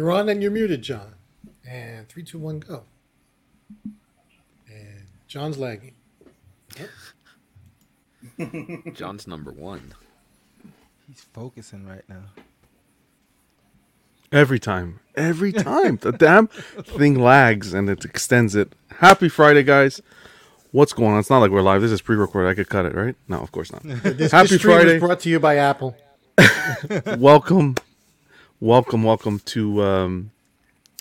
you're on and you're muted, John. And three, two, one, go. And John's lagging. John's number one. He's focusing right now. Every time. Every time. the damn thing lags and it extends it. Happy Friday, guys. What's going on? It's not like we're live. This is pre recorded. I could cut it, right? No, of course not. This, Happy this Friday. is brought to you by Apple. welcome. Welcome, welcome to um,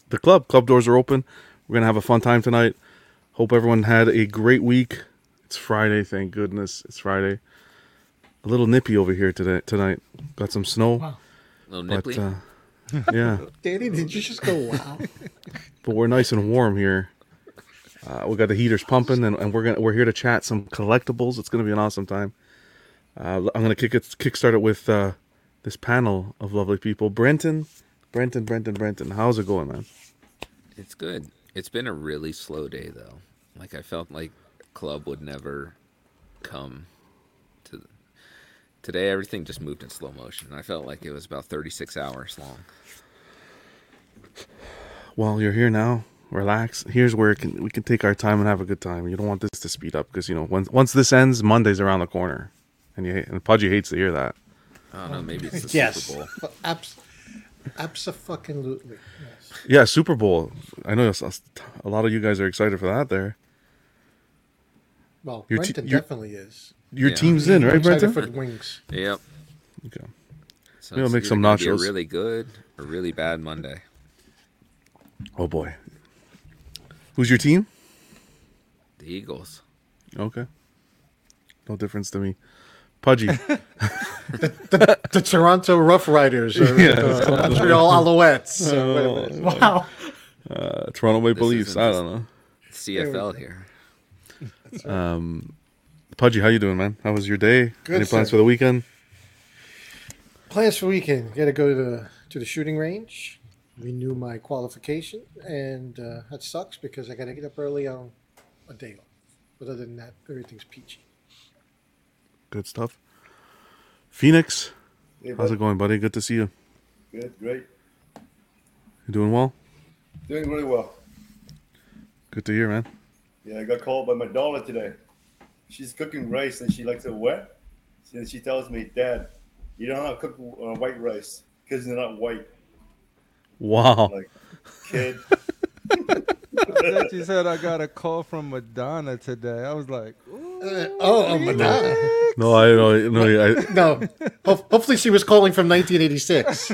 the club. Club doors are open. We're going to have a fun time tonight. Hope everyone had a great week. It's Friday, thank goodness. It's Friday. A little nippy over here today tonight. Got some snow. A little But nipply. uh, yeah, Danny, did you just go wow? but we're nice and warm here. Uh, we got the heaters pumping, and, and we're gonna we're here to chat some collectibles. It's gonna be an awesome time. Uh, I'm gonna kick it kickstart it with uh, this panel of lovely people. Brenton, Brenton, Brenton, Brenton. How's it going, man? It's good. It's been a really slow day though. Like I felt like club would never come to today everything just moved in slow motion. I felt like it was about 36 hours long. Well, you're here now. Relax. Here's where can, we can take our time and have a good time. You don't want this to speed up because you know once once this ends, Monday's around the corner, and you and Pudgy hates to hear that. I don't know, maybe it's the yes. Super Bowl. Abs- Abso-fucking-lutely. Yes. Yeah, Super Bowl. I know a a lot of you guys are excited for that. There, Well, Your te- Brenton your- definitely is. your Yeah. team's in, right, Brenton? for the wings. Yep. Okay. So We'll make some gonna be a nachos. really good or really bad Monday. Oh boy. Who's your team? The Eagles. Okay. No difference to me. Pudgy. The Toronto Rough Riders or the Montreal Alouettes. or whatever. Wow. uh, Toronto Maple This Leafs. I don't know. CFL here. Um Pudgy, how you doing, man? How was your day? Good, Any plans sir. for the weekend? Plans for the weekend. Got to go to the to the shooting range, renew my qualification, and uh, that sucks because I got to get up early on a day off. But other than that, everything's peachy. Good stuff. Phoenix, Hey, how's it going, buddy? Good to see you. Good, great. You doing well? Doing really well. Good to hear, man. Yeah, I got called by my daughter today. She's cooking rice and she likes it wet. And she tells me, Dad, you don't know how to cook uh, white rice because they're not white. Wow. I'm like, kid. I thought you said I got a call from Madonna today. I was like, Ooh, Uh, oh, oh, Madonna. No, I no, no, I, No. Ho- hopefully, she was calling from 1986.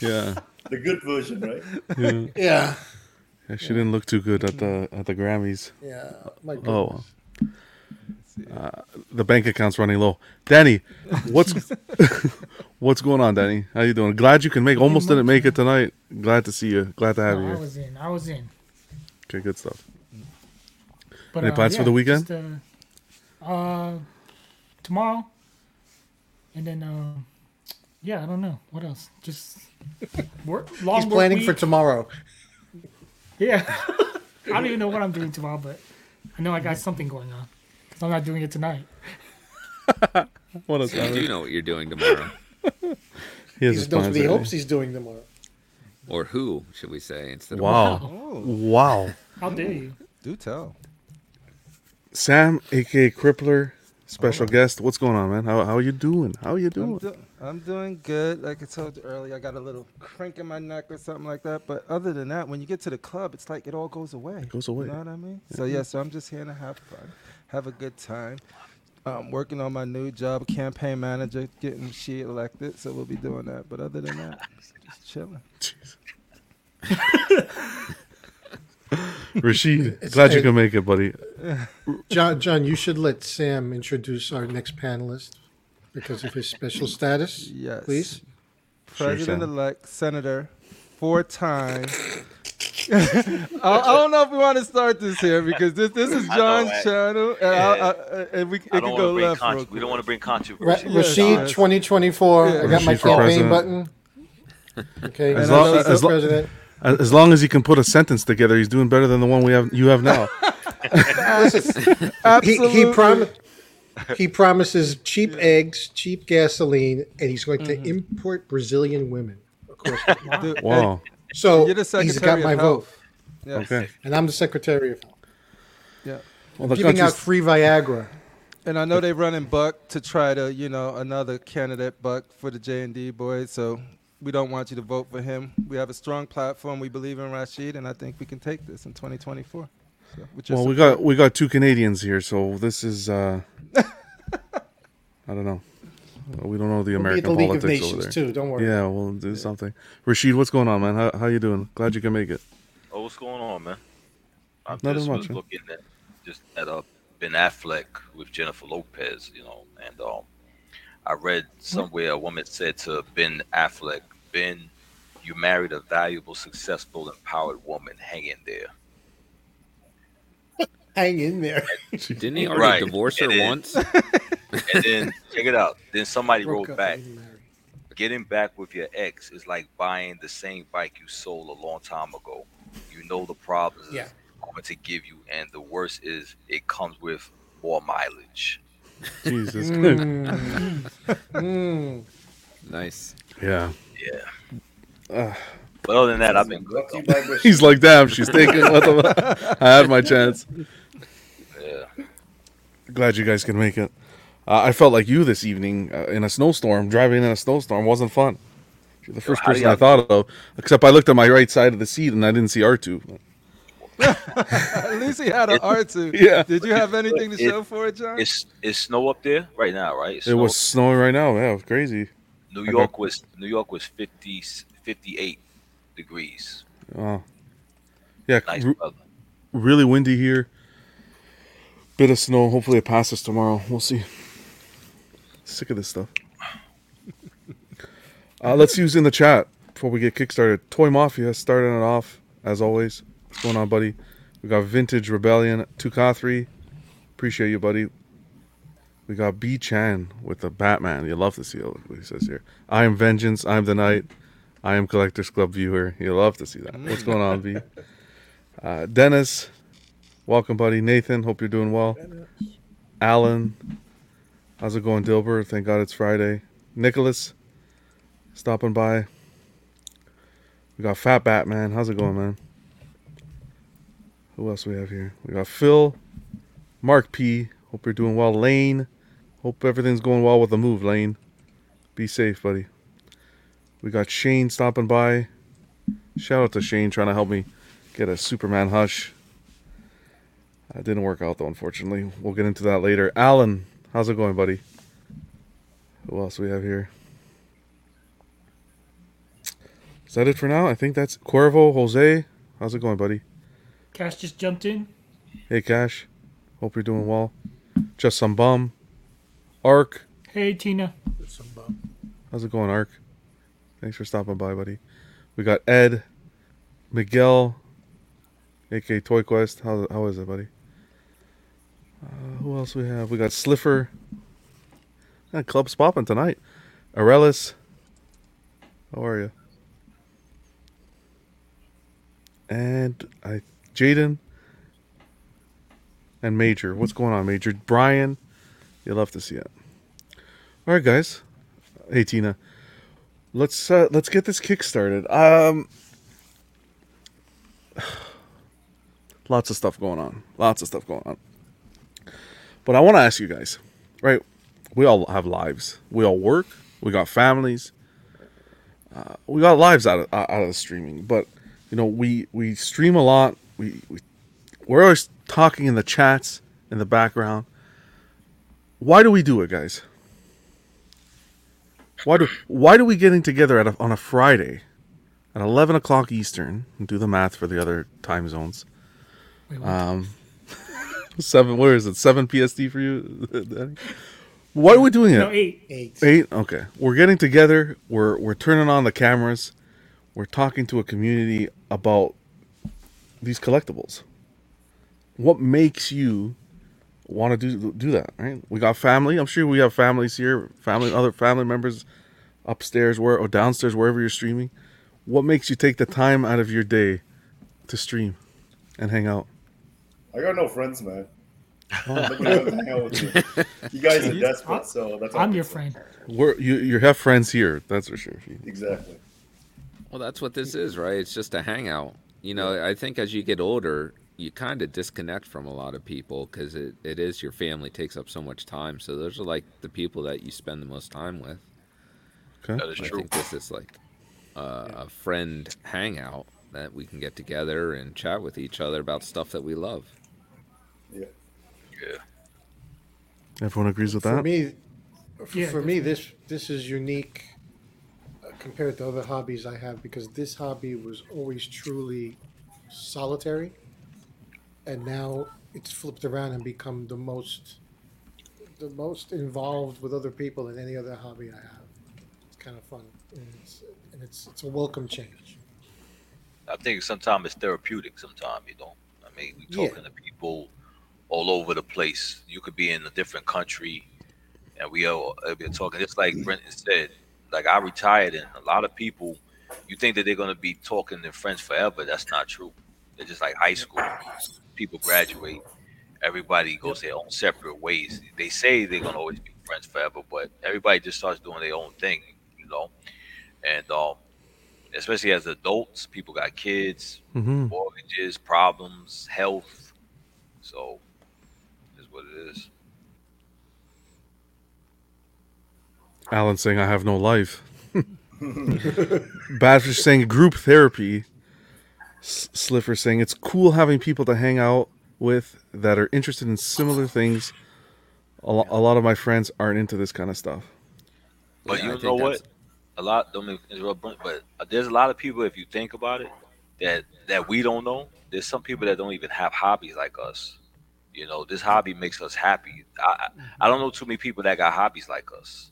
yeah. The good version, right? yeah. Yeah. Yeah, She didn't look too good at the at the Grammys. Yeah. My. Oh. Uh, the bank account's running low. Danny, what's what's going on, Danny? How you doing? Glad you can make. Almost didn't make it tonight. Glad to see you. Glad to have No, you I was in. I was in. Okay, good stuff. But, Any plans for the weekend? just, uh, tomorrow, and then uh, yeah, I don't know what else. Just work. Long He's work planning for tomorrow. Yeah, I don't even know what I'm doing tomorrow, but I know I got something going on because I'm not doing it tonight. What else? You do know what you're doing tomorrow. He has He his knows what he hopes he's doing tomorrow. Or who, should we say, instead of Wow. oh, Wow. How dare you? do tell. Sam, aka Crippler, special oh. guest. What's going on, man? How how you doing? How are you I'm, doing? do- I'm doing good. Like I told you earlier, I got a little crink in my neck or something like that. But other than that, when you get to the club, it's like it all goes away. It goes away. You know what I mean? So yeah, so I'm just here to have fun, have a good time. I'm working on my new job, campaign manager, getting she elected. So we'll be doing that. But other than that, just chilling. Rashid, glad you can make it, buddy. John, John, you should let Sam introduce our next panelist because of his special status. Yes. Please. President-elect, senator, four time. I, I don't know if we want to start this here because this this is I know, John's channel, and, I, I, and we it I can don't go want to bring left. con- we don't want to bring controversy. Yes, Rashid, 2024. I got my Rashid for campaign president. button. Okay. As and long- I know as for lo- president. As as long as he can put a sentence together, he's doing better than the one we have. You have now. He, Absolutely. he, prom- he promises cheap eggs, cheap gasoline, and he's going to mm-hmm. import Brazilian women. Of course. Wow. So You're the he's Secretary got my vote, Health. Yes. Okay. and I'm the Secretary of Health. Yeah. Well, Giving out free Viagra. And I know they're running Buck to try to, you know, another candidate Buck for the J and D boys. So we don't want you to vote for him. We have a strong platform. We believe in Rashid, and I think we can take this in 2024. So, with your well, we got we got two Canadians here, so this is. uh I don't know. We don't know the We'll American the League of politics over there. too. Don't worry. Yeah, we'll do something. Rashid, what's going on, man? How how you doing? Glad you can make it. Oh, what's going on, man? I Nothing just much, was man. looking at just at uh, Ben Affleck with Jennifer Lopez, you know, and um, I read somewhere a woman said to Ben Affleck, "Ben, you married a valuable, successful, empowered woman. Hang in there." Hang in there. Didn't he already Right. divorce her then- once? And then check it out. Then somebody Broke wrote up back, "Getting back with your ex is like buying the same bike you sold a long time ago. You know the problems Yeah. it's going to give you, and the worst is it comes with more mileage." Jesus. Mm. Mm. Nice. yeah. Yeah. But other than that, I've been good. Brought to you though. by Bush. He's like, damn, she's taking. What the, I had my chance. Yeah. Glad you guys can make it. Uh, I felt like you this evening uh, in a snowstorm. Driving in a snowstorm wasn't fun. You're the first how do person I thought of. Except I looked at my right side of the seat and I didn't see R two. At least he had an R2. Yeah. Did you have anything to It- show for it, John? It's it's snow up there right now, right? It's It was snowing right now. Yeah, it was crazy. New okay. York was New York was 50, 58 degrees. Oh, yeah, Nice r- weather. really windy here. Bit of snow. Hopefully it passes tomorrow. We'll see. Sick of this stuff. Uh, let's use in the chat before we get kickstarted. Toy Mafia starting it off as always. What's going on, buddy? We got Vintage Rebellion, Tukathri. Appreciate you, buddy. We got B Chan with the Batman. You love to see what he says here. I am Vengeance. I am the Knight. I am Collectors Club viewer. You love to see that. What's going on, B? Uh, Dennis, welcome, buddy. Nathan, hope you're doing well. Alan, how's it going, Dilber? Thank God it's Friday. Nicholas, stopping by. We got Fat Batman. How's it going, man? Who else we have here? We got Phil, Mark P. Hope you're doing well. Lane, hope everything's going well with the move, Lane. Be safe, buddy. We got Shane stopping by. Shout out to Shane trying to help me get a Superman hush. Uh, didn't work out though, unfortunately. We'll get into that later. Alan, how's it going, buddy? Who else we have here? Is that it for now? I think that's Cuervo, Jose. How's it going, buddy? Cash just jumped in. Hey, Cash. Hope you're doing well. Just some bum. Ark. Hey, Tina. Just some bum. How's it going, Ark? Thanks for stopping by, buddy. We got Ed, Miguel, aka Toy Quest. How how is it, buddy? Uh, who else we have? We got Sliffer. Yeah, club's popping tonight. Arelis. How are you? And I, Jaden. And Major. What's going on, Major? Brian. You love to see it. All right, guys. Hey, Tina. Let's uh, let's get this kick started. Um, lots of stuff going on. Lots of stuff going on. But I want to ask you guys, right? We all have lives. We all work. We got families. Uh, we got lives out of out of the streaming. But you know, we we stream a lot. We, we we're always talking in the chats in the background. Why do we do it, guys? Why do why do we getting together at a, on a Friday at eleven o'clock Eastern do the math for the other time zones? Wait. Um, seven. Where is it? Seven PST for you? Why are we doing it? no, eight. Eight. Eight. Okay, we're getting together. We're we're turning on the cameras. We're talking to a community about these collectibles. What makes you want to do do that? Right? We got family. I'm sure we have families here. Family, other family members upstairs, where or downstairs, wherever you're streaming. what makes you take the time out of your day to stream and hang out? I got no friends, man. Nobody wants to hang you. You guys are desperate, so that's all I'm your friend. We're, you you have friends here, that's for sure. Exactly. Well, that's what this is, right? It's just a hangout. You know, I think as you get older, you kind of disconnect from a lot of people because it, it is your family takes up so much time. So those are like the people that you spend the most time with. Okay. That is I true. think this is like uh, a friend hangout that we can get together and chat with each other about stuff that we love. Yeah. Yeah. Everyone agrees with For that? me, f- Yeah, for me, this this is unique uh, compared to other hobbies I have because this hobby was always truly solitary, and now it's flipped around and become the most the most involved with other people than any other hobby I have. It's kind of fun, and it's and it's, it's a welcome change. I think sometimes it's therapeutic. Sometimes you know. I mean, we Yeah. talking to people all over the place. You could be in a different country, and we all uh, been talking. Just like Brenton said, like I retired, and a lot of people, you think that they're gonna be talking to friends forever. That's not true. They're just like high school. People graduate. Everybody goes their own separate ways. They say they're gonna always be friends forever, but everybody just starts doing their own thing, you know. And um, especially as adults, people got kids, hmm mortgages, problems, health. So, is what it is. Alan saying I have no life. Badfish saying group therapy. S- Slipper saying it's cool having people to hang out with that are interested in similar things. A, lo- a lot of my friends aren't into this kind of stuff. But Yeah, you know what? A lot. Don't mean to interrupt, but uh, there's a lot of people. If you think about it, that that we don't know. There's some people that don't even have hobbies like us. You know, this hobby makes us happy. I I I don't know too many people that got hobbies like us.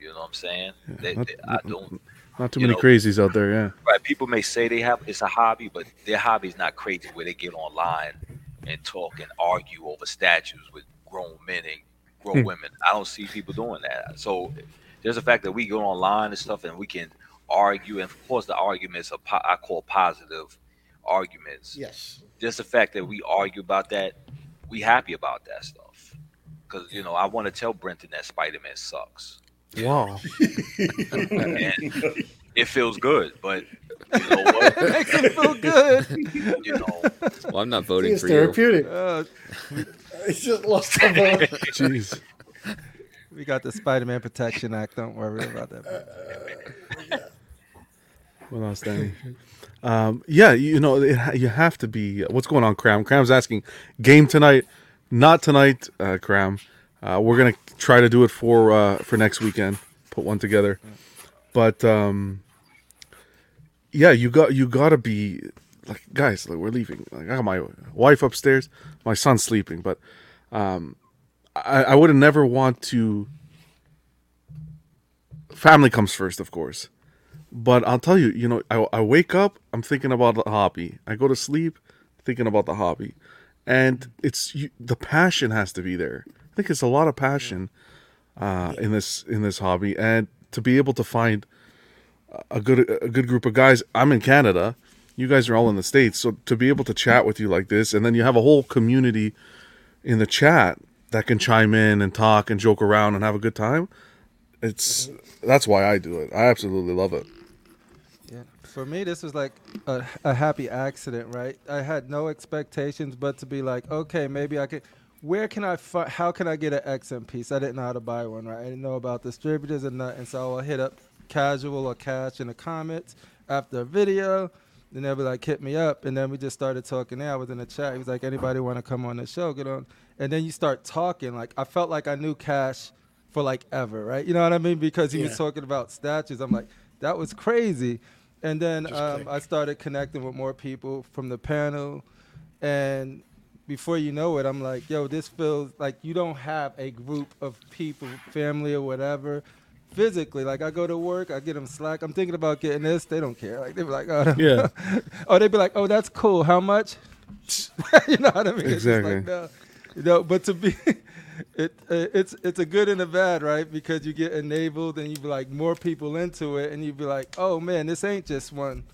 You know what I'm saying? They, not- they- I don't. Not too many know- crazies out there, yeah. Right? People may say they have it's a hobby, but their hobby is not crazy where they get online and talk and argue over statues with grown men and grown hmm. women. I don't see people doing that. So there's the fact that we go online and stuff and we can argue, and of course the arguments are po- I call positive arguments. Yes, Just the fact that we argue about that, we happy about that stuff. Because you know I want to tell Brenton that Spider Man sucks. Wow. it feels good, but you know what? Makes him feel good. You know, Well, I'm not voting it's for you. therapeutic. Uh, It's just lost a vote. Jeez. we got the Spider-Man Protection Act. Don't worry about that. What else, Danny? Um, yeah, you know, it, you have to be. What's going on, Cram? Cram's asking, game tonight? Not tonight, uh, Cram. Uh, we're gonna try to do it for uh, for next weekend. Put one together, but um, yeah, you got you got to be like guys. Like we're leaving. Like I got my wife upstairs, my son's sleeping, but um, I, I would never want to. Family comes first, of course. But I'll tell you, you know, I, I wake up, I'm thinking about the hobby. I go to sleep, thinking about the hobby, and it's you, the passion has to be there. I think it's a lot of passion uh, in this in this hobby, and to be able to find a good a good group of guys. I'm in Canada, you guys are all in the states, so to be able to chat with you like this, and then you have a whole community in the chat that can chime in and talk and joke around and have a good time. It's that's why I do it. I absolutely love it. Yeah. For me, this was like a, a happy accident, right? I had no expectations, but to be like, okay, maybe I could. Where can I? Fi- how can I get an XM piece? I didn't know how to buy one, right? I didn't know about distributors and nothing, so I hit up casual or cash in the comments after a video. Then they'll be like, hit me up, and then we just started talking. There, I was in the chat. He was like, anybody want to come on the show? Get on, and then you start talking. Like I felt like I knew Cash for like ever, right? You know what I mean? Because he was talking about statues. I'm like, that was crazy. And then um. I started connecting with more people from the panel, and before you know it, I'm like, yo, this feels like you don't have a group of people, family or whatever, physically. Like I go to work, I get them slack. I'm thinking about getting this. They don't care. Like they be like, oh, Yeah. oh, they'd be like, oh, that's cool. How much? you know what I mean? It's just Exactly. like, no. You know, but to be, it uh, it's it's a good and a bad, right? Because you get enabled and you be like more people into it, and you be like, oh man, this ain't just one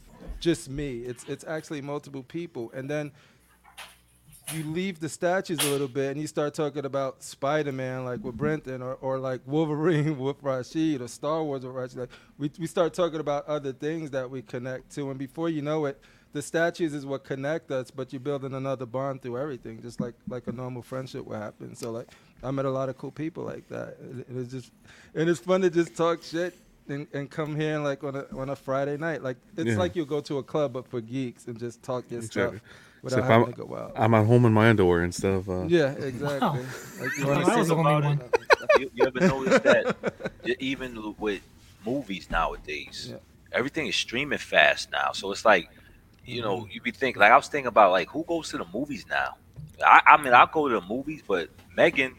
just me. It's it's actually multiple people, and then you leave the statues a little bit and you start talking about Spider-Man like with Brenton or, or like Wolverine with Rashid or Star Wars with Rashid. Like we, we start talking about other things that we connect to and before you know it, the statues is what connect us, but you're building another bond through everything, just like like a normal friendship would happen. So like I met a lot of cool people like that. It, it's just and it's fun to just talk shit and, and come here and like on a on a Friday night. Like it's Yeah. like you go to a club but for geeks and just talk your Exactly. stuff without like having I'm, to go out. I'm at home in my underwear instead of. Uh, Yeah, exactly. Wow. Like you Well, want I was to the only one. you, you ever notice that even with movies nowadays, Yeah. everything is streaming fast now. So it's like, you Mm-hmm. know, you be thinking like I was thinking about like who goes to the movies now. I, I mean, I'll go to the movies, but Megan,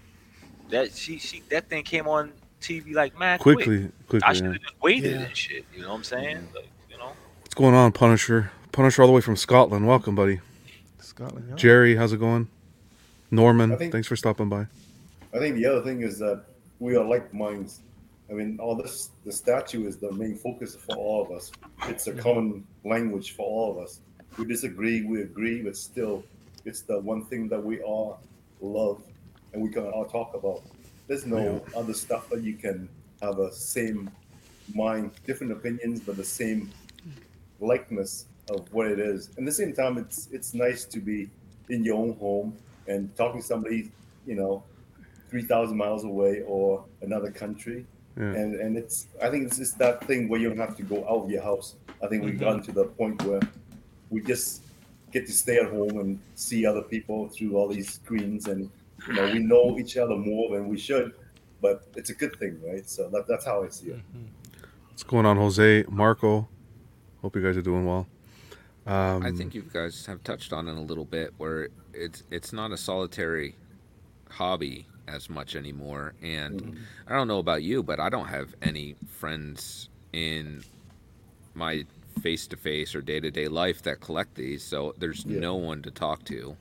that she she that thing came on TV like man quickly, quickly. I should yeah. have just waited Yeah. and shit. You know what I'm saying? Like, you know. What's going on, Punisher? Punisher all the way from Scotland. Welcome, buddy. Scotland Yard. Jerry, how's it going? Norman, think- thanks for stopping by. I think the other thing is that we are like minds. I mean, all this, the statue is the main focus for all of us. It's a common language for all of us. We disagree, we agree, but still, it's the one thing that we all love and we can all talk about. There's no other stuff that you can have a same mind, different opinions, but the same likeness of what it is. And at the same time, it's it's nice to be in your own home and talking to somebody, you know, three thousand miles away or another country. Yeah. And and it's I think it's just that thing where you don't have to go out of your house. I think we've mm-hmm. gotten to the point where we just get to stay at home and see other people through all these screens and you know we know each other more than we should but it's a good thing right so that, that's how i see it mm-hmm. What's going on, Jose, Marco? Hope you guys are doing well. Um, I think you guys have touched on it a little bit, where it's it's not a solitary hobby as much anymore. And I don't know about you, but I don't have any friends in my face to face or day to day life that collect these. So there's Yeah. no one to talk to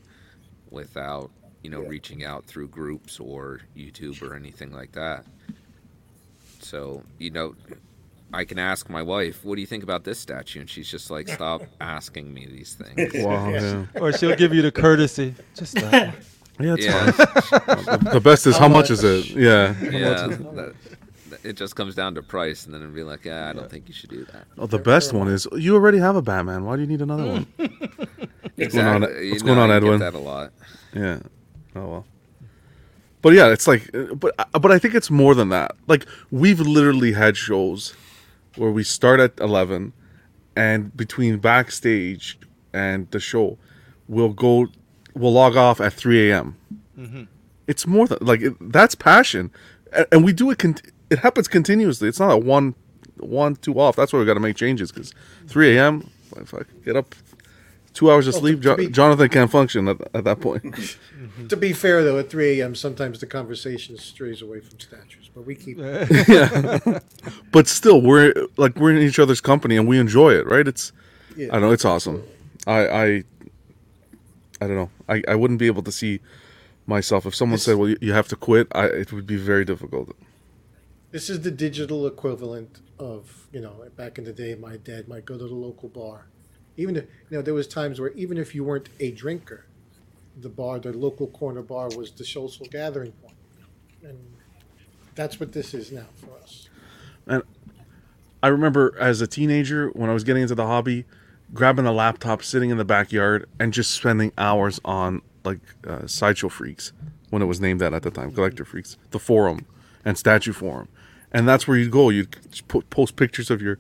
without you know Yeah. reaching out through groups or YouTube or anything like that. So you know. I can ask my wife, "What do you think about this statue?" And she's just like, "Stop asking me these things." Wow, yeah, Or she'll give you the courtesy. Just that. yeah, it's Yeah, fine. The best is how, How much much? is it? Yeah. yeah. that- that- it just comes down to price, and then it'd be like, "Yeah, I don't think you should do that." Oh, the best one is you already have a Batman. Why do you need another one? What's going on- what's going on, Edwin? Get that a lot. Yeah. Oh well. But yeah, it's like, uh, but but I think it's more than that. Like we've literally had shows where we start at eleven, and between backstage and the show, we'll go, we'll log off at three a.m. Mm-hmm. It's more than like it, that's passion, and, and we do it. Con- it happens continuously. It's not a one, one two off. That's where we got to make changes because three a.m. If I get up, two hours of Well, sleep, to jo- be- Jonathan can't function at, at that point. To be fair, though, at 3 a.m., sometimes the conversation strays away from statues, but we keep. yeah, but still we're like we're in each other's company and we enjoy it right it's Yeah. i know it's awesome i i i don't know i i wouldn't be able to see myself if someone It's- said well you, you have to quit i it would be very difficult This is the digital equivalent of, you know, back in the day, my dad might go to the local bar. Even if, you know, there was times where even if you weren't a drinker, the bar, the local corner bar was the social gathering. And that's what this is now for us. And I remember as a teenager when i was getting into the hobby grabbing a laptop sitting in the backyard and just spending hours on like uh, sideshow freaks when it was named that at the time collector freaks the forum and statue forum and that's where you'd go you'd post pictures of your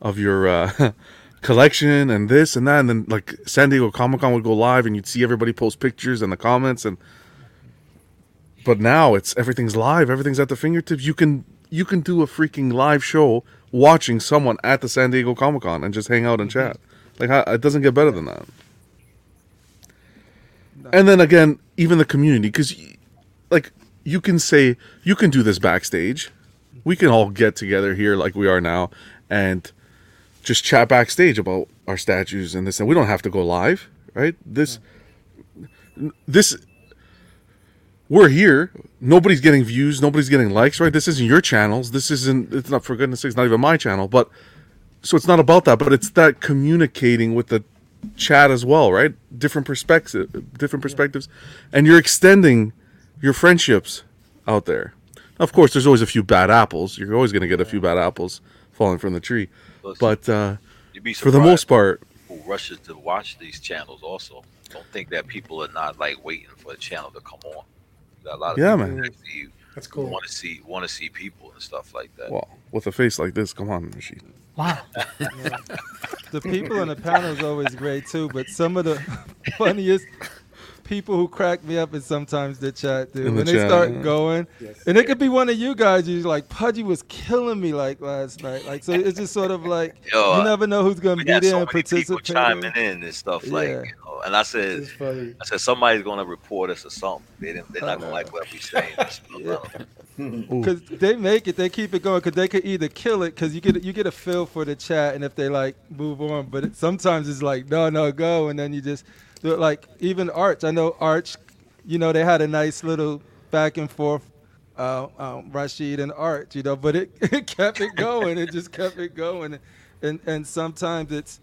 of your uh, collection and this and that and then like san diego comic-con would go live and you'd see everybody post pictures and the comments and but now it's everything's live everything's at the fingertips. You can you can do a freaking live show watching someone at the san diego comic-con and just hang out and chat. Like how, it doesn't get better than that. And then again even the community because like you can say you can do this backstage. We can all get together here like we are now and just chat backstage about our statues and this and we don't have to go live right? This this we're here. Nobody's getting views. Nobody's getting likes right? This isn't your channels. This isn't it's not for goodness sakes not even my channel but so it's not about that, but it's that communicating with the chat as well, right? Different perspectives, different perspectives, and you're extending your friendships out there. Of course, there's always a few bad apples. You're always going to get a few bad apples falling from the tree, Listen, but uh, you'd be for the most part, who rushes to watch these channels also. Don't think that people are not like waiting for the channel to come on. You got a lot of Yeah, man. that see That's cool. want to see want to see people and stuff like that. well, with a face like this, come on, Rashid. Wow. The people on the panel is always great too, but some of the funniest people who crack me up is sometimes the chat, dude. In the when they chat, start yeah. going, Yes. and it could be one of you guys. You're like, Pudgy was killing me like last night. Like, so it's just sort of like Yo, you uh, never know who's gonna be there so and many people participate. chiming in and stuff like, you know, and I said, I said somebody's gonna report us or something. They didn't, they're I not gonna like what we're saying. and stuff. I don't know. Because they make it, they keep it going. Because they could either kill it, because you get you get a feel for the chat, and if they like move on. But it, sometimes it's like no, no, go, and then you just do it. Like even Arch, I know Arch, you know they had a nice little back and forth, uh, um, Rashid and Arch, you know, but it, it kept it going. it just kept it going, and and sometimes it's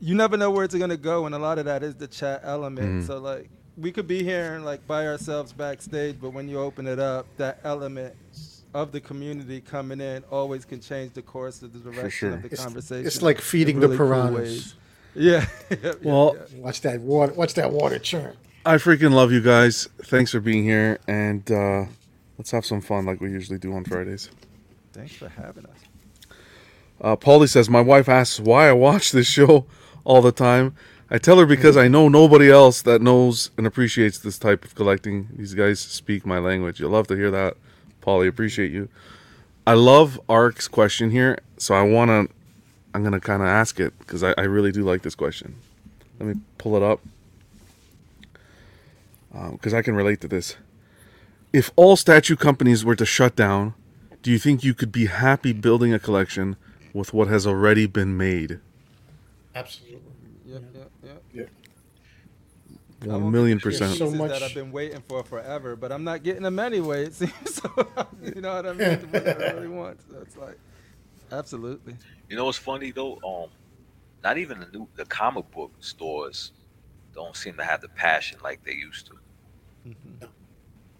you never know where it's gonna go, and a lot of that is the chat element. Mhm. So like we could be here and like by ourselves backstage, but when you open it up, that element of the community coming in always can change the course of the direction sure. of the It's- conversation. It's like feeding really the piranhas. ways. Yeah. yeah, Well, yeah. Watch that water. Watch that water churn. I freaking love you guys. Thanks for being here, and uh, let's have some fun like we usually do on Fridays. thanks for having us. Uh, Paulie says, My wife asks why I watch this show all the time. I tell her because I know nobody else that knows and appreciates this type of collecting. These guys speak my language. You'll love to hear that. Paulie, appreciate you. I love Ark's question here, so I want to, I'm going to kind of ask it because I, I really do like this question. Let me pull it up um, because I can relate to this. If all statue companies were to shut down, do you think you could be happy building a collection with what has already been made? Absolutely. Yep, yep, yep. I One million percent. So much- that I've been waiting for forever, but I'm not getting them anyway. It seems so. you know what I mean? The one I really want. So like, absolutely. You know what's funny though? Um, not even the new the comic book stores don't seem to have the passion like they used to. Mhm.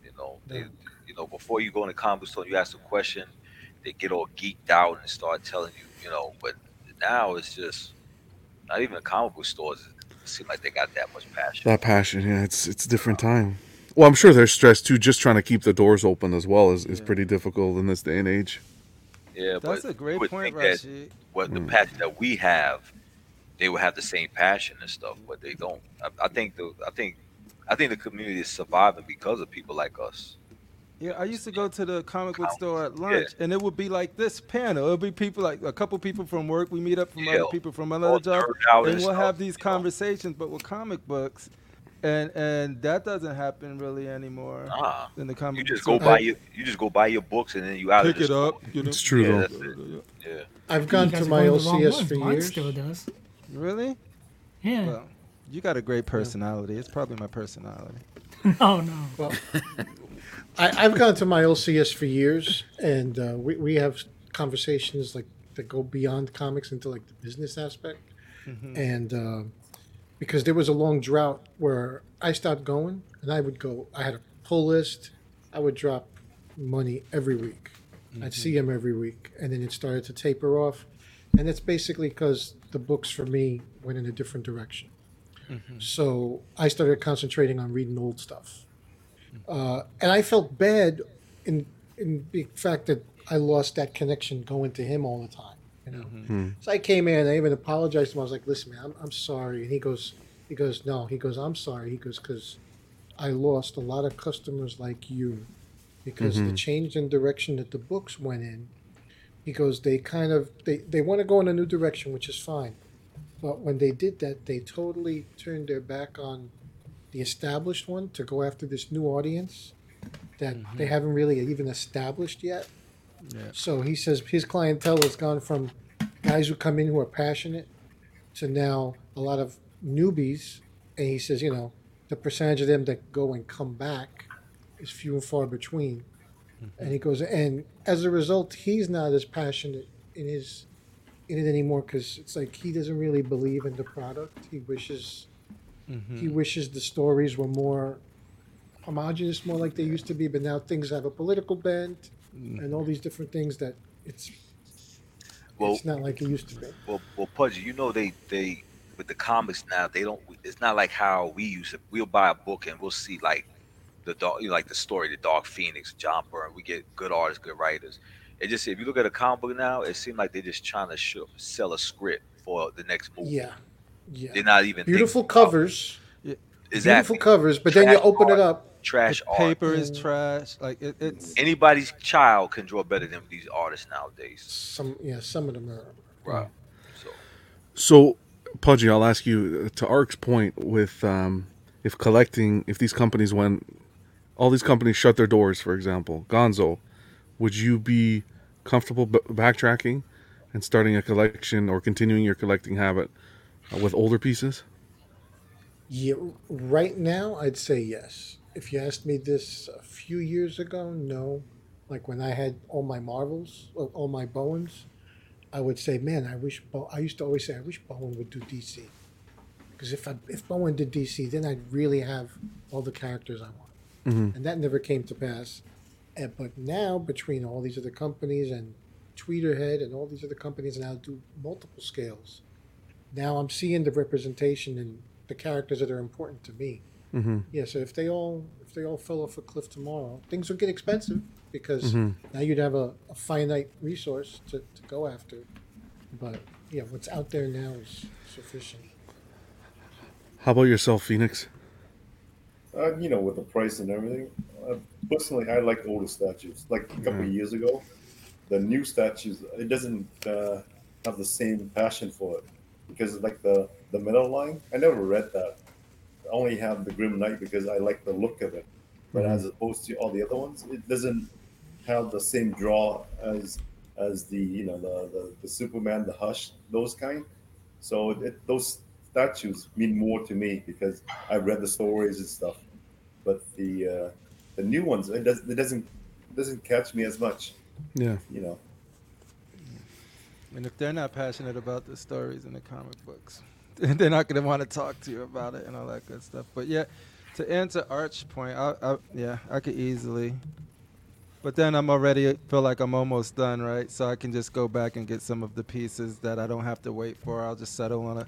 You know, they, you know, before you go in the comic book store, and you ask a question, they get all geeked out and start telling you, you know. But now it's just not even the comic book stores seem like they got that much passion. That passion, yeah, it's it's a different time. Well, I'm sure they're stressed too. Just trying to keep the doors open as well is, is Yeah. pretty difficult in this day and age. Yeah, That's but a great point, think that Rashid. what the Mm. passion that we have, they would have the same passion and stuff, but they don't. I, I think the I think I think the community is surviving because of people like us. Yeah, I used to go to the comic book store at lunch, and it would be like this panel. It would be people like a couple people from work. We meet up from Yeah, other people from another job, and and we'll stuff, have these you know. conversations. But with comic books, and and that doesn't happen really anymore Nah, in the comic. you just go store. buy your you just go buy your books and then you out pick of it up. You know? It's true Yeah, though. it. Yeah. I've gone to my going the wrong LCS for Mine years. still does. Really? Yeah. Well, you got a great personality. It's probably my personality. no, no. Well, I, I've gone to my LCS for years, and uh, we, we have conversations like that go beyond comics into like the business aspect. And uh, because there was a long drought where I stopped going, and I would go. I had a pull list. I would drop money every week. I'd mm-hmm. see him every week, and then it started to taper off. And it's basically because the books for me went in a different direction. Mm-hmm. So I started concentrating on reading old stuff mm-hmm. uh, and I felt bad in in the fact that I lost that connection going to him all the time. You know, mm-hmm. hmm. so I came in. I even apologized to him. I was like, "Listen, man, I'm, I'm sorry." And he goes, "He goes, no." He goes, "I'm sorry." He goes, "Because I lost a lot of customers like you because the mm-hmm. change in direction that the books went in." He goes, "They kind of they they want to go in a new direction, which is fine." But when they did that, they totally turned their back on the established one to go after this new audience that they mm-hmm. haven't really even established yet. Yeah. So he says his clientele has gone from guys who come in who are passionate to now a lot of newbies. And he says, you know, the percentage of them that go and come back is few and far between. And he goes, and as a result, he's not as passionate in his in it anymore because it's like he doesn't really believe in the product. He wishes Mm-hmm. he wishes the stories were more homogenous, more like they used to be. But now things have a political bent and all these different things that it's Well, it's not like it used to be. well, well, Pudgy, you know they they with the comics now they don't. It's not like how we used to. We'll buy a book and we'll see like the dog, you know, like the story, the Dark Phoenix, John Byrne. We get good artists, good writers. It just if you look at a comic book now, it seems like they're just trying to show, sell a script for the next movie. Yeah, yeah. They're not even Beautiful covers, Exactly. beautiful covers, but then you Trash open it up. Trash The art. paper is Mm. trash. Like it, it's Anybody's child can draw better than these artists nowadays. Some yeah, some of them are. Right. So So, Pudgy, I'll ask you to Ark's point with um, if collecting, if these companies went, all these companies shut their doors, for example, Gonzo, would you be comfortable b- backtracking and starting a collection or continuing your collecting habit uh, with older pieces? Yeah, right now I'd say yes. If you asked me this a few years ago, no. Like when I had all my Marvels, all my Bowens, I would say, man, I wish. Bo-, I used to always say, I wish Bowen would do DC. Because if I, if Bowen did DC, then I'd really have all the characters I want. Mm-hmm. And that never came to pass. And, but now, between all these other companies and Tweeterhead and all these other companies now do multiple scales. Now I'm seeing the representation and the characters that are important to me. Mm-hmm. Yeah, so if they all if they all fell off a cliff tomorrow, things would get expensive because Mhm. now you'd have a, a finite resource to, to go after. But yeah, what's out there now is sufficient. How about yourself, Phoenix? Uh, you know, with the price and everything. Uh, personally, I like older statues. Like a couple of years ago, the new statues, it doesn't uh, have the same passion for it because it's like the the middle line, I never read that. I only have the Grim Knight because I like the look of it. But Mhm. as opposed to all the other ones, it doesn't have the same draw as as the you know the the, the Superman, the Hush, those kind. So it, those statues mean more to me because I've read the stories and stuff. But the uh, the new ones, it does it doesn't it doesn't catch me as much. Yeah. You know. and if they're not passionate about the stories in the comic books, they're not going to want to talk to you about it and all that good stuff. But yeah, to answer Arch's point, I, I yeah, I could easily. But then I'm already feel like I'm almost done, right? So I can just go back and get some of the pieces that I don't have to wait for. I'll just settle on a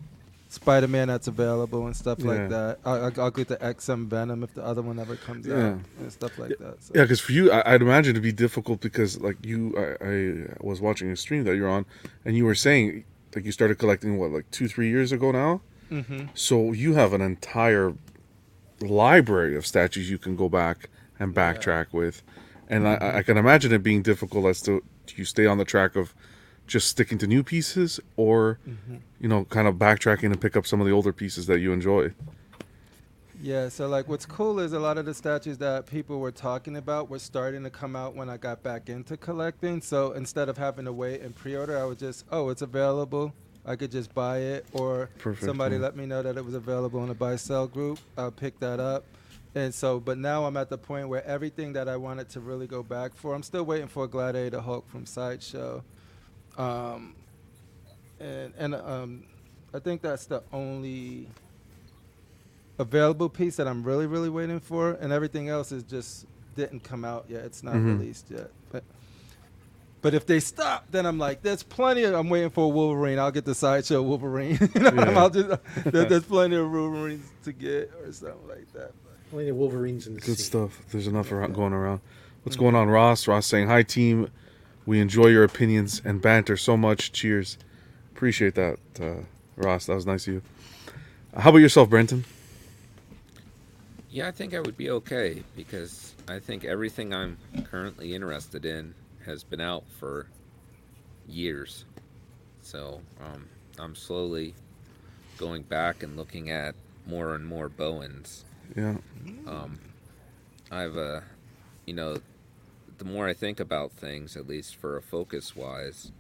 Spider-Man that's available and stuff Yeah. like that. I'll, I'll- I'll get the XM Venom if the other one ever comes Yeah. out and stuff like that. So. Yeah, because for you, I, I'd imagine it'd be difficult because, like, you, I, I was watching a stream that you're on, and you were saying, like, you started collecting what, like two, three years ago now. hmm So you have an entire library of statues you can go back and backtrack with, and I, I can imagine it being difficult as to do you stay on the track of just sticking to new pieces, or you know, kind of backtracking and pick up some of the older pieces that you enjoy. Yeah, so like what's cool is a lot of the statues that people were talking about were starting to come out when I got back into collecting. So instead of having to wait and pre-order, I was just, oh, it's available. I could just buy it, or Perfect, somebody yeah. let me know that it was available in a buy sell group. I'll pick that up. And so, but now I'm at the point where everything that I wanted to really go back for, I'm still waiting for Gladiator Hulk from Sideshow. Um, and and um, I think that's the only available piece that I'm really really waiting for, and everything else is just didn't come out yet. It's not Mhm. released yet. But but if they stop, then I'm like, there's plenty of. I'm waiting for Wolverine. I'll get the sideshow Wolverine. you know, Yeah. I'll just, there, there's plenty of Wolverines to get or something like that. Only the Wolverines in the Good sea. stuff. There's enough around, going around. What's going on, Ross? Ross saying, "Hi, team. We enjoy your opinions and banter so much. Cheers. Appreciate that, uh, Ross. That was nice of you. How about yourself, Brenton? Yeah, I think I would be okay because I think everything I'm currently interested in has been out for years. So um, I'm slowly going back and looking at more and more Bowens. Yeah. Um, I've, uh, you know, the more I think about things, at least for a focus wise,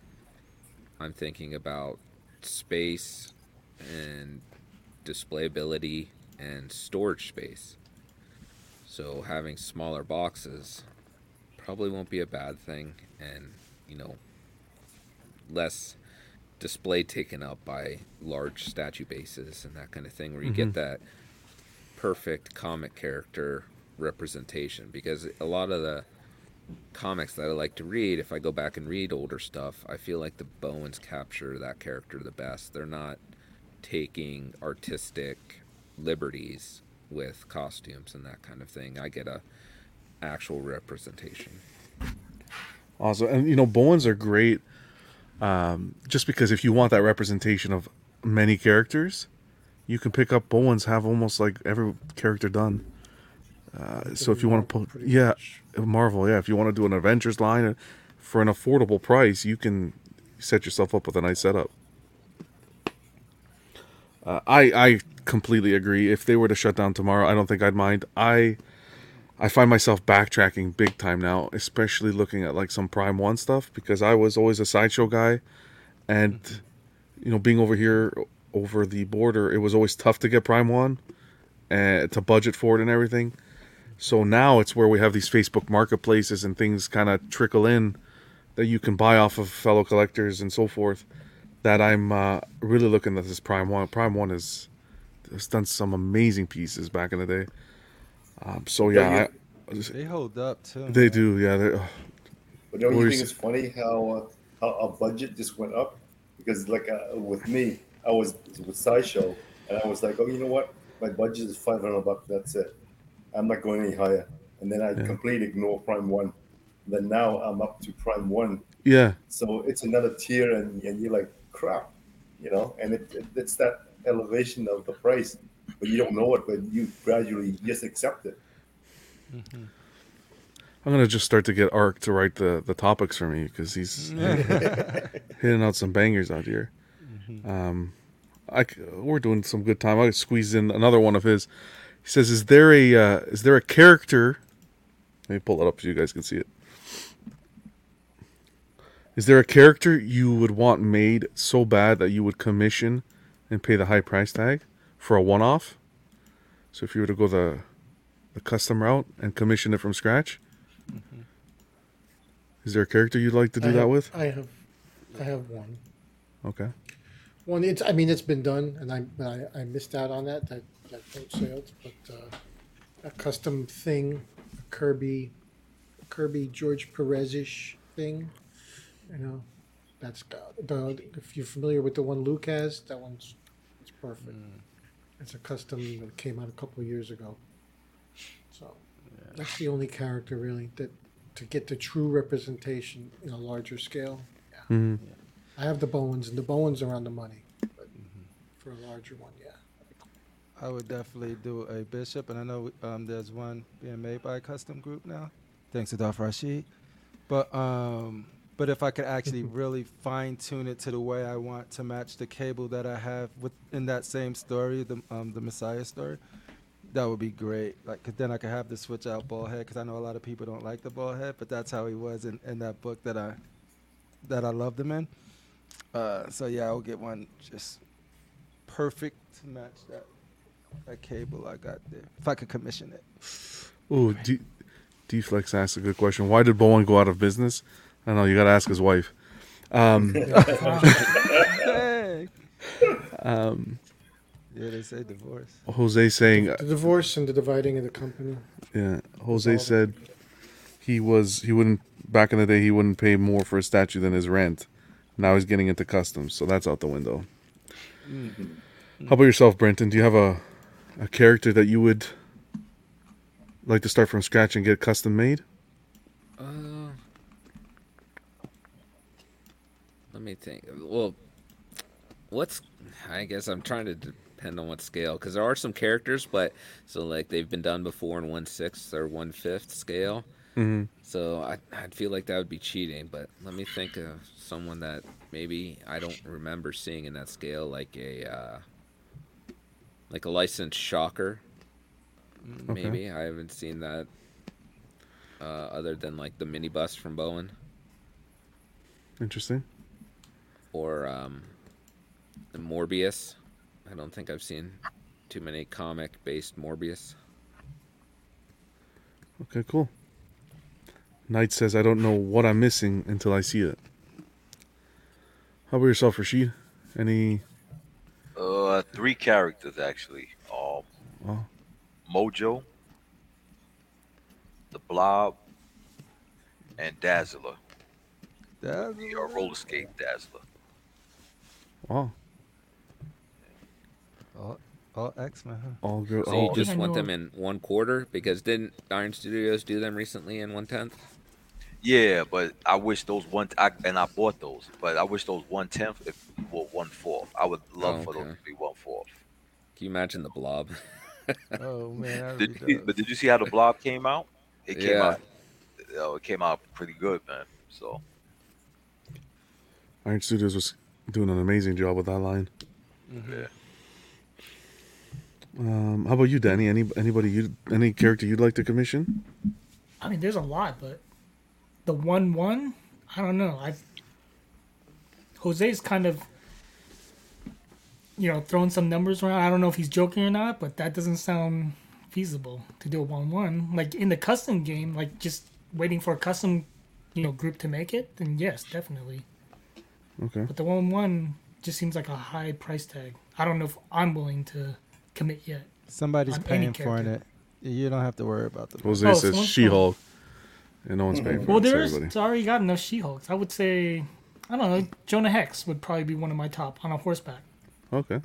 I'm thinking about space and displayability and storage space. So having smaller boxes probably won't be a bad thing, and you know, less display taken up by large statue bases and that kind of thing, where you get mm-hmm. that perfect comic character representation. Because a lot of the comics that I like to read, if I go back and read older stuff, I feel like the Bowens capture that character the best. They're not taking artistic liberties with costumes and that kind of thing. I get a actual representation. Awesome. And you know, Bowens are great. Um, just because if you want that representation of many characters, you can pick up Bowens. Have almost like every character done. Uh, so if you want to put, yeah, much. Marvel, yeah. If you want to do an Avengers line uh, for an affordable price, you can set yourself up with a nice setup. Uh, I I completely agree. If they were to shut down tomorrow, I don't think I'd mind. I I find myself backtracking big time now, especially looking at like some Prime One stuff because I was always a sideshow guy, and you know, being over here over the border, it was always tough to get Prime One, and to budget for it and everything. So now it's where we have these Facebook marketplaces and things kind of trickle in that you can buy off of fellow collectors and so forth. That I'm uh, really looking at this Prime One. Prime One is has done some amazing pieces back in the day. Um, so yeah, I, They hold up too. they man. do. Yeah, they, But don't you is- think it's funny how uh, how our budget just went up? Because like uh, with me, I was with Sideshow, and I was like, oh, you know what? My budget is five hundred bucks. That's it. I'm not going any higher. And then I Yeah. completely ignore Prime One. Then now I'm up to Prime One, yeah, so it's another tier, and, and you're like, crap, you know. And it, it, it's that elevation of the price, but you don't know it, but you gradually just accept it. I'm gonna just start to get Ark to write the the topics for me because he's hitting out some bangers out here. Um, I c- we're doing some good time. I squeeze in another one of his. He says, "Is there a uh, is there a character?" Let me pull it up so you guys can see it. Is there a character you would want made so bad that you would commission and pay the high price tag for a one off? So if you were to go the the custom route and commission it from scratch, is there a character you'd like to do I that have- with? I have, I have one. Okay. One, it's. I mean, it's been done, and I I, I missed out on that. That that boat sailed, but uh, a custom thing, a Kirby, a Kirby George Perez-ish thing. You know, that's got the. If you're familiar with the one Luke has, that one's it's perfect. It's a custom that came out a couple of years ago. So that's the only character really that to get the true representation in a larger scale. hmm I have the Bowens, and the Bowens are on the money. But for a larger one, yeah. I would definitely do a bishop, and I know um, there's one being made by a custom group now, thanks to Dolph Rashid. But um, but if I could actually really fine tune it to the way I want to match the cable that I have within that same story, the um, the Messiah story, that would be great. Like, 'cause then I could have the switch out ball head, because I know a lot of people don't like the ball head, but that's how he was in, in that book that I that I loved him in. Uh, so yeah, I'll get one just perfect to match that that cable I got there. If I could commission it. Ooh, D- D-Flex asked a good question. Why did Bowen go out of business? I don't know. You got to ask his wife. Um, um, Yeah, they say divorce. Jose saying, The divorce and the dividing of the company. yeah. Jose said he was he wouldn't back in the day he wouldn't pay more for a statue than his rent. Now he's getting into customs, so that's out the window. How about yourself, Brenton? Do you have a a character that you would like to start from scratch and get custom made? Uh, let me think. Well, what's I guess I'm trying to depend on what scale because there are some characters, but so like they've been done before in one sixth or one fifth scale. Mm-hmm. So I I'd feel like that would be cheating. But let me think of someone that maybe I don't remember seeing in that scale, like a uh, like a licensed shocker. Okay. Maybe I haven't seen that. Uh, other than like the minibus from Bowen. Interesting. Or um, Morbius. I don't think I've seen too many comic-based Morbius. Okay, cool. Knight says, I don't know what I'm missing until I see it. How about yourself, Rashid? Any? Uh, three characters actually. Um, Oh. Mojo, the Blob, and Dazzler. That's The uh, roller skate Dazzler. Wow, all, all X Men. Huh? all good. So All you I just want them in one quarter because didn't Iron Studios do them recently in one tenth? Yeah, but I wish those one I, and I bought those, but I wish those one tenth if were one fourth. I would love Oh, for those to be one fourth. Can you imagine the blob? Oh man, Did you, but did you see how the blob came out? It came Yeah. out. Oh, it came out pretty good, man. So Iron Studios was doing an amazing job with that line. yeah. Um, how about you, Danny? Any anybody you any character you'd like to commission? I mean, there's a lot, but the one one, I don't know. I Jose's kind of you know throwing some numbers around. I don't know if he's joking or not, but that doesn't sound feasible to do a one one. Like in the custom game, like just waiting for a custom you know group to make it. Then yes, definitely. Okay. But the one one just seems like a high price tag. I don't know if I'm willing to commit yet. Somebody's paying for it. You don't have to worry about the. Jose Oh, says someone's She-Hulk, and no one's paying for Well, it. It's there's it's already got enough She-Hulks. I would say, I don't know, Jonah Hex would probably be one of my top on a horseback. Okay.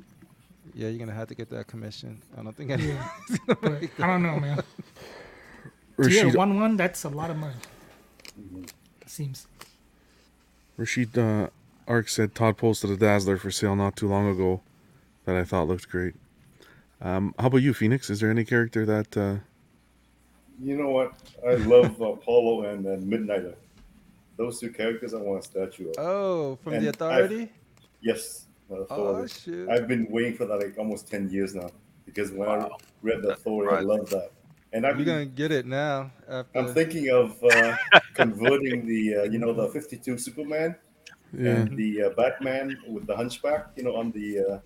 Yeah, you're gonna have to get that commission. I don't think any. Yeah. I don't know, man. So yeah, Rashid, one one, that's a lot of money. It seems. Rashid uh, Ark said Todd posted a Dazzler for sale not too long ago that I thought looked great. Um, how about you, Phoenix? Is there any character that? Uh, You know what? I love uh, Apollo and, and Midnighter. Those two characters I want a statue of. Oh, from And the I've- authority. Yes. uh, Oh Authority. shoot! I've been waiting for that like almost 10 years now because when Wow. I read the That's authority, I love that. And I've You're been, gonna get it now. After I'm thinking of uh, converting the, uh, you know, the 52 Superman yeah. and the uh, Batman with the hunchback, you know, on the uh,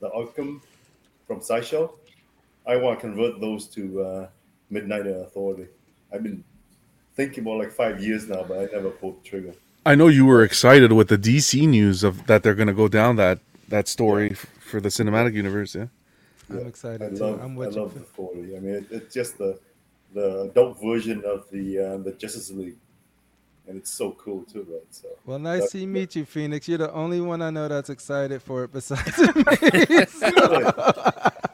the Arkham from Sideshow. I want to convert those to uh, Midnight Authority. I've been thinking about like five years now, but I never pulled the trigger. I know you were excited with the DC news of that they're going to go down that that story f- for the cinematic universe. Yeah. I'm Yeah, excited I too. love, I'm I with you. love the Authority. I mean, it, it's just the the adult version of the uh, the Justice League, and it's so cool too, right? So Well, nice That- to meet you, Phoenix. You're the only one I know that's excited for it besides me.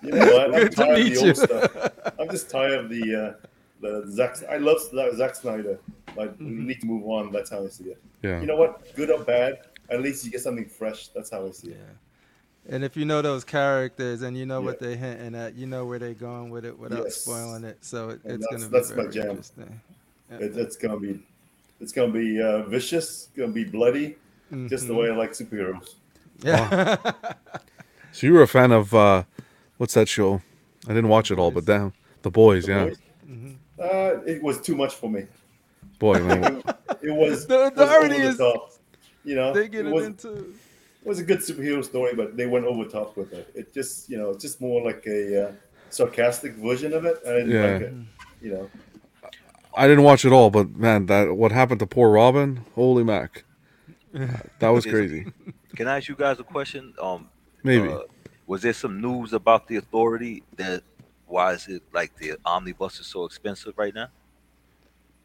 you know what? I'm Good to tired of meet the you. old stuff. I'm just tired of the uh, the Zack. I love Zack- Zack Snyder. Like we Mm-hmm. need to move on. That's how I see it. Yeah. You know what? Good or bad, at least you get something fresh. That's how I see it. Yeah. And if you know those characters and you know what they're hinting at, you know where they're going with it without Yes. spoiling it. So it, it's gonna be that's my very jam. interesting. Yeah. It, it's gonna be, it's gonna be uh, vicious. Gonna be bloody, just the Mhm. way I like superheroes. Yeah. So you were a fan of uh, what's that show? I didn't watch it all, but damn, The Boys. The Yeah. Boys? Uh, it was too much for me. Boy, man. It was, The was over authority the is- top. You know, they get it it was, into. it was a good superhero story, but they went over top with it. It just, you know, it's just more like a uh, sarcastic version of it. I didn't Yeah. like it. You know, I didn't watch it all, but man, that what happened to poor Robin? Holy mac, that was crazy. Can I ask you guys a question? Um, Maybe. uh, was there some news about the authority that why is it like the omnibus is so expensive right now?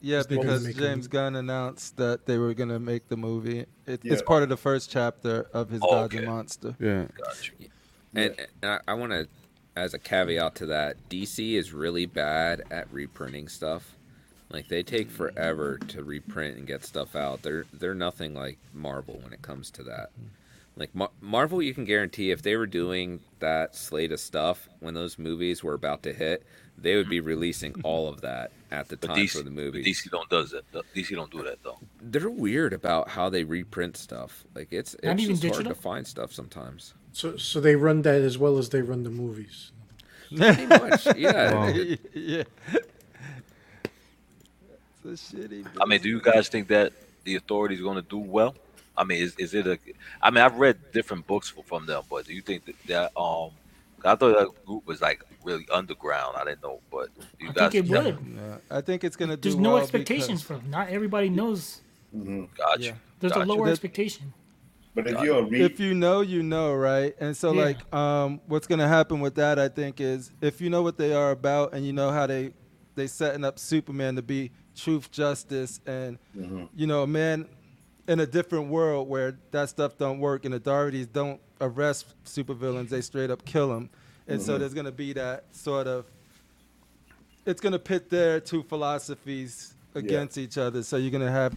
Yeah, Just because James movie. Gunn announced that they were gonna make the movie. It, It's part of the first chapter of his Oh, Gods and okay. Monster. yeah. Got you. And, and I, I want to, as a caveat to that, DC is really bad at reprinting stuff. Like they take mm-hmm. forever to reprint and get stuff out. They're they're nothing like Marvel when it comes to that. Mm-hmm. Like Mar- Marvel, you can guarantee if they were doing that slate of stuff when those movies were about to hit, they would be mm-hmm. releasing all of that at the time DC, for the but movie. DC don't does that. DC don't do that though. They're weird about how they reprint stuff. Like it's Not it's even just hard to find stuff sometimes. So, so they run that as well as they run the movies. Pretty much, yeah. Wow. yeah. It's a shitty. I mean, do you guys think that the authorities going to do well? I mean, is, is it a? I mean, I've read different books from them, but do you think that, that um? I thought that group was like really underground. I didn't know, but do you I guys think it would. Yeah, I think it's gonna do. There's no well expectations because- from. Not everybody knows. hmm got Yeah. you. There's a lower That- expectation. But if you read, if you know, you know, right? And so, Yeah. like, um, what's gonna happen with that, I think, is if you know what they are about and you know how they they setting up Superman to be truth, justice, and Mhm. you know, a man in a different world where that stuff don't work and authorities don't arrest supervillains, they straight up kill them. And so Mhm. there's gonna be that sort of. It's gonna pit their two philosophies against each other. So you're gonna have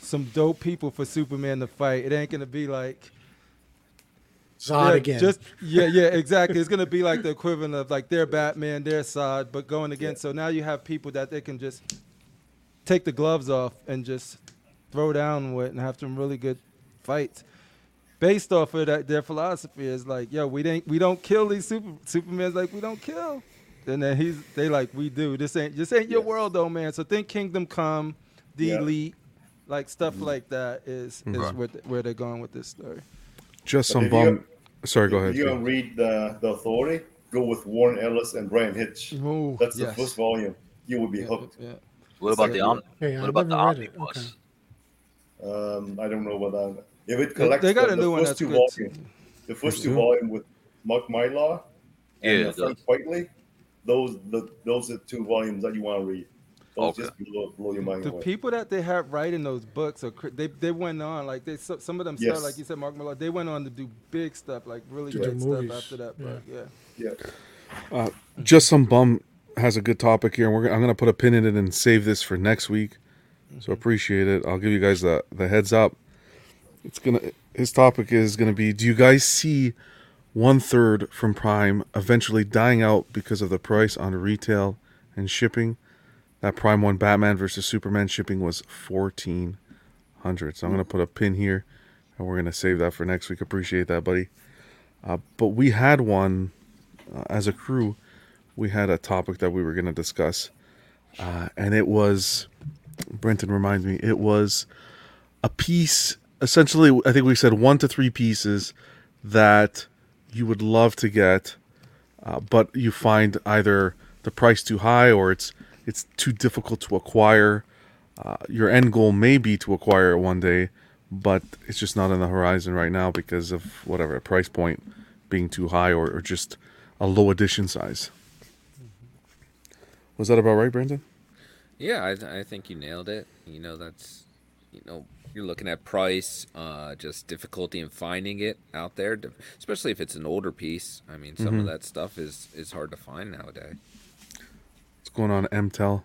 some dope people for Superman to fight. It ain't gonna be like Zod yeah, again. Just yeah, yeah, exactly. It's gonna be like the equivalent of like their Batman, their Zod, but going against. So now you have people that they can just take the gloves off and just throw down with and have some really good fights. Based off of that, their philosophy is like, yo, we ain't we don't kill these super Superman's like we don't kill. And then he's they like we do. This ain't this ain't your Yes. world though, man. So think Kingdom Come, the Yeah. Elite, like stuff mm-hmm. like that is is Right. where, where they're going with this story. Just some if bum. you- Sorry, go if ahead. You don't read the the Authority, go with Warren Ellis and Bryan Hitch. Ooh, That's yes. the first volume. You will be Yeah, hooked. yeah. What about the Yeah. om- What I've about the never read it. Um, I don't know what that. If it They, collects they got the, a the new one first that's two good. volumes, too. the first First two two? volume with Mark Millar Yeah, and it uh, Frank Quitely, those the those are two volumes that you want to read. Those Okay. just blow, blow your mind The away. people that they have writing those books are they they went on like they so- some of them Yes. started like you said Mark Millar they went on to do big stuff like really To great stuff after that yeah. book yeah yeah. Just some bum has a good topic here, and we're. I'm gonna put a pin in it and save this for next week. So appreciate it. I'll give you guys the the heads up. It's gonna. His topic is gonna be: Do you guys see one third from Prime eventually dying out because of the price on retail and shipping? That Prime One Batman versus Superman shipping was fourteen hundred. So I'm gonna put a pin here, and we're gonna save that for next week. Appreciate that, buddy. Uh, but we had one uh, as a crew. We had a topic that we were gonna discuss, uh, and it was. Brenton reminds me. It was a piece. Essentially, I think we said one to three pieces that you would love to get, uh, but you find either the price too high or it's it's too difficult to acquire. Uh, your end goal may be to acquire it one day, but it's just not on the horizon right now because of whatever price point being too high or, or just a low edition size. Was that about right, Brandon? Yeah, I, th- I think you nailed it. You know, that's, you know, you're looking at price, uh, just difficulty in finding it out there, especially if it's an older piece. I mean, some of that stuff is is hard to find nowadays. What's going on, MTEL?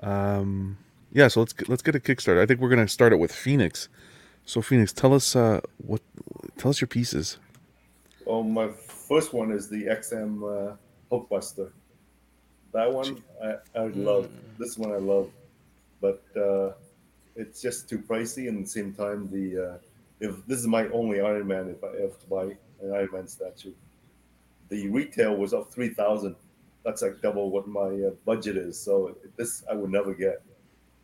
Um, yeah, so let's get, let's get a Kickstarter. I think we're gonna start it with Phoenix. So Phoenix, tell us uh, what tell us your pieces. Well, my first one is the XM uh, Hulkbuster. That one I, I love. This one I love, but uh, it's just too pricey. And at the same time, the uh, if this is my only Iron Man, if I have to buy an Iron Man statue, the retail was up three thousand. That's like double what my uh, budget is. So this I would never get.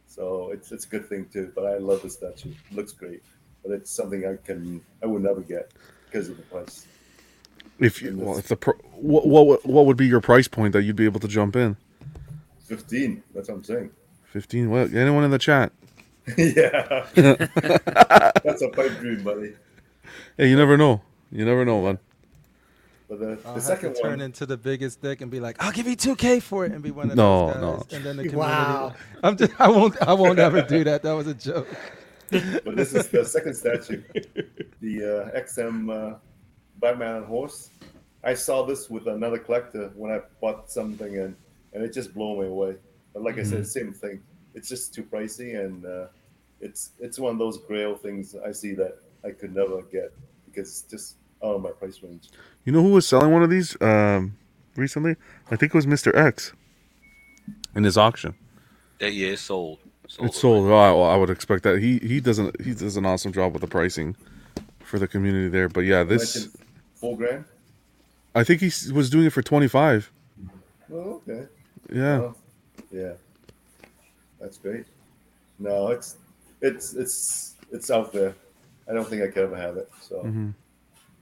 So it's it's a good thing too. But I love the statue. It looks great, but it's something I can I would never get because of the price. If you well, if the pro, what what what would be your price point that you'd be able to jump in? Fifteen. That's what I'm saying. Fifteen. Well, anyone in the chat? yeah. That's a pipe dream, buddy. Hey, you never know. You never know, man. But the, I'll the have second to turn one, into the biggest dick and be like I'll give you 2k for it and be one of No, those guys no. and then the community Wow. I'm just I won't I won't ever do that that was a joke but this is the second statue, the uh, XM uh, Batman on horse. I saw this with another collector when I bought something, and and it just blew me away. But like I said, same thing. It's just too pricey, and uh, it's it's one of those Grail things I see that I could never get because it's just out of my price range. You know who was selling one of these um, recently? I think it was Mister X in his auction. That yeah, it's sold. sold It's sold. Oh, I, well, I would expect that. He he doesn't he does an awesome job with the pricing for the community there. But yeah, this Mentioned four grand. I think he was doing it for twenty five. Oh, okay. Yeah. Oh, yeah, that's great. No, it's it's it's it's out there. I don't think I could ever have it. So Mhm.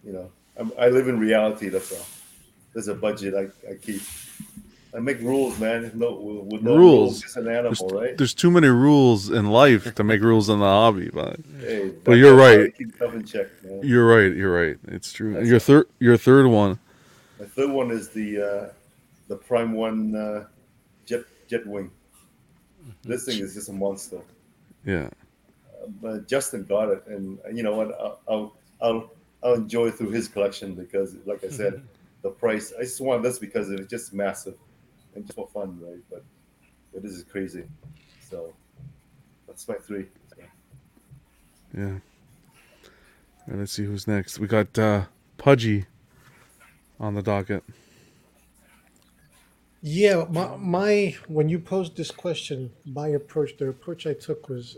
you know, I'm, I live in reality. That's all. There's a budget I, I keep. I make rules, man. No, with no Rules. rules, it's an animal, right? There's too many rules in life to make rules in the hobby, but Hey, But you're that's why I right. Keep in check, man. you're right. You're right. It's true. That's your third, your third one. My third one is the uh, the Prime One uh, Jet Jet Wing. This thing is just a monster. Yeah. But Justin got it, and you know what? I'll I'll I'll, I'll enjoy through his collection because, like I said, the price. I just want this because it's just massive and just for fun, right? But but this is crazy. So that's my three. Yeah. And let's see who's next. We got uh, Pudgy on the docket. Yeah, my, my when you posed this question, my approach, the approach I took was,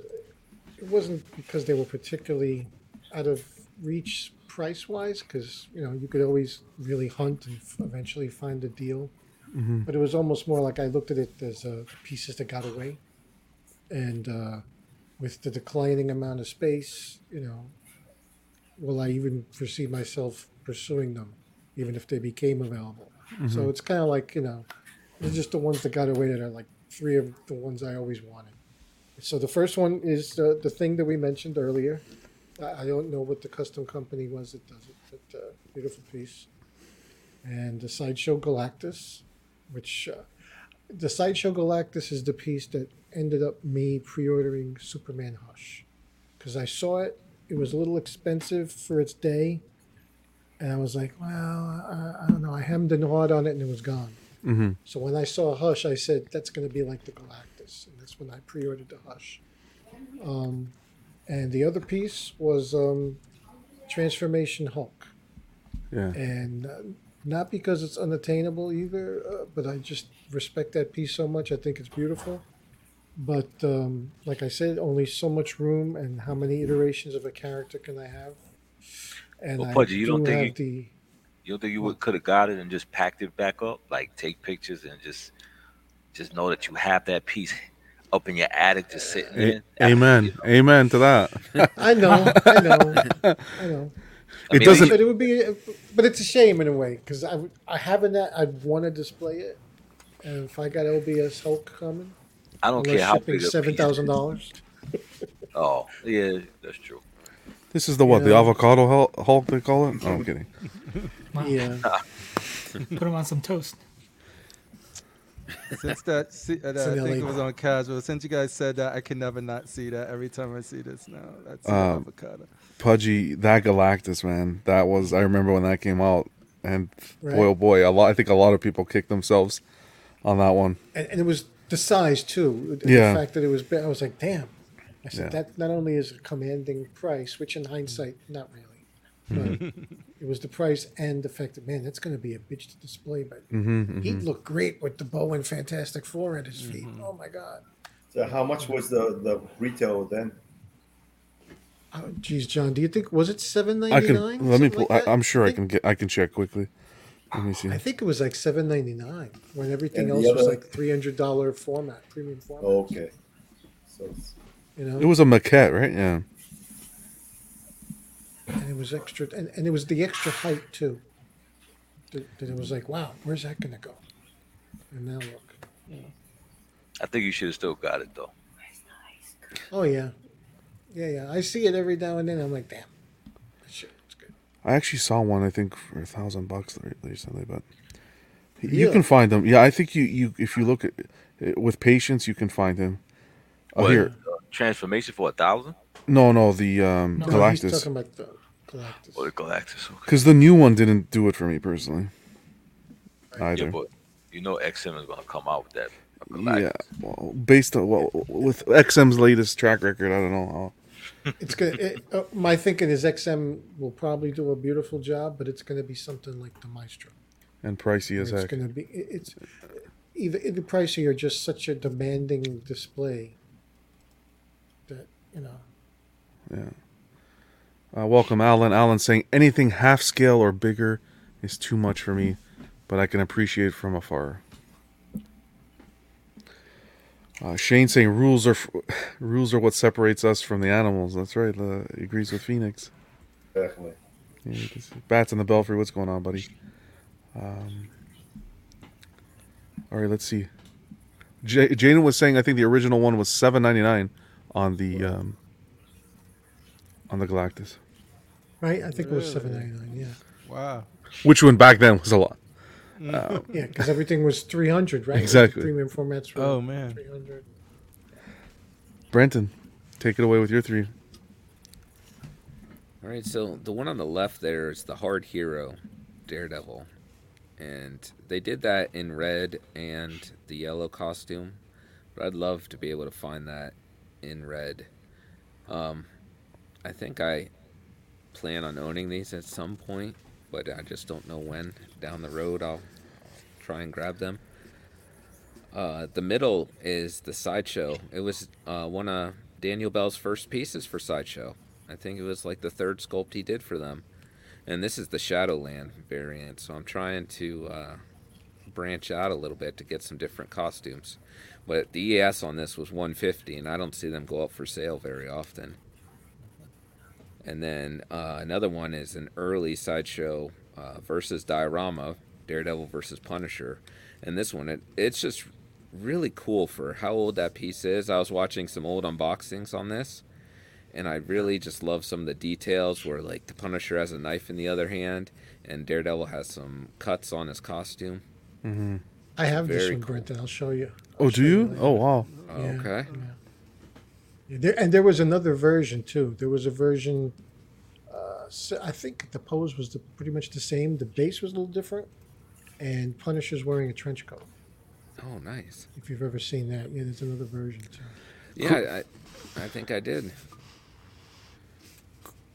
it wasn't because they were particularly out of reach price wise, because you know you could always really hunt and f- eventually find a deal, Mhm. but it was almost more like I looked at it as uh, pieces that got away, and uh, with the declining amount of space, you know, will I even foresee myself pursuing them, even if they became available? So it's kind of like you know, they're just the ones that got away that are like three of the ones I always wanted. So the first one is uh, the thing that we mentioned earlier. I I don't know what the custom company was that does it, but uh, beautiful piece. And the Sideshow Galactus, which uh, the Sideshow Galactus is the piece that ended up me pre-ordering Superman Hush because I saw it. It was a little expensive for its day, and I was like, well, I, I don't know. I hemmed and hawed on it, and it was gone. Mm-hmm. So when I saw Hush, I said that's going to be like the Galactus, and that's when I pre-ordered the Hush. Um, and the other piece was um, Transformation Hulk, Yeah. and uh, not because it's unattainable either, uh, but I just respect that piece so much. I think it's beautiful. But um, like I said, only so much room, and how many iterations of a character can I have? And Well, I Pudgy, you don't think have the You don't think you would could have got it and just packed it back up, like take pictures and just just know that you have that piece up in your attic, just sitting A- there. amen. Amen to that. I know, I know, I know. I It mean, doesn't- But it would be, but it's a shame in a way because I, I haven't that. I'd want to display it, and if I got LBS Hulk coming, I don't care how shipping big a seven piece- thousand dollars. Oh, yeah, that's true. This is the what? The avocado Hulk they call it? Oh, I'm kidding. Wow. Yeah, Put him on some toast. Since that, see, uh, It's I think it was on casual. Since you guys said that, I can never not see that. Every time I see this now, that's the Um, avocado. Pudgy, that Galactus man, that was. I remember when that came out, and Right. boy, oh boy, a lot. I think a lot of people kicked themselves on that one. and, and it was the size too. Yeah. The fact that it was, I was like, damn. I said Yeah. that not only is a commanding price, which in hindsight, not really, but it was the price and the fact that man, that's going to be a bitch to display. But mm-hmm, mm-hmm, he'd look great with the bow and Fantastic Four at his feet. Mm-hmm. Oh my god. So how much was the the retail then? Oh, geez, John, do you think was it seven I can let me. Pull, I, I'm sure I can get. I can check quickly. Let me see. I think it was like seven ninety nine when everything And else the was like three hundred dollar format, premium format. Oh, okay. So You know, It was a maquette, right? Yeah. And it was extra, and, and it was the extra height too. That, that it was like, wow, where's that gonna go? And now look. I think you should have still got it though. Oh yeah, yeah, yeah. I see it every now and then. I'm like, damn, that shit looks good. I actually saw one. I think for a thousand bucks recently, but you Yeah. can find them. Yeah, I think you you if you look at with patience, you can find him. Oh, What, here. uh, transformation for a thousand? No, no, the um, No, No, he's Galactus. talking about the Galactus. Or the Galactus? Okay. Because the new one didn't do it for me personally. Either. Yeah, but you know XM is gonna come out with that. uh, Yeah, well, based on well, with XM's latest track record, I don't know. How. It's gonna. It, uh, my thinking is XM will probably do a beautiful job, but it's gonna be something like the Maestro. And pricey as it's heck. going to be it- it's either either pricey or just such a demanding display that you know Uh, welcome, Alan. Alan saying anything half scale or bigger is too much for me, but I can appreciate from afar. Uh, Shane saying rules are f- rules are what separates us from the animals. That's right. Uh, he agrees with Phoenix. Definitely. Yeah, you can see- Bats in the belfry. What's going on, buddy? Um, All right, let's see. J- Jane was saying I think the original one was seven ninety nine on the um, on the Galactus, Right? I think it was seven ninety nine. Yeah. Wow. which one back then was a lot. Yeah, because everything was three hundred, right? Exactly. Premium formats were Oh man. three hundred. Brenton, take it away with your three. All right, so the one on the left there is the Hard Hero Daredevil. And they did that in red and the yellow costume. But I'd love to be able to find that in red. Um, I think I plan on owning these at some point, but I just don't know when. Down the road, I'll try and grab them. Uh, the middle is the Sideshow. It was uh, one of Daniel Bell's first pieces for Sideshow. I think it was like the third sculpt he did for them. And this is the Shadowland variant, so I'm trying to uh, branch out a little bit to get some different costumes. But the ES on this was 150, and I don't see them go up for sale very often. And then uh, another one is an early sideshow uh, versus diorama, Daredevil versus Punisher. And this one, it, it's just really cool for how old that piece is. I was watching some old unboxings on this, and I really just love some of the details where, like, the Punisher has a knife in the other hand, and Daredevil has some cuts on his costume. I have this Very one, cool. Brenton. I'll show you. Oh, I'll do show you? later. Oh, wow. Oh, Yeah. okay. Yeah, there, and there was another version too. There was a version. Uh, so I think the pose was the, pretty much the same. The base was a little different, and Punisher's wearing a trench coat. Oh, nice. If you've ever seen that, yeah, there's another version too. Yeah, I, I think I did.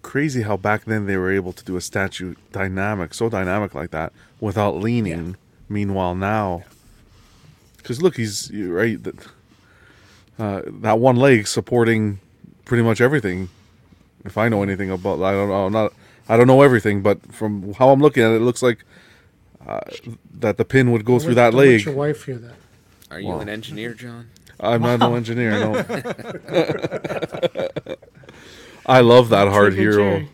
Crazy how back then they were able to do a statue dynamic, so dynamic like that, without leaning. Meanwhile, now, because look, he's right. That uh, that one leg supporting pretty much everything. If I know anything about, I don't know, not I don't know everything, but from how I'm looking at it, it looks like uh, that the pin would go through that Don't let leg. your wife hear that. Are you Wow. an engineer, John? I'm not no engineer. No. I love that hard Triple hero, J.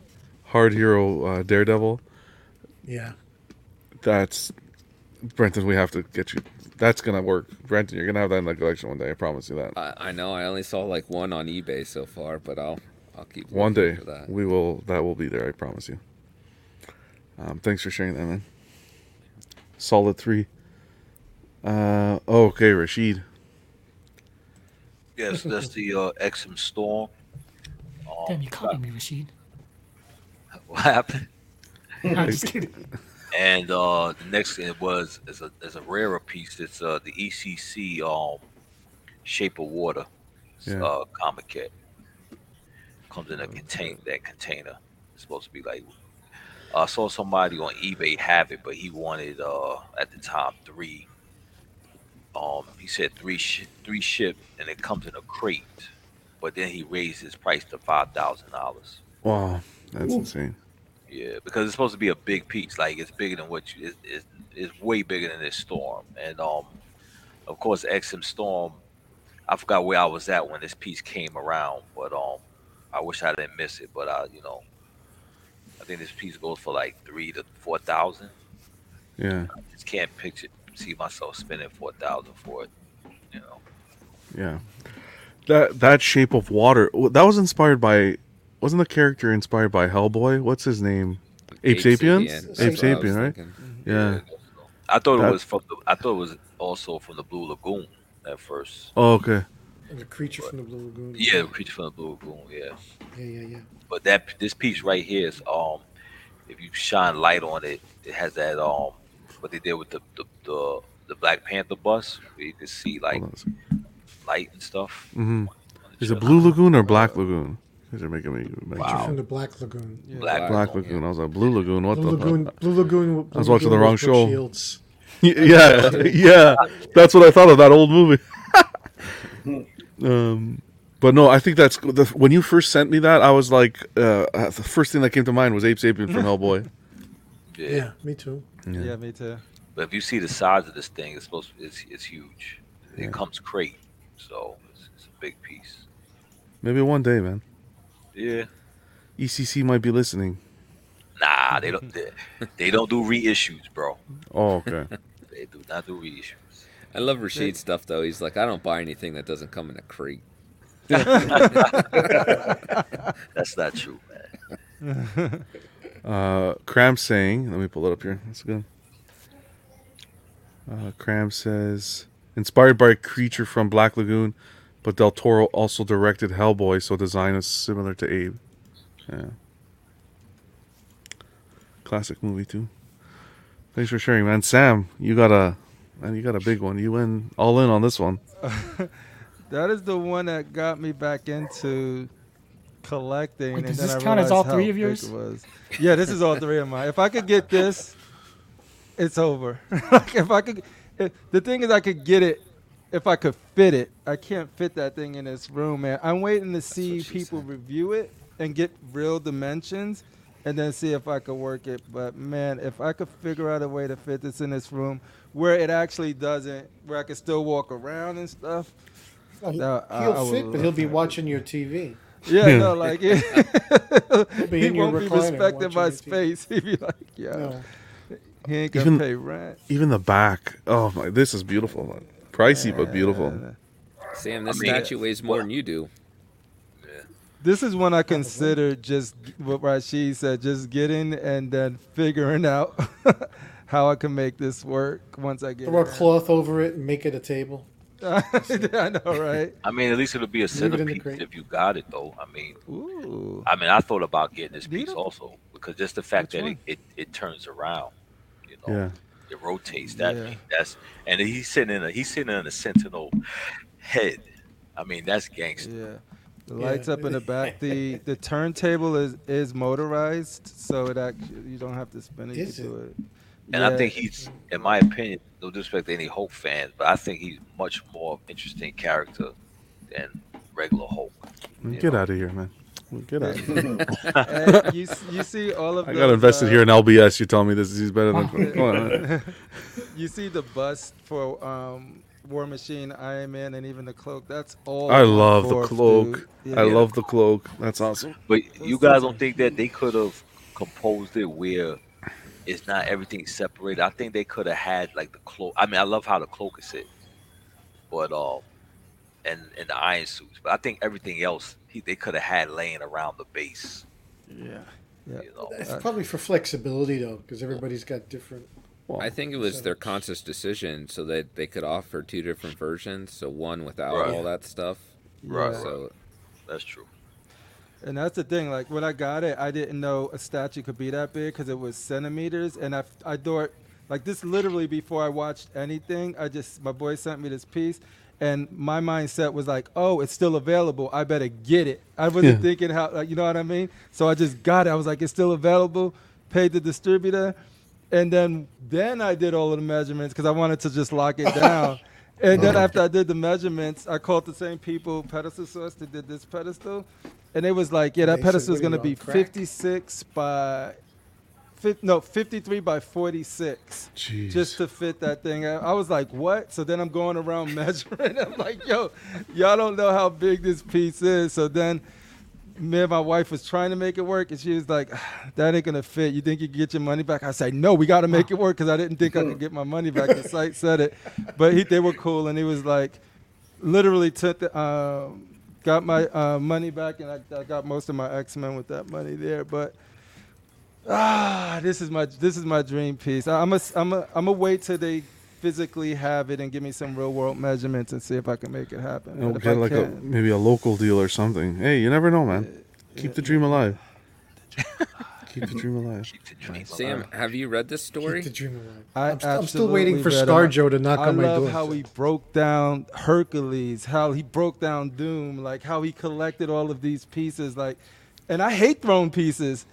hard hero uh, Daredevil. Yeah, That's Brenton. We have to get you. That's gonna work, Brenton. You're gonna have that in the collection one day. I promise you that. I, I know. I only saw like one on eBay so far, but I'll I'll keep One day for that. we will. That will be there. I promise you. Um, thanks for sharing that, man. Solid three. Uh, oh, okay, Rashid. Yes, that's the uh, XM Storm. Um, Damn, you copied me, Rashid. What happened? I'm just kidding. And uh, the next thing was is a is a rarer piece. It's uh, the ECC um, Shape of Water Yeah. uh, comic kit. Comes in a contain that container. It's supposed to be like. I saw somebody on eBay have it, but he wanted uh, at the time three. Um, he said three sh- three ship, and it comes in a crate. But then he raised his price to five thousand dollars. Wow, that's insane. Yeah, because it's supposed to be a big piece. Like it's bigger than what you. It's, way bigger than this storm, and um, of course, XM Storm. I forgot where I was at when this piece came around, but um, I wish I didn't miss it. But I, you know, I think this piece goes for like three to four thousand. Yeah, I just can't picture see myself spending four thousand for it. You know, yeah. That that shape of water that was inspired by. Wasn't the character inspired by Hellboy? What's his name? Abe Sapien? Abe what I was Sapien, right? thinking. Yeah. I thought That- it was from the. I thought it was also from the Blue Lagoon at first. Oh, okay. and the creature from the Blue Lagoon. Yeah, the creature from the Blue Lagoon. Yeah. yeah, yeah, yeah. But that this piece right here is um if you shine light on it, it has that um what they did with the the, the, the Black Panther bus where you can see like light and stuff. Mm-hmm. Is it Blue Lagoon or Black Lagoon? These are making me. Make Wow. Creature from the Black Lagoon. Yeah. Black, Black Lagoon. I was like Blue Lagoon. What Blue the? Lagoon. fuck? Blue Lagoon. I was watching the wrong show. Shields. yeah, yeah. That's what I thought of that old movie. um, but no, I think that's the, when you first sent me that. I was like, uh, uh, the first thing that came to mind was Abe Sapien from Hellboy. Yeah. Yeah, me too. Yeah, me too. But if you see the size of this thing, it's supposed to, it's it's huge. It Yeah. comes crate, so it's, it's a big piece. Maybe one day, man. Yeah. ECC might be listening. Nah, they don't. They, they don't do reissues, bro. Oh, okay. They do not do reissues. I love Rashid's stuff though. He's like, I don't buy anything that doesn't come in a crate. That's not true, man. Uh, Cram saying, let me pull it up here. That's good. Uh, Cram says, inspired by a creature from Black Lagoon, but Del Toro also directed Hellboy, so design is similar to Abe. Yeah. Classic movie too. Thanks for sharing, man. Sam, you got a, man, you got a big one. You win all in on this one. That is the one that got me back into collecting. Wait, and does then this I count as all three of big yours? Was. Yeah, this is all three of mine. If I could get this, it's over. like if I could, if, the thing is, I could get it if I could fit it. I can't fit that thing in this room, man. I'm waiting to see people said. review it and get real dimensions. And then see if I could work it. But man, if I could figure out a way to fit this in this room where it actually doesn't, where I can still walk around and stuff, he, uh, no, he'll I would fit, but he'll be that. watching your TV. Yeah, no, like it, be he in won't be recliner respecting my watching your TV. space. He'd be like, yeah, No. he ain't gonna Even- pay rent. Even the back. Oh my, this is beautiful. man. Pricey but beautiful. Sam, this I mean- statue weighs more than you do. This is when I consider just what Rashid said, just getting and then figuring out how I can make this work once I get. Throw a cloth over it and make it a table. I know, right? I mean, at least it'll be a Leave it in centerpiece if you got it, though. I mean, Ooh, I mean, I thought about getting this piece also because just the fact Which that it, it, it turns around, you know, Yeah. It rotates. That Yeah. mean, that's and he's sitting in a he's sitting in a sentinel head. I mean, that's gangster. yeah. The Yeah. lights up in the back. The the turntable is is motorized, so it actually you don't have to spin it. You Is do it. And I think he's, in my opinion, no disrespect to any Hulk fans, but I think he's much more interesting character than regular Hulk. Get know. out of here, man. Get out. Of you you see all of I those, got invested uh, here in LBS. You tell me this is better than. Come on. You see the bust for um, War Machine, Iron Man, and even the cloak. That's all. I on love the cloak. dude. I Yeah. love the cloak. That's awesome. But you guys things don't think that they could have composed it where it's not everything separated? I think they could have had like the cloak. I mean, I love how the cloak is it, but um, and and the iron suits. But I think everything else he, they could have had laying around the base. Yeah. Yeah. You know, It's uh, probably for flexibility though, because everybody's got different. I think it was their conscious decision so that they could offer two different versions. So one without Right. all that stuff. Right. Yeah. So that's true. And that's the thing. Like when I got it, I didn't know a statue could be that big because it was centimeters, and I I thought like this literally before I watched anything. I just my boy sent me this piece, and my mindset was like, oh, it's still available. I better get it. I wasn't Yeah. thinking how like, you know what I mean. So I just got it. I was like, it's still available. Paid the distributor, and then then I did all of the measurements because I wanted to just lock it down. And then after I did the measurements, I called the same people, pedestal source, that did this pedestal, and it was like, yeah, that pedestal is gonna be crack?" 56 by, fif- no, 53 by 46, Jeez. just to fit that thing. I, I was like, what? So then I'm going around measuring. I'm like, yo, y'all don't know how big this piece is. So then me and my wife was trying to make it work, and she was like, "Ah, "That ain't gonna fit. You think you can get your money back?" I said, "No, we got to make it work," because I didn't think I could get my money back. The site said it, but he, they were cool, and he was like, literally took the, um, got my uh, money back, and I, I got most of my X Men with that money there. But ah, this is my this is my dream piece. I, I'm a I'm a I'm a wait till they physically have it and give me some real world measurements and see if I can make it happen. We'll get I like a maybe a local deal or something. Hey, you never know, man. Keep the dream alive. Keep the dream alive. Keep the dream Sam, have you read this story? Keep the dream alive. I I'm, st- I'm still waiting for absolutely read it. ScarJo to knock I on my door. I love how he broke down Hercules, how he broke down Doom, like how he collected all of these pieces. Like, and I hate throne pieces,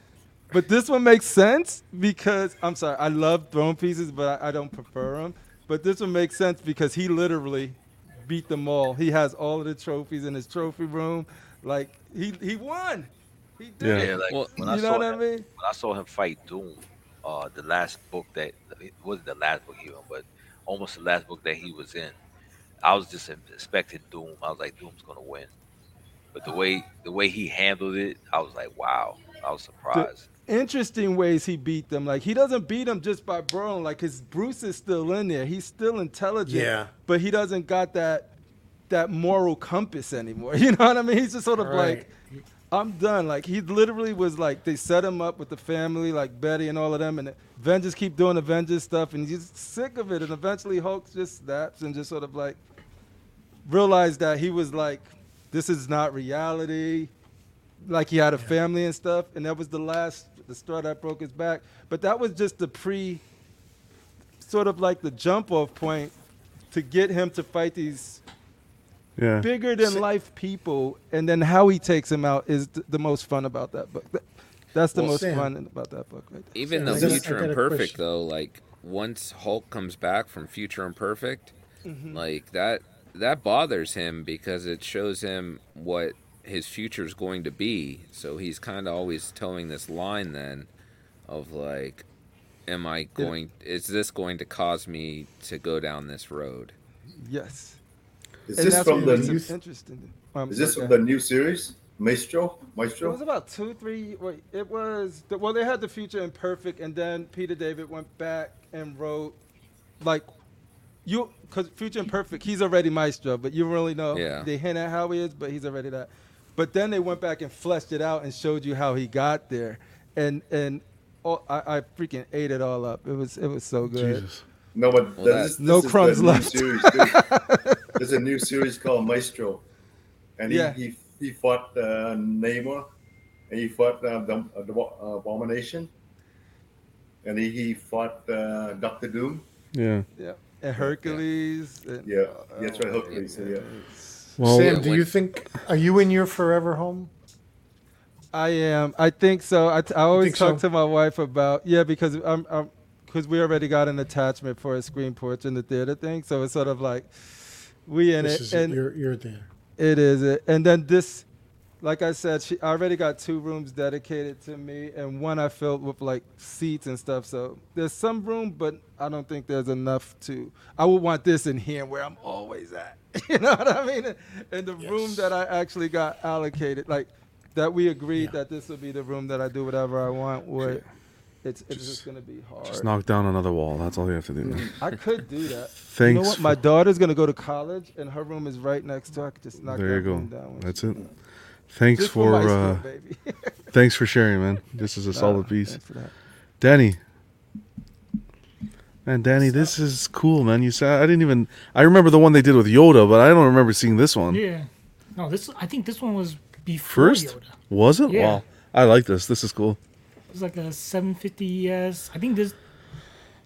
but this one makes sense because I'm sorry, I love throne pieces, but I, I don't prefer them. But this one makes sense because he literally beat them all. He has all of the trophies in his trophy room. Like he he won. He did. Yeah. it. Yeah, like Well, when I you saw know what I mean? when I saw him fight Doom, uh, the last book that it wasn't the last book he was, but almost the last book that he was in, I was just expecting Doom. I was like, Doom's gonna win. But the way the way he handled it, I was like, wow. I was surprised. Interesting ways he beat them. Like he doesn't beat them just by brawling. Like his Bruce is still in there. He's still intelligent. Yeah. But he doesn't got that that moral compass anymore. You know what I mean? He's just sort of Right. like, I'm done. Like he literally was like they set him up with the family, like Betty and all of them, and Avengers keep doing Avengers stuff, and he's sick of it. And eventually Hulk just snaps and just sort of like realized that he was like, this is not reality. Like he had a family and stuff, and that was the last the straw that broke his back. But that was just the pre, sort of like the jump off point to get him to fight these Yeah. bigger than life people, and then how he takes him out is th- the most fun about that book. That's the Well, most Sam- fun about that book, right there. Even So though I got- I Future Imperfect, though, like once Hulk comes back from Future Imperfect, mm-hmm. like that that bothers him because it shows him what his future is going to be. So he's kind of always toeing this line then of like, am I going? Is this going to cause me to go down this road? Yes, Is and this from the new? interesting. Um, Is this sorry, from the new series, Maestro? Maestro. It was about two, three. Wait, it was. The, well, they had the Future Imperfect, and then Peter David went back and wrote, like, you because Future Imperfect, he's already Maestro, but you really know Yeah. they hint at how he is, but he's already that. But then they went back and fleshed it out and showed you how he got there, and and oh, I, I freaking ate it all up. It was it was so good. Jesus. No, but Well, this, this No crumbs left. Series. There's a new series called Maestro, and he Yeah. he, he fought uh, Namor, and he fought uh, the, uh, the uh, Abomination, and he, he fought uh, Doctor Doom. Yeah. Yeah, and Hercules. And, Yeah, oh, that's right, Hercules. my Yeah. Goodness. Well, Sam, do you think are you in your forever home? I am. I think so. I, t- I always talk so? to my wife about yeah because I'm, I'm because we already got an attachment for a screen porch in the theater thing, so it's sort of like we in This it, is it. and You're you're there. it is it. And then this, like I said, she I already got two rooms dedicated to me, and one I filled with like seats and stuff. So there's some room, but I don't think there's enough to. I would want this in here where I'm always at. you know what I mean? And the room that I actually got allocated, like that we agreed Yeah. that this would be the room that I do whatever I want. Where it's it's just, gonna be hard. just knock down another wall. That's all you have to do. man. I could do that. Thanks. You know what? My daughter's gonna go to college, and her room is right next to. I could just knock there that you go. down. That's it. Thanks Just for my school, uh, baby. thanks for sharing, man. This is a solid Nah, piece. for that. Danny. Man, Danny, this is cool, man. You said I didn't even. I remember the one they did with Yoda, but I don't remember seeing this one. Yeah. No, this I think this one was before First, Yoda. was it? Yeah. Wow, I like this. This is cool. It was like a 750 ES. I think this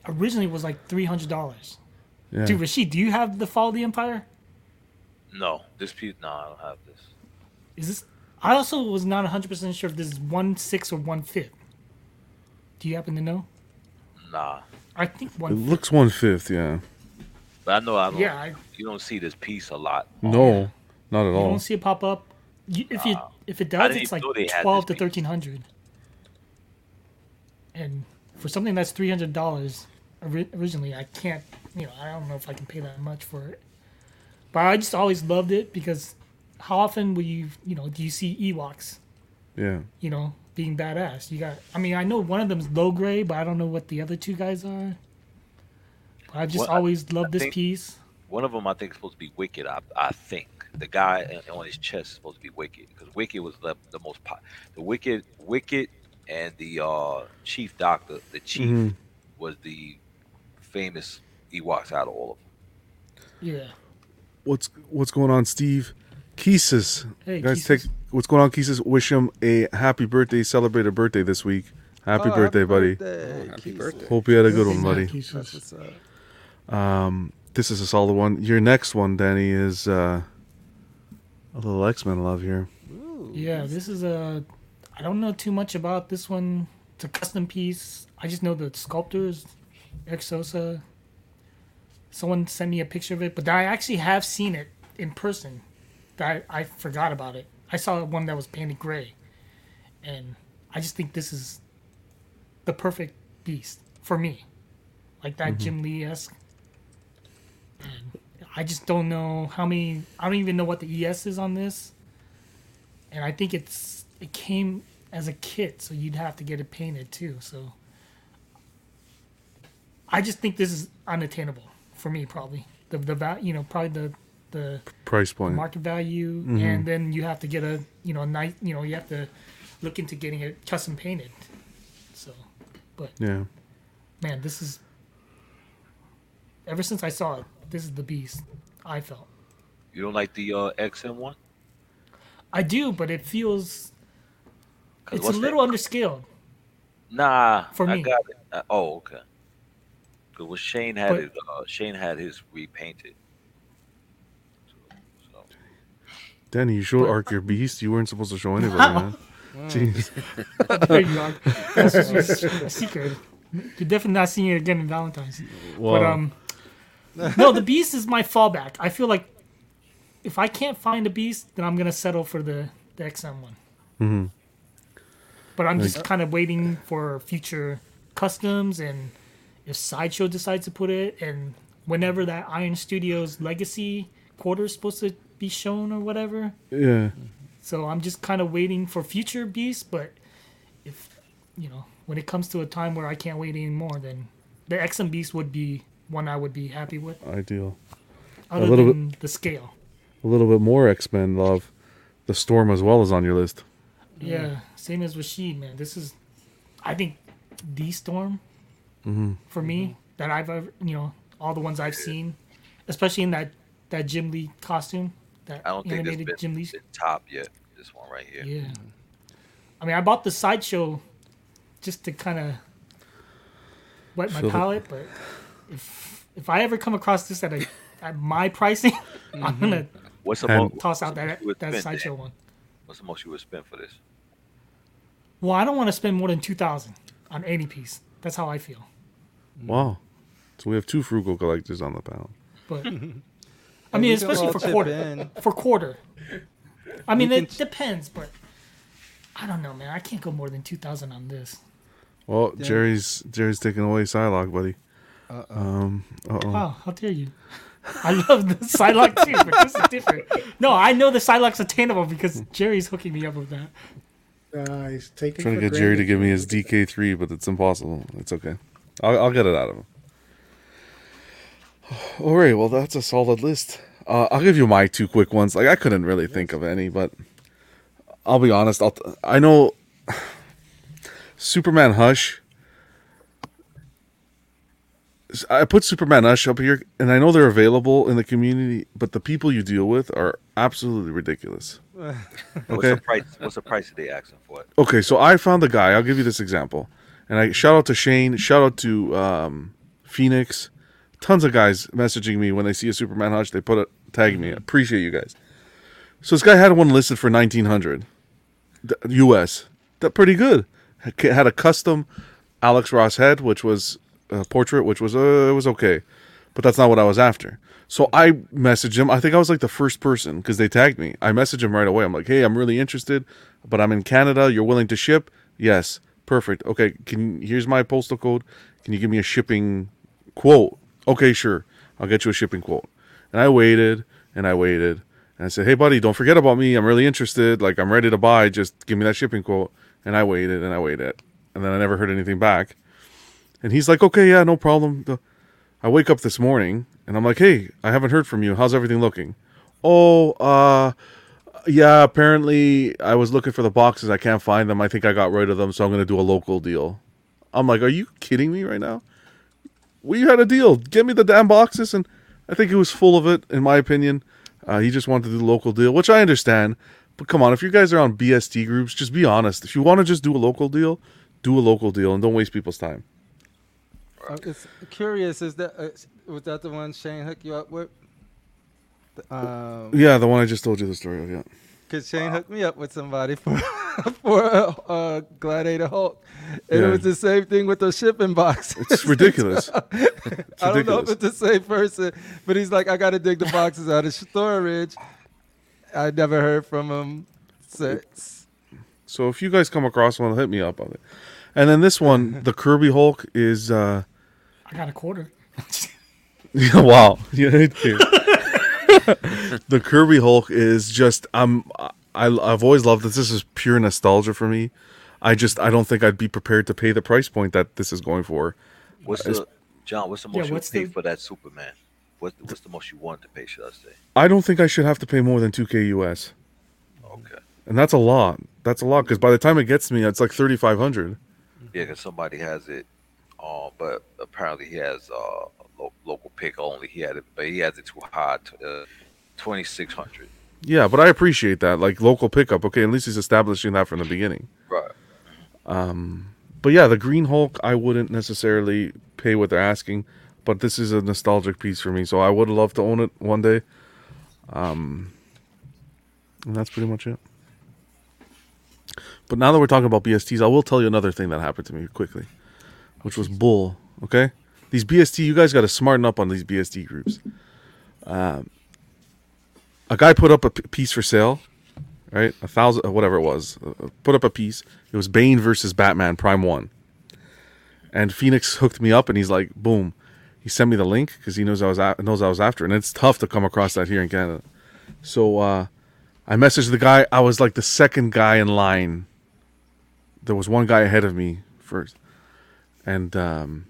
originally was like $300. Yeah. Dude, Rashid, do you have the Fall of the Empire? No, this piece. No, I don't have this. Is this? I also was not 100% sure if this is one six or one fifth. Do you happen to know? Nah, I think one. It one. looks one fifth. Yeah. but I know I don't. Yeah, I, you don't see this piece a lot. No, not at you all. You don't see it pop up. You, if you if it does, it's like know they 12 to 1300. And for something that's $300 ori- originally, I can't. You know, I don't know if I can pay that much for it. But I just always loved it because how often will you, you know, do you see Ewoks? Yeah. you know, being badass. You got. I mean, I know one of them's Logray, but I don't know what the other two guys are. But I've just Well, I- always loved I this piece. One of them I think is supposed to be Wicket. I, I think the guy on his chest is supposed to be Wicket because Wicket was the, the most po- the Wicket Wicket and the uh, Chief Doctor. The Chief Mhm. was the famous Ewoks out of all of them. Yeah. What's what's going on, Steve? Keesis. Hey, Guys, Keesis. take what's going on, Keesis. Wish him a happy birthday. Celebrate a birthday this week. Happy Oh, birthday, buddy. birthday, Happy birthday. Hope you had a good one, buddy. Keith. That's what's up. Um, this is a solid one. Your next one, Danny, is uh, a little X Men love here. Ooh. Yeah. This is a. I don't know too much about this one. It's a custom piece. I just know the sculptor is Eric Sosa. Someone sent me a picture of it, but I actually have seen it in person. That I, I forgot about it. I saw one that was painted gray, and I just think this is the perfect beast for me, like that mm-hmm. Jim Lee esque. I just don't know how many. I don't even know what the ES is on this, and I think it's it came as a kit, so you'd have to get it painted too. So I just think this is unattainable for me. Probably the the you know probably the the Price point. market value, and then you have to get a you know a nice you know you have to look into getting it custom painted. So, but Yeah. man, this is ever since I saw it, this is the beast. I felt. You don't like the uh, XM one? I do, but it feels it's a what's that- little underscaled. Nah, For I me. got it. Uh, oh, okay. Because when Shane had But- it, uh, Shane had his repainted. So, so. Danny, you showed Arc your beast. You weren't supposed to show anybody, man. Jeez. there you are. That's just a secret. You're definitely not seeing it again in Valentine's. Wow. But um, no, the beast is my fallback. I feel like if I can't find a beast, then I'm gonna settle for the the XM one. Mm-hmm. But I'm just kind of waiting for future customs and if Sideshow decides to put it, and whenever that Iron Studios Legacy quarter is supposed to be shown or whatever. yeah. So I'm just kind of waiting for future beasts, but if you know, when it comes to a time where I can't wait anymore, then the XM beast would be one I would be happy with. Ideal. Other little than the scale. A little bit more X Men love. The Storm as well is on your list. Yeah, same as Rashid, man. This is, I think, the storm mm-hmm. for me that I've ever, you know, all the ones I've seen, especially in that that Jim Lee costume, I don't think this animated been, Jim Lee. been top yet. This one right here. Yeah. Mm-hmm. I mean, I bought the sideshow just to kind of wet my Fill it. palate, but if if I ever come across this at a at my pricing, I'm gonna mm-hmm. What's the And- most? toss out that you would that spend, sideshow one. What's the most you would spend for this? Well, I don't want to spend more than two thousand on any piece. That's how I feel. Wow. So we have two frugal collectors on the panel. But I mean, especially for quarter. in. For quarter. I mean, it ch- depends, but I don't know, man. I can't go more than two thousand on this. Well, Yeah. Jerry's Jerry's taking away Psylocke, buddy. Uh-oh. Um. Uh oh. Wow, how dare you? I love the Psylocke too, but this is different. No, I know the Psylocke's attainable because Jerry's hooking me up with that. Uh, he's taking Trying to for get Jerry to give me his DK three, but it's impossible. It's okay. I'll, I'll get it out of him. All right. Well, that's a solid list. Uh, I'll give you my two quick ones. Like I couldn't really think of any, but I'll be honest. I'll t- I know Superman Hush. I put Superman Hush up here, and I know they're available in the community, but the people you deal with are absolutely ridiculous. What's Okay. the price? What's the price that they asking for it? Okay, so I found the guy. I'll give you this example, and I shout out to Shane. Shout out to um, Phoenix. Tons of guys messaging me when they see a Superman Hush. They put it, tag me. I appreciate you guys. So this guy had one listed for nineteen hundred, U.S. That pretty good. Had had a custom Alex Ross head, which was a portrait, which was uh, it was okay, but that's not what I was after. So I messaged him. I think I was like the first person because they tagged me. I messaged him right away. I'm like, hey, I'm really interested, but I'm in Canada. You're willing to ship? Yes, perfect. Okay, can here's my postal code. Can you give me a shipping quote? Okay, sure. I'll get you a shipping quote. And I waited and I waited and I said, hey, buddy, don't forget about me. I'm really interested. Like I'm ready to buy. Just give me that shipping quote. And I waited and I waited, and then I never heard anything back. And he's like, okay, yeah, no problem. I wake up this morning and I'm like, hey, I haven't heard from you. How's everything looking? Oh, uh, yeah, apparently I was looking for the boxes. I can't find them. I think I got rid of them, so I'm going to do a local deal. I'm like, are you kidding me right now? We had a deal. Get me the damn boxes. And I think he was full of it, in my opinion. Uh, he just wanted to do the local deal, which I understand. But come on, if you guys are on BST groups, just be honest. If you want to just do a local deal, do a local deal and don't waste people's time. I'm curious. Is that uh, was that the one Shane hooked you up with? Um, Yeah, the one I just told you the story of. Yeah. Cause Shane hooked me up with somebody for for a uh, uh, Gladiator Hulk, and Yeah. it was the same thing with the shipping boxes. It's ridiculous. I don't know if it's the same person, but he's like, I got to dig the boxes out of storage. I never heard from him since. So if you guys come across one, hit me up on it. And then this one, the Kirby Hulk is uh I got a quarter. wow. Yeah, right there. the Kirby Hulk is just I'm I I've always loved this. This is pure nostalgia for me. I just I don't think I'd be prepared to pay the price point that this is going for. What's It's- the John? What's the Yeah, most you would what's pay the- for that Superman? What What's the most you want to pay? Should I say? I don't think I should have to pay more than 2k US. Okay. And that's a lot. That's a lot because by the time it gets to me, it's like 3500. Yeah, because somebody has it, uh, but apparently he has uh, lo- local pick only. He had it, but he has it too high, uh, twenty six hundred. Yeah, but I appreciate that. Like local pickup. Okay, at least he's establishing that from the beginning. Right. Um, but yeah, the Green Hulk, I wouldn't necessarily pay what they're asking, but this is a nostalgic piece for me, so I would love to own it one day. Um, and that's pretty much it. But now that we're talking about BSTs, I will tell you another thing that happened to me quickly, which was bull. Okay, these BST, you guys got to smarten up on these BST groups. Um, a guy put up a piece for sale, right? A thousand, uh, whatever it was, uh, put up a piece. It was Bane versus Batman Prime One, and Phoenix hooked me up, and he's like, boom, he sent me the link because he knows I was a- knows I was after, and it's tough to come across that here in Canada. So uh, I messaged the guy. I was like the second guy in line. There was one guy ahead of me first, and um,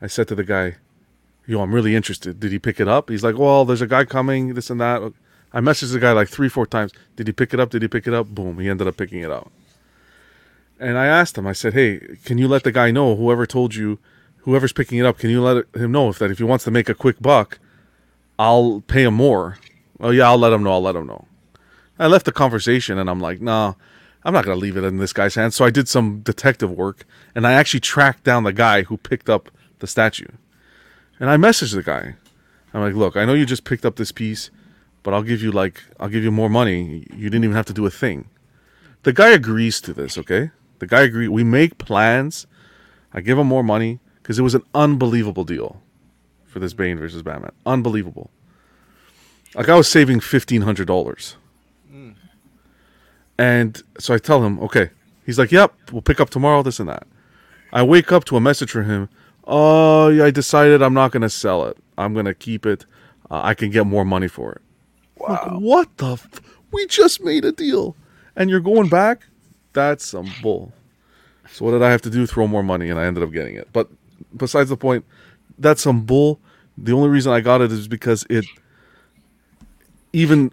I said to the guy, "Yo, I'm really interested. Did he pick it up?" He's like, "Well, there's a guy coming. This and that." I messaged the guy like three, four times. Did he pick it up? Did he pick it up? Boom, he ended up picking it up. And I asked him. I said, "Hey, can you let the guy know? Whoever told you, whoever's picking it up, can you let him know if that if he wants to make a quick buck, I'll pay him more." Oh yeah, I'll let him know. I'll let him know. I left the conversation and I'm like, nah, I'm not gonna leave it in this guy's hands. So I did some detective work and I actually tracked down the guy who picked up the statue. And I messaged the guy. I'm like, look, I know you just picked up this piece, but I'll give you like I'll give you more money. You didn't even have to do a thing. The guy agrees to this, okay? The guy agreed. We make plans. I give him more money because it was an unbelievable deal for this Bane versus Batman. Unbelievable. Like I was saving fifteen hundred dollars. And so I tell him, okay. He's like, yep, we'll pick up tomorrow, this and that. I wake up to a message from him. Oh, yeah, I decided I'm not going to sell it. I'm going to keep it. Uh, I can get more money for it. Like, what the? F- we just made a deal. And you're going back? That's some bull. So what did I have to do? Throw more money, and I ended up getting it. But besides the point, that's some bull. The only reason I got it is because it even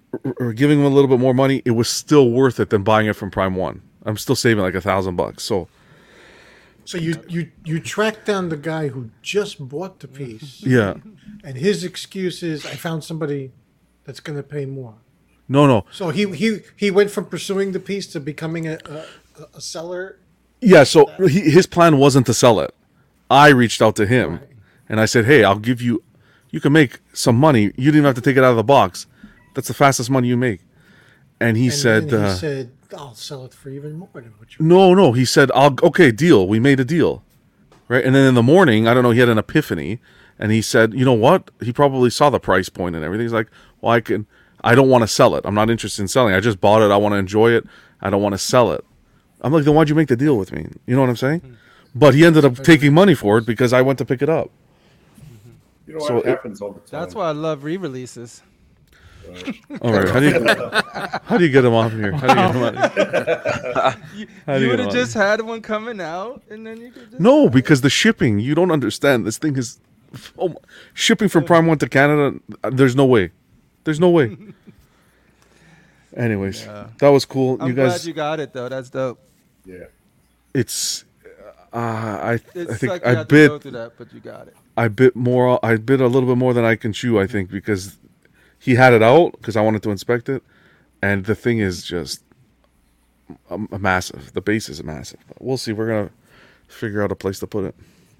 giving him a little bit more money, it was still worth it than buying it from Prime One. I'm still saving like a thousand bucks. So So you you you tracked down the guy who just bought the piece, yeah, and his excuse is, "I found somebody that's going to pay more." no, no, So he he he went from pursuing the piece to becoming a a, a seller. yeah. So he, his plan wasn't to sell it. I reached out to him, and I said, "Hey, I'll give you. You can make some money. You didn't even have to take it out of the box. That's the fastest money you make." And he And said, he uh, said, "I'll sell it for even more than what you." No, no. He said, "I'll okay, deal. We made a deal." Right? And then in the morning, I don't know, he had an epiphany and he said, "You know what? He probably saw the price point and everything. He's like, "Well, I can I don't want to sell it. I'm not interested in selling. I just bought it. I want to enjoy it. I don't want to sell it." I'm like, "Then why'd you make the deal with me?" You know what I'm saying? Hmm. But he ended up taking money for it because I went to pick it up. You know So what it- happens all the time. That's why I love re-releases. All right. How do you How do you get him off here? How do you get him out? You, you would have just had one coming out, and then you could just No, because the shipping, you don't understand. This thing is oh, shipping from Prime One to Canada. uh, There's no way. There's no way. Anyways, Yeah. that was cool. I'm you guys, glad you got it though. That's dope. yeah. it's. Uh, I It I think I had to go bit through that, but you got it. I bit more. I bit a little bit more than I can chew. I think because he had it out because I wanted to inspect it, and the thing is just a, a massive. The base is massive. But we'll see. We're gonna figure out a place to put it.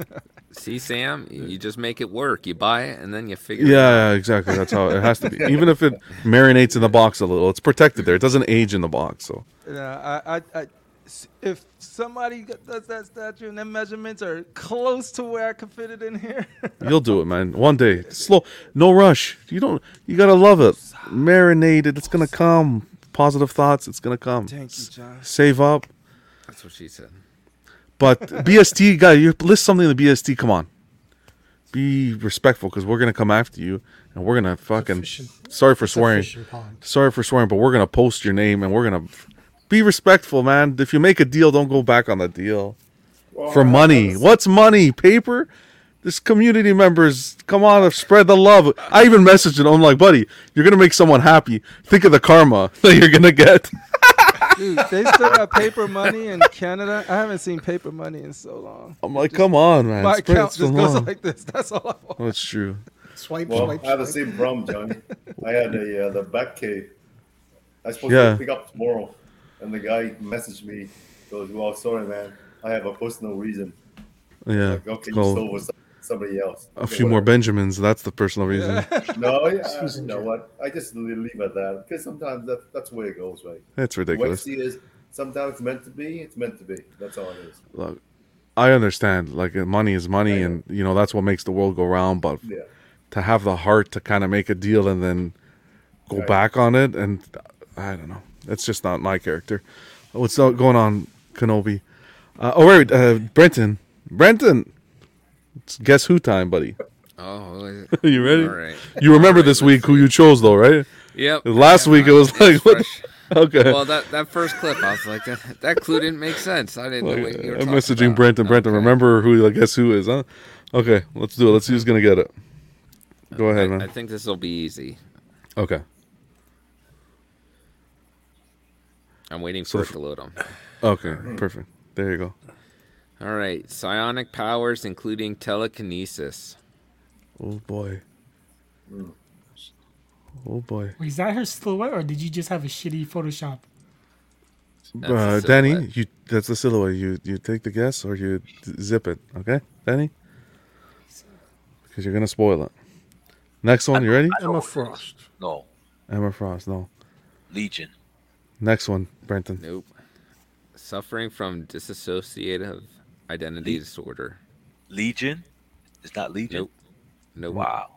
See, Sam, you you just make it work. You buy it and then you figure. it out. Yeah, yeah, exactly. That's how it has to be. Even if it marinates in the box a little, it's protected there. It doesn't age in the box. So Yeah, I, I, I, s- if somebody does that statue and them measurements are close to where I could fit it in here, you'll do it, man. One day, slow, no rush. You don't. You gotta love it. Marinated. It's gonna come. Positive thoughts. It's gonna come. thank you, John. Save up. That's what she said. But BST guy, you list something in the BST. Come on, be respectful because we're gonna come after you and we're gonna fucking. Sorry for It's swearing. Sorry for swearing, but we're gonna post your name and we're gonna be respectful, man. If you make a deal, don't go back on the deal Well, for money. Was- What's money? Paper? This community members, come on, spread the love. I even messaged him. I'm like, buddy, you're gonna make someone happy. Think of the karma that you're gonna get. Dude, they still got paper money in Canada. I haven't seen paper money in so long. I'm like, come on, man. My Spread account just goes love. like this. That's all I want. That's true. Swipe, Well, swipe, I have the same problem, Johnny. I had a uh, the back cave. I was supposed Yeah. to pick up tomorrow, and the guy messaged me. Goes, "Well, sorry, man. I have a personal reason." Yeah. Like, okay, it's you called stole with somebody else. a Okay, few more. Benjamins. That's the personal reason. No, yeah, you know what? I just leave leave at that because sometimes that, that's the way it goes, right? That's The way I ridiculous. see it is sometimes it's meant to be. It's meant to be. That's all it is. Look, I understand. Like money is money, I and you know that's what makes the world go round. But Yeah. to have the heart to kind of make a deal and then go Right. back on it, and I don't know. That's just not my character. What's going on, Kenobi? Uh, oh wait, uh, Brenton. Brenton. It's guess who time, buddy? Oh, you ready? all right. You remember right, this week who you chose, though, right? Yep. Last Yeah, week it was like, what? Okay. Well, that, that first clip, I was like, that, that clue didn't make sense. I didn't know what you were I'm messaging about. Brenton. Brenton, Okay. remember who? I guess who is? Huh? Okay, let's do it. Let's see who's gonna get it. Go ahead, man. I think this will be easy. Okay. I'm waiting for f- it to load them. Okay. Perfect. There you go. All right. Psionic powers, including telekinesis. Oh boy. Oh boy. Is that her silhouette, or did you just have a shitty Photoshop? That's Uh, Danny, you that's the silhouette. You you take the guess or you zip it. Okay, Danny. Because you're gonna spoil it. Next one. You ready? Emma Frost. No, Emma Frost. No. Legion. Next one, Brenton. Nope. Suffering from dissociative identity Le- disorder. Legion. It's not Legion. Nope. Nope. Wow.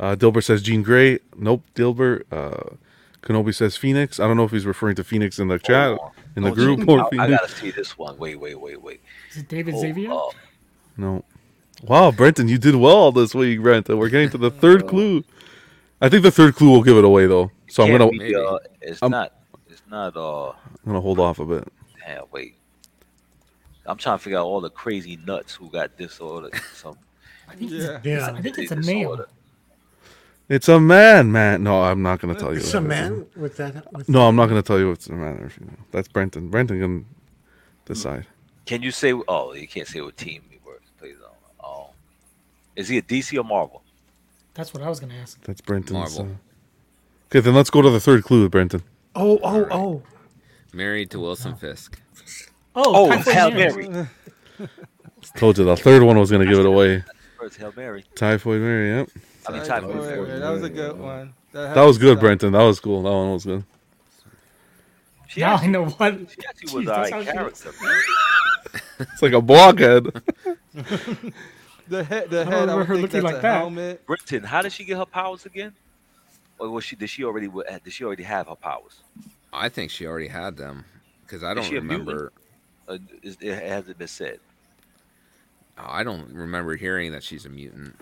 Uh, Dilbert says Jean Grey. Nope. Dilbert. Uh, Kenobi says Phoenix. I don't know if he's referring to Phoenix in the chat, Hold on. in the Oh, group, gee, or I, I Phoenix. gotta see this one. Wait, wait, wait, wait. Is it David Hold Xavier? up. No. Wow, Brenton, you did well this week, Brenton. We're getting to the third clue. I think the third clue will give it away, though. So I'm gonna be, uh, it's I'm- not. It's not. all. I'm gonna hold off a bit. Damn. Wait. I'm trying to figure out all the crazy nuts who got disorder. Some I think, Yeah. it's, Yeah. I think it's a disorder. male. It's a man, man. No, I'm not gonna tell you. It's a man with that. With No, I'm not gonna tell you what's the man or female. That's Brenton. Brenton can decide. Can you say? Oh, you can't say what team he works. Please don't. Oh, is he a DC or Marvel? That's what I was gonna ask. That's Brenton's. Marvel. Uh... Okay, then let's go to the third clue, Brenton. Oh, oh, oh. Married to Wilson Fisk. Oh, Oh, Hail Mary. Mary. Told you the third one was gonna give it away. First Hail Mary. Typhoid Mary. Yep. I mean, Sorry, Typhoid wait, Mary. that was a good one. That was good, Brenton. That was cool. That one was good. She Now I know what. she actually Jeez, was that's a right character. Man. It's like a blockhead. The head, the I don't head. I remember would her looking like a that. helmet. Brenton, how did she get her powers again? Or was she? Did she already? Did she already have her powers? I think she already had them because I don't she a mutant? remember. Uh, is, it has it been said? I don't remember hearing that she's a mutant.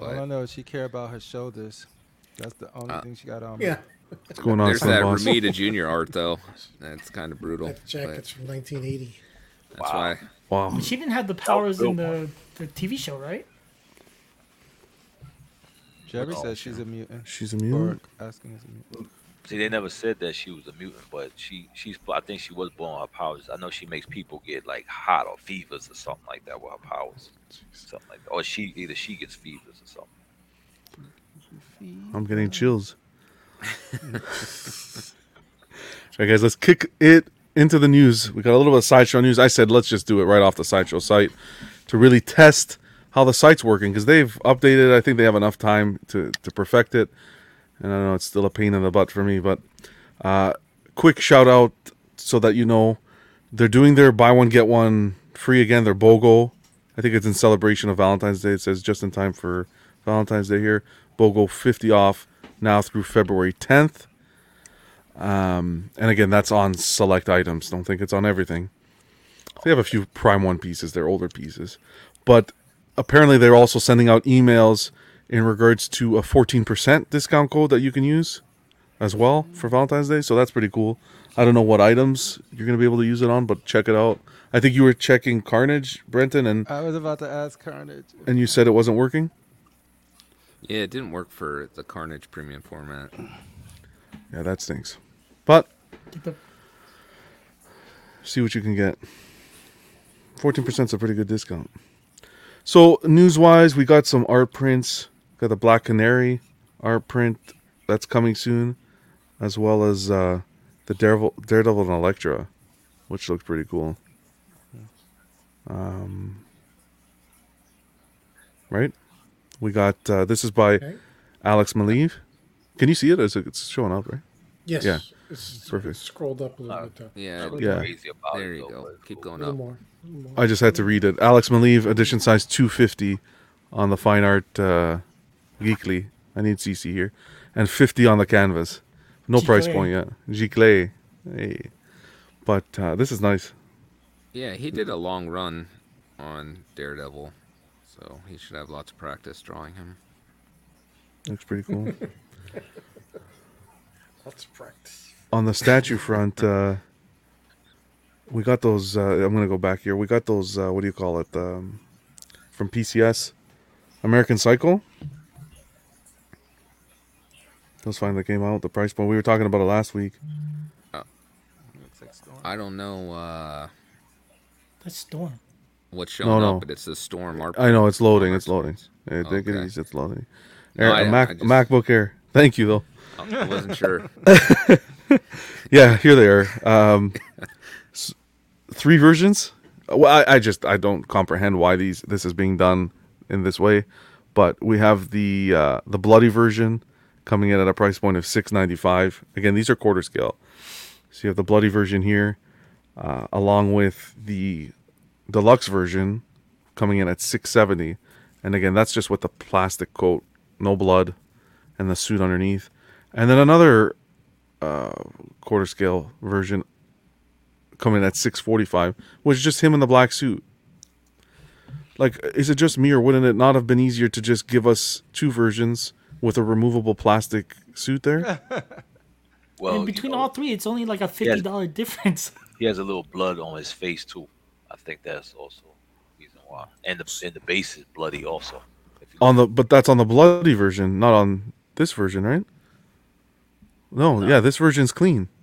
All I But know is she care about her shoulders. That's the only Uh, thing she got on. Yeah. What's going on, there's son that boss? Romita Junior art though. That's kind of brutal. That jacket's from 1980. that's Wow. why. Wow. But she didn't have the powers in the, the TV show, right? Jerry Oh, says she's a mutant. She's a Or mutant. asking is a mutant. See, they never said that she was a mutant, but she she's. I think she was born with her powers. I know she makes people get like hot or fevers or something like that with her powers, something like that. Or she either she gets fevers or something. I'm getting chills. All right, guys, let's kick it into the news. We got a little bit of sideshow news. I said let's just do it right off the sideshow site to really test how the site's working because they've updated. I think they have enough time to to perfect it. And I know it's still a pain in the butt for me, but uh, quick shout out so that you know they're doing their buy one get one free again. Their BOGO. I think it's in celebration of Valentine's Day. It says just in time for Valentine's Day here. BOGO 50 off now through February 10th. Um, and again, that's on select items. Don't think it's on everything. They have a few Prime One pieces, they're older pieces. But apparently, they're also sending out emails in regards to a 14% discount code that you can use. as well for Valentine's Day, so that's pretty cool. I don't know what items you're gonna be able to use it on, but check it out. I think you were checking Carnage, Brenton, and I was about to ask Carnage. and you said it wasn't working. Yeah, it didn't work for the Carnage premium format. Yeah, that stinks. But Get the- see what you can get. Fourteen percent is a pretty good discount. So news wise, we got some art prints. Got the Black Canary art print that's coming soon, as well as uh, the Daredevil, Daredevil and Elektra, which looks pretty cool. Um, right? We got uh, this is by Okay. Alex Maleev. Can you see it? Is it- It's showing up, right? Yes. Yeah. It's Perfect. Scrolled up a little Uh, bit. Though. Yeah, Yeah. Crazy about there you go. Keep cool. Going up. more. A little more. I just had to read it. Alex Maleev, edition size 250 on the Fine Art uh, Geekly. I need CC here. And 50 on the canvas. No price point yet. Giclée. Hey. But uh, this is nice. Yeah, he did a long run on Daredevil, so he should have lots of practice drawing him. Looks pretty cool. Lots of practice. on the statue front, uh, we got those. Uh, I'm going to go back here. We got those, uh, what do you call it? Um, from PCS American Psycho. Those finally came out. The price point. We were talking about it last week. Looks. I don't know uh, That's Storm. what's showing no. up, but it's the Storm art. I know it's loading. It's loading. prints. Hey, take it Okay. easy. It's loading. No, Air, I- a Mac, just- MacBook Air. Thank you though. I wasn't sure. Yeah, here they are. Um, s- three versions. Well, I, I just I don't comprehend why these this is being done in this way, but we have the uh, the bloody version coming in at a price point of six ninety five. Again, these are quarter scale. So you have the bloody version here, uh, along with the deluxe version coming in at six seventy, and again that's just with the plastic coat, no blood, and the suit underneath, and then another uh, quarter scale version coming at 645 was just him in the black suit like is it just me or wouldn't it not have been easier to just give us two versions with a removable plastic suit there Well, and you between know, all three, it's only like a fifty dollar difference. he has a little blood on his face too. I think that's also the reason why. And the and the base is bloody also. On the but that's on the bloody version not on this version right no, yeah this version's clean yeah.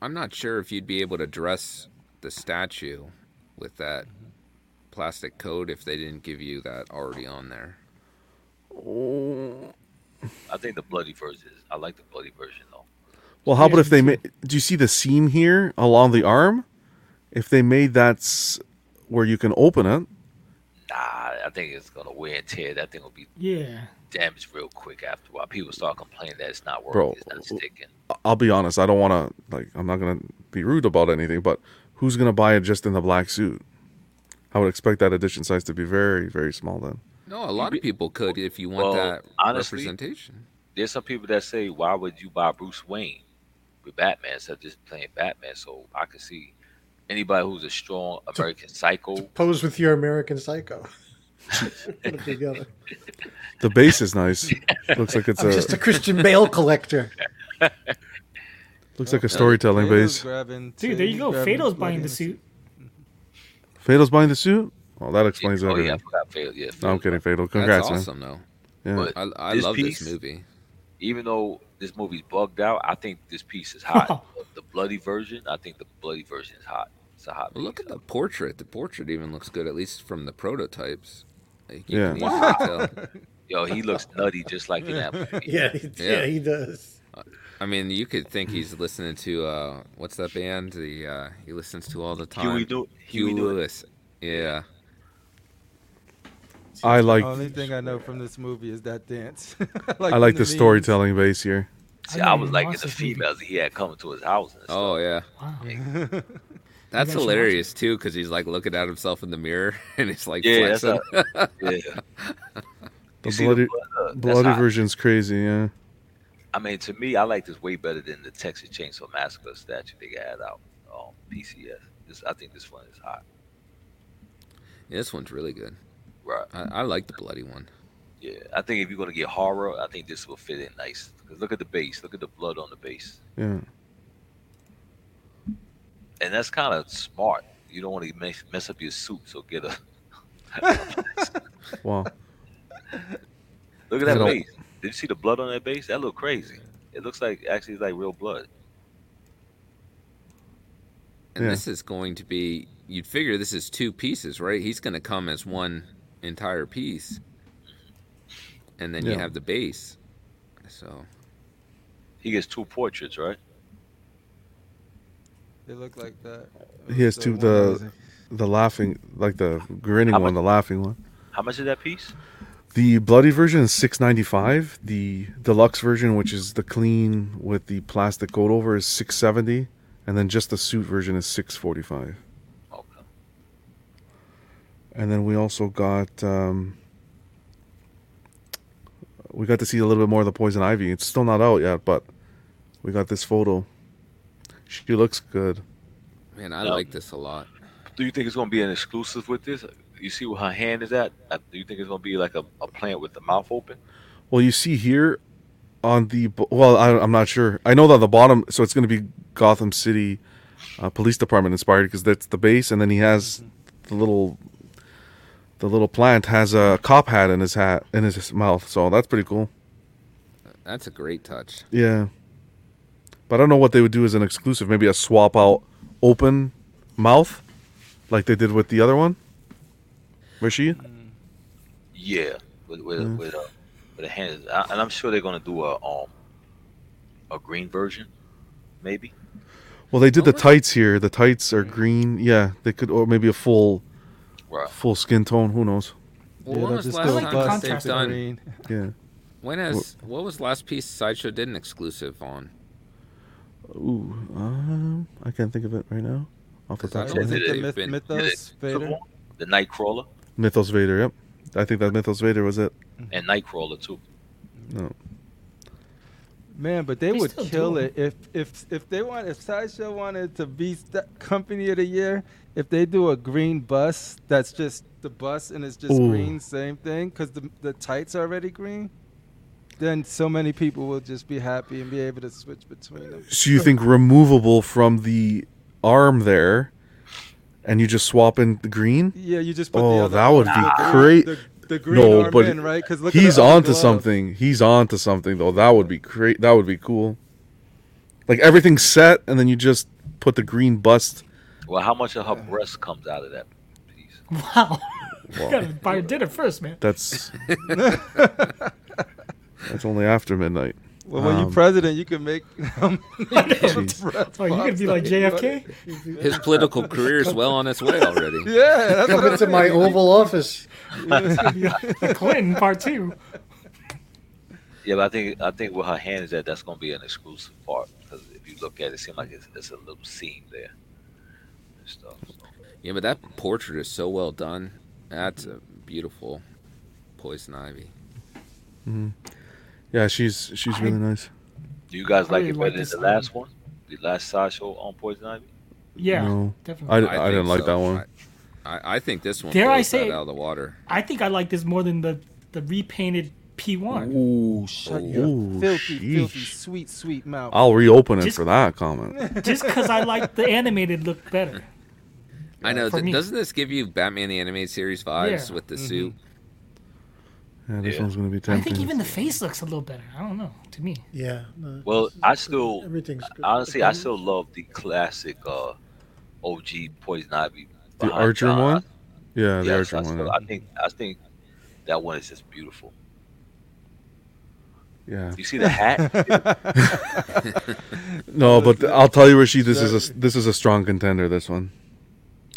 I'm not sure if you'd be able to dress the statue with that plastic coat if they didn't give you that already on there. I think the bloody version is. I like the bloody version though. well how about if they made do you see the seam here along the arm if they made that s- where you can open it Nah, I think it's gonna wear and tear. That thing will be Yeah. Damaged real quick after a while. People start complaining that it's not working, Bro, it's not sticking. I'll be honest. I don't want to like. I'm not gonna be rude about anything, but who's gonna buy it just in the black suit? I would expect that edition size to be very, very small. Then No, a lot of people could if you want Well, that honestly- representation. There's some people that say, why would you buy Bruce Wayne with Batman instead of just playing Batman? So I can see anybody who's a strong American Psycho. Pose with your American Psycho. Put it together. the base is nice. looks like it's I'm a just a Christian Bale collector. looks like a storytelling Fado's base. Dude, there you go. grabbing Fado's mm-hmm. buying the suit. Fatal's buying the suit. Well, that explains oh yeah, I everything. forgot Fatal. Yeah, No, I'm Fatal. kidding, Fatal. Congrats, That's awesome, though. Yeah. But I, I this love piece- this movie. Even though this movie's bugged out, I think this piece is hot. Oh. the bloody version, I think the bloody version is hot. It's a hot Well, look piece. at the portrait. The portrait even looks good, at least from the prototypes. Like, you Yeah. can easily tell. Yo, he looks nutty just like in that movie. Yeah, he, yeah. Yeah. he does. I mean, you could think he's listening to uh, what's that band? The uh, he listens to all the time. Huey, New- Hugh Huey Lewis. Yeah. I like The only thing I know from this movie is that dance. I like the memes. storytelling base here. See, I I was even liking the females he had coming to his house. And stuff. Oh yeah. Wow. That's hilarious too, because he's like looking at himself in the mirror and he's like Yeah, that's flexing. yeah. The You see bloody, blood, uh, that's bloody hot. version's crazy. Yeah. I mean, to me, I like this way better than the Texas Chainsaw Massacre statue they had out on PCS. This, I think this one is hot. this one's really good. Right. I, I like the bloody one. Yeah, I think if you're gonna get horror, I think this will fit in nice. look at the base. Look at the blood on the base, Yeah. And that's kind of smart. You don't want to mess, mess up your suit, so get a Wow. look at that base. Did you see the blood on that base? That look crazy. It looks like actually it's like real blood. And Yeah. this is going to be. You'd figure this is two pieces, right? He's going to come as one entire piece, and then you have the base. So He gets two portraits, right? They look like that. He has two the the laughing like the grinning How one, the laughing one. How much is that piece? The bloody version is six ninety five. The deluxe version, which is the clean with the plastic coat over, is six seventy, and then just the suit version is six forty five. Okay. And then we also got um, we got to see a little bit more of the poison ivy. It's still not out yet, but we got this photo. She looks good. man, I Yeah. like this a lot. Do you think it's gonna be an exclusive with this? You see where her hand is at? Uh, Do you think it's gonna be like a, a plant with the mouth open? Well, you see here on the well, I, I'm not sure. I know that the bottom, so it's going to be Gotham City uh, Police Department inspired because that's the base, and then he has the little the little plant has a cop hat in his hat in his mouth, so that's pretty cool. That's a great touch. Yeah, but I don't know what they would do as an exclusive. Maybe a swap out open mouth, like they did with the other one. Rishi? Yeah, with with Mm. with, uh, with a hand, I- and I'm sure they're gonna do a um a green version, maybe. Well, they did the tights here. The tights are green. Yeah, they could, or maybe a full Right. full skin tone. Who knows? Well, Yeah, when they'll was last go like the time bust they've contrast done? Yeah. When has what was the last piece Sideshow did an exclusive on? Ooh, um, I can't think of it right now. Off the top of my head. think the they've Myth- been- Mythos Vader? The Nightcrawler Mythos Vader. Yep, I think that Mythos Vader was it. and Nightcrawler too. No, Man, but they They would kill them. it if if if they want if Sideshow wanted to be st- company of the year. If they do a green bus, that's just the bus and it's just Ooh. green, same thing, because the the tights are already green. Then so many people will just be happy and be able to switch between them. so you think removable from the arm there, and you just swap in the green? Yeah, you just put Oh, the other that would the be great. The, the green No, arm but in, right? Because look, at He's the on to glove. something. He's on to something though. That would be great. That would be cool. Like everything's set, and then you just put the green bust. Well, how much of her breast comes out of that piece? Wow. Well, you gotta buy your dinner first, man. that's that's only after midnight. Well, when Um, you're president, you can make. Jeez. Oh, you gonna be like JFK? His political career is well on its way already. Yeah, that's Come what into my Oval Office. Clinton part two. Yeah, but I think I think where her hand is at, that's gonna be an exclusive part because if you look at it, it seems like it's, it's a little seam there and stuff. So. Yeah, but that portrait is so well done. That's a beautiful poison ivy. Yeah, she's she's really nice. Do you guys I like really it like better than this the last one? The last sideshow on Poison Ivy? Yeah, No. definitely. I, I, didn't think like that one. I, I, I think this one Dare I say out of the water. I think I like this more than the the repainted P1. Ooh, shut your Ooh, filthy, filthy, sheesh. sweet, sweet mouth. I'll reopen it Just- for that comment. Just because I like the animated look better. I know. th- doesn't this give you Batman the Animated Series vibes Yeah. with the Mhm. suit? Yeah, this Yeah. one's gonna be I think even the face looks a little better. I don't know. To me, Yeah. no, Well, I still- everything's good. Honestly, I still love the classic uh, OG Poison Ivy. the Artgerm. one. Yeah, the Yes, Artgerm I, one. still, yeah. I think I think that one is just beautiful. Yeah. You see the hat? No, but I'll tell you, Rashid, this is a this is a strong contender. This one.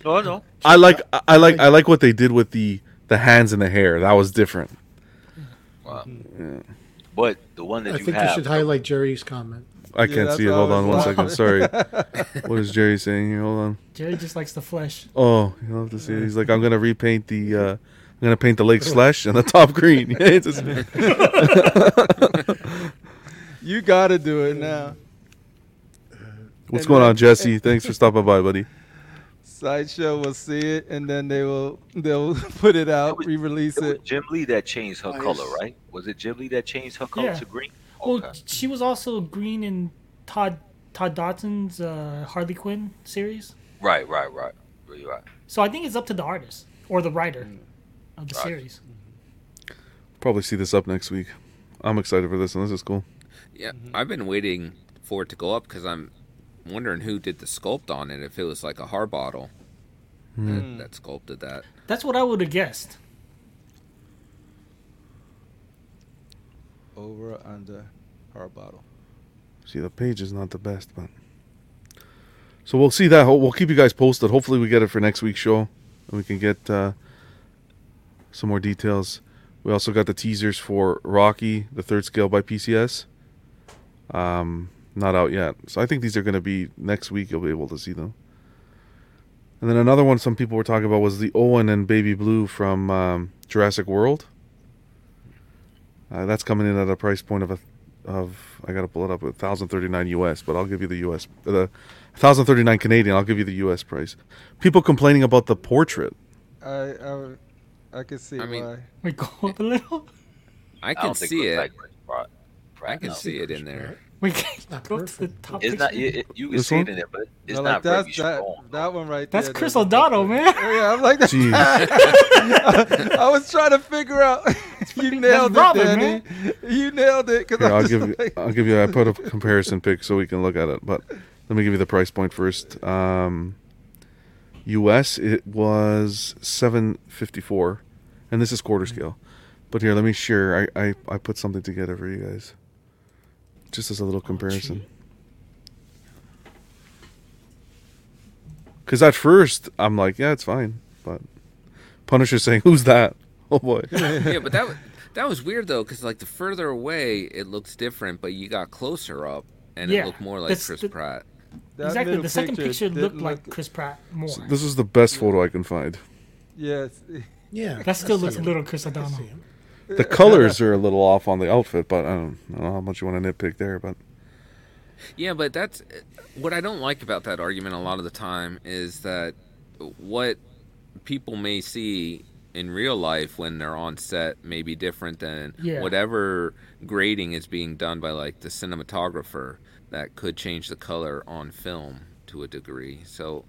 no, no. I like I like I like what they did with the the hands and the hair. That was different. Wow. Yeah. But the one that I you think have, you should highlight Jerry's comment. I Yeah, can't that's see it. Hold on one was second. wondering. Sorry. what is Jerry saying here? Hold on. Jerry just likes the flesh. Oh, you'll have to see. it. He's like, I'm gonna repaint the. uh I'm gonna paint the lake slash and the top green. Yeah, it's just- you gotta do it now. What's And going then- on, Jesse? Thanks for stopping by, buddy. Sideshow will see it, and then they will they'll put it out, was- re-release It was it. Jim Lee that changed her Nice. color, right? Was it Jim Lee that changed her color Yeah. to green? Well, she was also green in Todd Todd Dodson's uh, Harley Quinn series. Right, right, right. Really right. So I think it's up to the artist or the writer of the Right. series. Probably see this up next week. I'm excited for this, and this is cool. Yeah, Mm-hmm. I've been waiting for it to go up because I'm wondering who did the sculpt on it. If it was like a Harbottle that, that sculpted that. That's what I would have guessed. Over under her bottle. See, the page is not the best, but so we'll see that. We'll keep you guys posted. Hopefully, we get it for next week's show, and we can get uh, some more details. We also got the teasers for Rocky, the third scale by PCS. Um, not out yet, so I think these are going to be next week. You'll be able to see them. And then another one some people were talking about was the Owen and Baby Blue from um, Jurassic World. Uh, that's coming in at a price point of a of I gotta pull it up at thousand thirty nine US, but I'll give you the US the thousand thirty nine Canadian. I'll give you the US price. People complaining about the portrait. I I, I can see I mean, why. We go up a little. I I can don't see it. it. Like I Pratt, can no. see it in there. We can not go to the top. It's not. picture. It, it- you can This see one? it in there, but it's No, not like very that's that, strong. that one right That's there. Chris doesn't O'Donnell, man. good. Yeah, I'm like that. Jeez. I was trying to figure out. you nailed it, Robin, Danny. You nailed it. Here, I I'll was give you I'll give you I put a comparison pic so we can look at it. But let me give you the price point first. Um, US it was seven fifty four, and this is quarter scale. But here, let me share. I, I I put something together for you guys, just as a little comparison. Because at first I'm like, yeah, it's fine, but Punisher's saying, "Who's that?" Oh boy. yeah, but that was, that was weird though, because like the further away it looks different, but you got closer up and Yeah, it looked more like that's Chris the- Pratt. that exactly. The second picture didn't looked like Chris Pratt more. this is the best photo I can find. Yes. Yeah, That still looks a little Chris I O'Donnell. See him. The colors are a little off on the outfit, but I don't, I don't know how much you want to nitpick there. But Yeah, but that's what I don't like about that argument a lot of the time is that what people may see in real life when they're on set may be different than Yeah. whatever grading is being done by like the cinematographer that could change the color on film to a degree. So,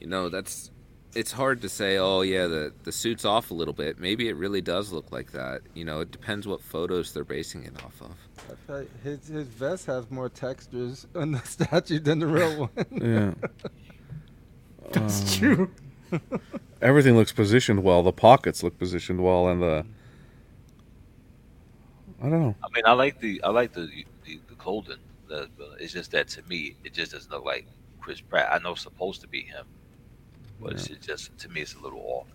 you know, that's it's hard to say, oh yeah, the the suit's off a little bit. Maybe it really does look like that. You know, it depends what photos they're basing it off of. I feel like His his vest has more textures on the statue than the real one. yeah, That's um, true. everything looks positioned well. The pockets look positioned well, and the I don't know. I mean, I like the I like the the, the clothing. The, it's just that to me, it just doesn't look like Chris Pratt. I know it's supposed to be him, but it's just to me, it's a little off.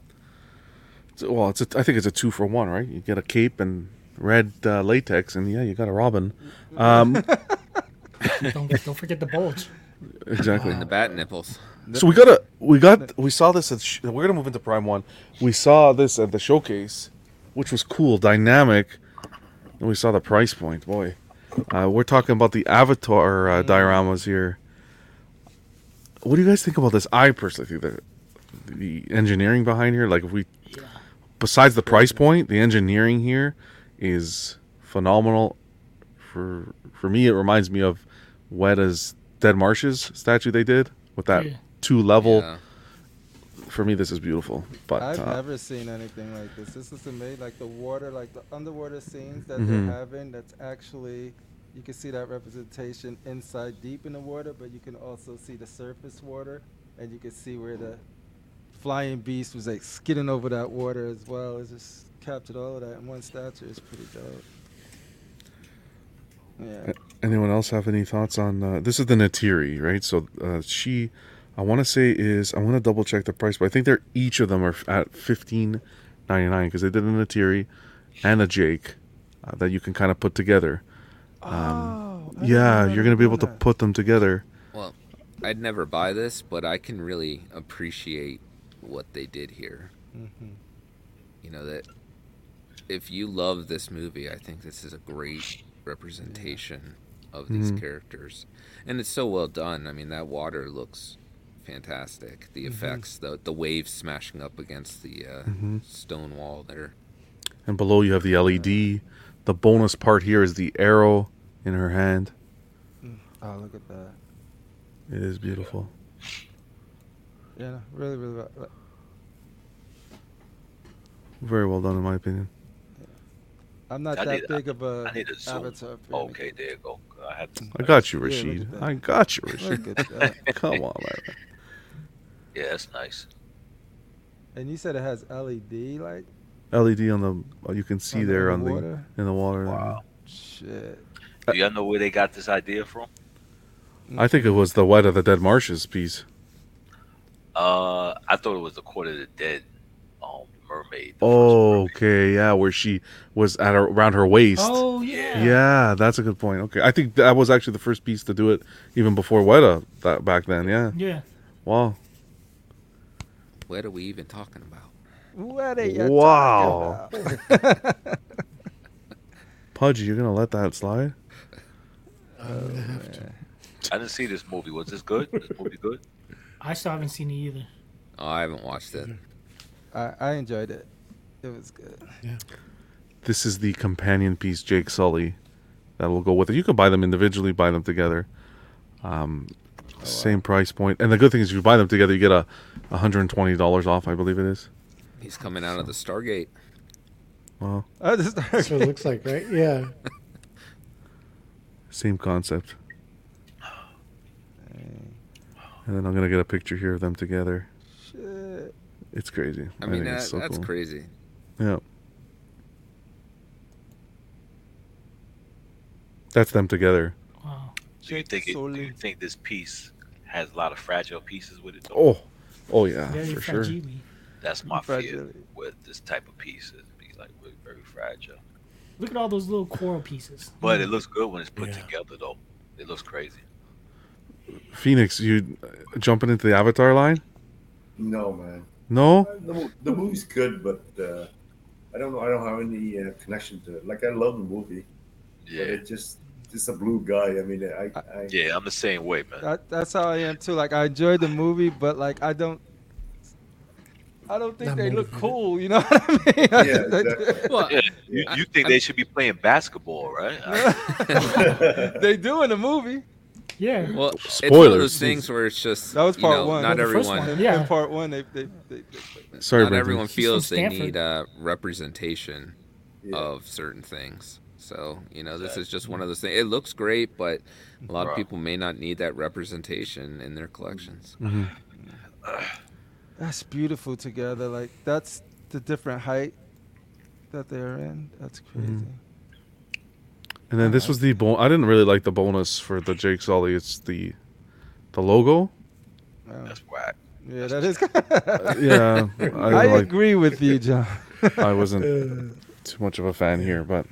It's- Well, it's a, I think it's a two for one, right? You get a cape and red uh, latex, and yeah, you got a Robin. Um, don't don't forget the bulge. exactly. And the bat nipples. So we got a we got we saw this at sh- we're gonna move into Prime One. We saw this at the showcase, which was cool, dynamic, and we saw the price point. Boy, uh, we're talking about the Avatar uh, dioramas here. What do you guys think about this? I personally think that the engineering behind here, like if we, besides the price point, the engineering here is phenomenal. For for me, it reminds me of Weta's Dead Marshes statue they did with that Yeah. two level. Yeah. For me, this is beautiful. But I've uh, never seen anything like this. This is amazing. Like the water, like the underwater scenes that Mhm. they're having. That's actually, you can see that representation inside deep in the water, but you can also see the surface water, and you can see where the flying beast was like skidding over that water as well. It's just captured all of that in one statue. It's pretty dope. Yeah. anyone else have any thoughts on uh, this? Is the Neytiri, right? So uh, she, I want to say is I want to double check the price, but I think they're each of them are at fifteen ninety nine because they did a Neytiri and a Jake uh, that you can kind of put together. oh, Yeah, you're gonna be able to put them together. Well, I'd never buy this, but I can really appreciate what they did here. Mhm. You know that if you love this movie, I think this is a great representation of these Mhm. characters, and it's so well done. I mean, that water looks fantastic. The effects, the the waves smashing up against the uh, Mhm. stone wall there. And below you have the LED. The bonus part here is the arrow in her hand. Oh, look at that. It is beautiful. Yeah, no, really, really. well- well- Very well done, in my opinion. I'm not I that need- big of a I need a zoom. Avatar fan. Okay, there you go. I had to, I got you, Yeah, look at Rashid. that. I got you, Rashid. Look at that. Come on, man. Yeah, that's nice. And you said it has LED light. LED on the you can see On the there on water? the in the water. Wow. Shit. Do y'all know where they got this idea from? I think it was the White of the Dead Marshes piece. Uh, I thought it was the Court of the Dead, um, mermaid. the Oh, mermaid. okay, yeah, where she was at her, around her waist. Oh yeah. Yeah, that's a good point. Okay, I think that was actually the first piece to do it, even before Weta that back then. Yeah, Yeah. wow, What are we even talking about? What are you Wow. talking about? Pudgy, you're gonna let that slide? I'm gonna have to. I didn't see this movie. Was this good? This movie good? I still haven't seen it either. Oh, I haven't watched it. I, I enjoyed it. It was good. Yeah. This is the companion piece, Jake Sully, that will go with it. You can buy them individually, buy them together. Um, same price point, and the good thing is, if you buy them together, you get a hundred and twenty dollars off. I believe it is. He's coming out of the Stargate. Wow, I just That's what it looks like, right? Yeah. same concept. And then I'm gonna get a picture here of them together. Shit. It's crazy. I mean, think that, so that's cool. crazy. Yeah. That's them together. Wow. Do you think it, do you think this piece has a lot of fragile pieces with it? though? Oh, oh yeah, Very for sure. fragile. That's my fear with this type of piece. It be like very, very fragile. Look at all those little coral pieces. But it looks good when it's put Yeah. together, though. It looks crazy. Phoenix, you uh, jumping into the Avatar line? No, man. No. The, the movie's good, but uh, I don't know. I don't have any uh, connection to it. Like I love the movie, but Yeah, it just just a blue guy. I mean, I, I yeah. I'm the same way, man. That, that's how I am too. Like I enjoyed the movie, but like I don't. I don't think Not they look cool. You know what I mean? Yeah, just- exactly. Well, Yeah, you, you think they should be playing basketball, right? they do in the movie. Yeah. well, it's one of Spoilers. those things where it's just That was you part know, one. Not everyone, one. Yeah. In part one, they they, they, they Sorry, not Brendan. everyone feels they need uh, representation Yeah. of certain things. So you know, this is just one of those things. It looks great, but a lot of people may not need that representation in their collections. Mhm. that's beautiful together. Like that's the different height that they're in. That's crazy. Mhm. And then this was the bon- I didn't really like the bonus for the Jake Sully. It's the the logo. Wow. That's whack. Yeah, that is. Yeah, I, I, like. agree with you, John. I wasn't Uh, too much of a fan here, but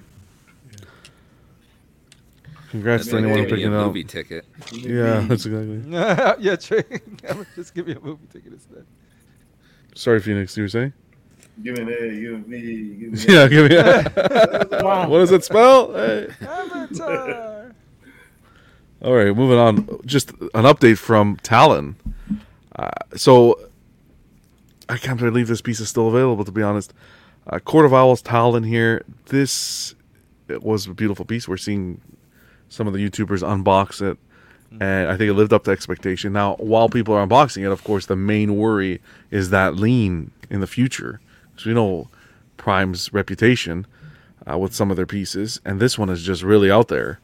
congrats to I mean, anyone they- Maybe a picking it up. movie ticket. Yeah, that's exactly. yeah, Trey. Just give me a movie ticket instead. Sorry, Phoenix. You were saying? Give me an A, give me a B, give me an Yeah, give me. Wow. what does it spell? Hey. Avatar. All right, moving on. Just an update from Talon. Uh, so, I can't believe this piece is still available. To be honest, uh, Court of Owls Talon here. This it was a beautiful piece. We're seeing some of the YouTubers unbox it, and I think it lived up to expectation. Now, while people are unboxing it, of course, the main worry is that lean in the future, because we know Prime's reputation uh, with some of their pieces, and this one is just really out there.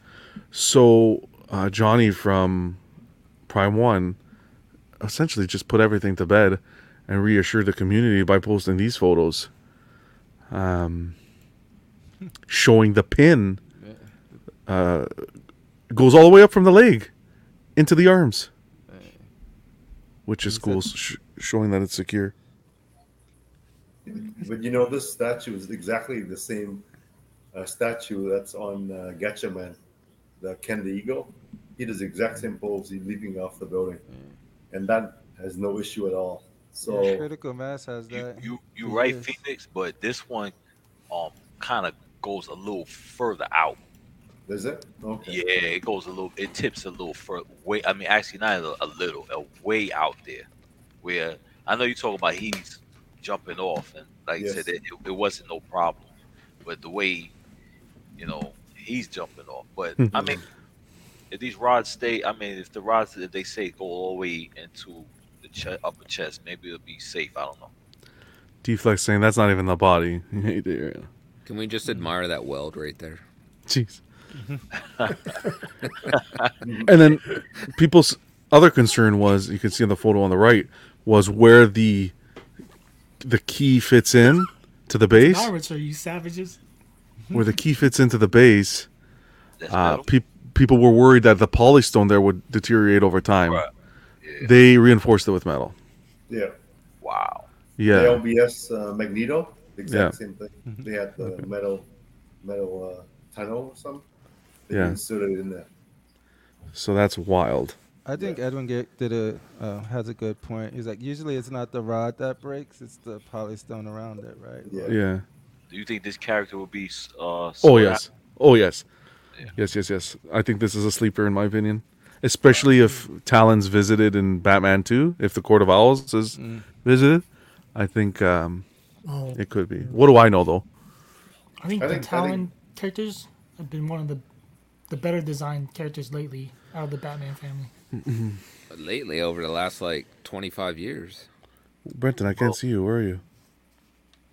So uh, Johnny from Prime One essentially just put everything to bed and reassured the community by posting these photos, um, showing the pin uh, goes all the way up from the leg into the arms, which is Is cool, sh- showing that it's secure. But you know, this statue is exactly the same uh, statue that's on uh, Gatchaman, the Ken the Eagle. He does the exact same pose. He's leaping off the building, and that has no issue at all. So Yeah, critical mass has that. you you It right, is. Phoenix, but this one um kind of goes a little further out. Is it? Okay. Yeah, it goes a little. It tips a little further. Way. I mean, actually, not a, a little. A way out there. Where I know you talk about he's jumping off, and like you Yes. said, it, it, it wasn't no problem. But the way, you know, he's jumping off. But mm-hmm. I mean, if these rods stay, I mean, if the rods that they say go all the way into the ch- upper chest, maybe it'll be safe. I don't know. D-Flex saying that's not even the body. Hey there. Can we just mm-hmm. admire that weld right there? Jeez. Mm-hmm. and then people's other concern was you can see in the photo on the right was where the the key fits in to the base. Pirates are you savages? Where the key fits into the base, uh, pe- people were worried that the polystone there would deteriorate over time. Right. Yeah. They reinforced it with metal. Yeah. Wow. Yeah, The LBS uh, Magneto, exact Yeah. same thing. They had the metal metal uh, tunnel or something. They Yeah. inserted it in there. so that's wild. I think Edwin Ga- did a uh, has a good point. He's like, usually it's not the rod that breaks; it's the polystone around it, right? Yeah. Yeah. Do you think this character will be? Uh, Oh yes. Oh yes. Yeah. Yes, yes, yes. I think this is a sleeper in my opinion. Especially if Talon's visited in Batman 2, if the Court of Owls is Mm. visited, I think um, Oh, it could be. What do I know though? I think I the think- Talon think- characters have been one of the the better designed characters lately out of the Batman family. But lately, over the last like 25 years. Brenton, I can't see you. Where are you?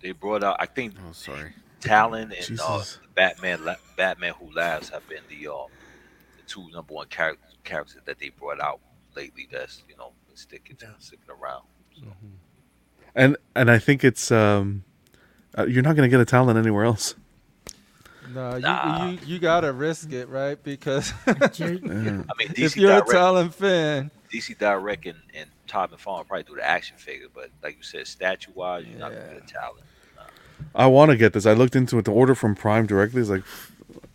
They brought out. I think Oh, sorry. Talon and uh, Batman. Batman Who Laughs have been the um the two number one char- characters that they brought out lately. That's you know been sticking sticking around. And and I think it's um, uh, you're not gonna get a Talon anywhere else. No, you, Nah. you you gotta risk it, right? Because I mean, DC if you're Direct, a Talon fan, DC Direct and, and Todd and Fawn probably do the action figure, but like you said, statue wise, you're not gonna get a Talon. I want to get this. I looked into it. The order from Prime directly is like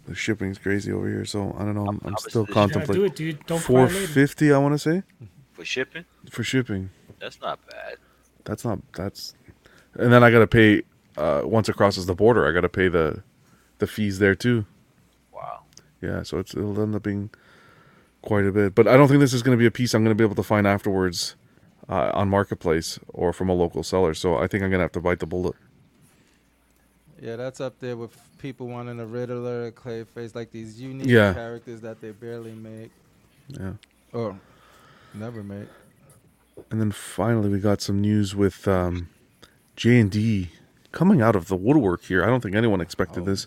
the shipping's crazy over here. So I don't know. I'm, I'm I'm still just- Yeah, do contemplating. it, dude. Don't Four cry later. fifty. I want to say For shipping, for shipping. that's not bad. That's not. That's. And then I gotta pay. Uh, once it crosses the border, I gotta pay the, the fees there too. Wow. Yeah, so it's, it'll end up being quite a bit. But I don't think this is going to be a piece I'm going to be able to find afterwards uh, on marketplace or from a local seller. So I think I'm going to have to bite the bullet. yeah, that's up there with people wanting a Riddler, a Clayface, like these unique Yeah. characters that they barely make Yeah. or never make. And then finally, we got some news with um, J and D coming out of the woodwork here. I don't think anyone expected this,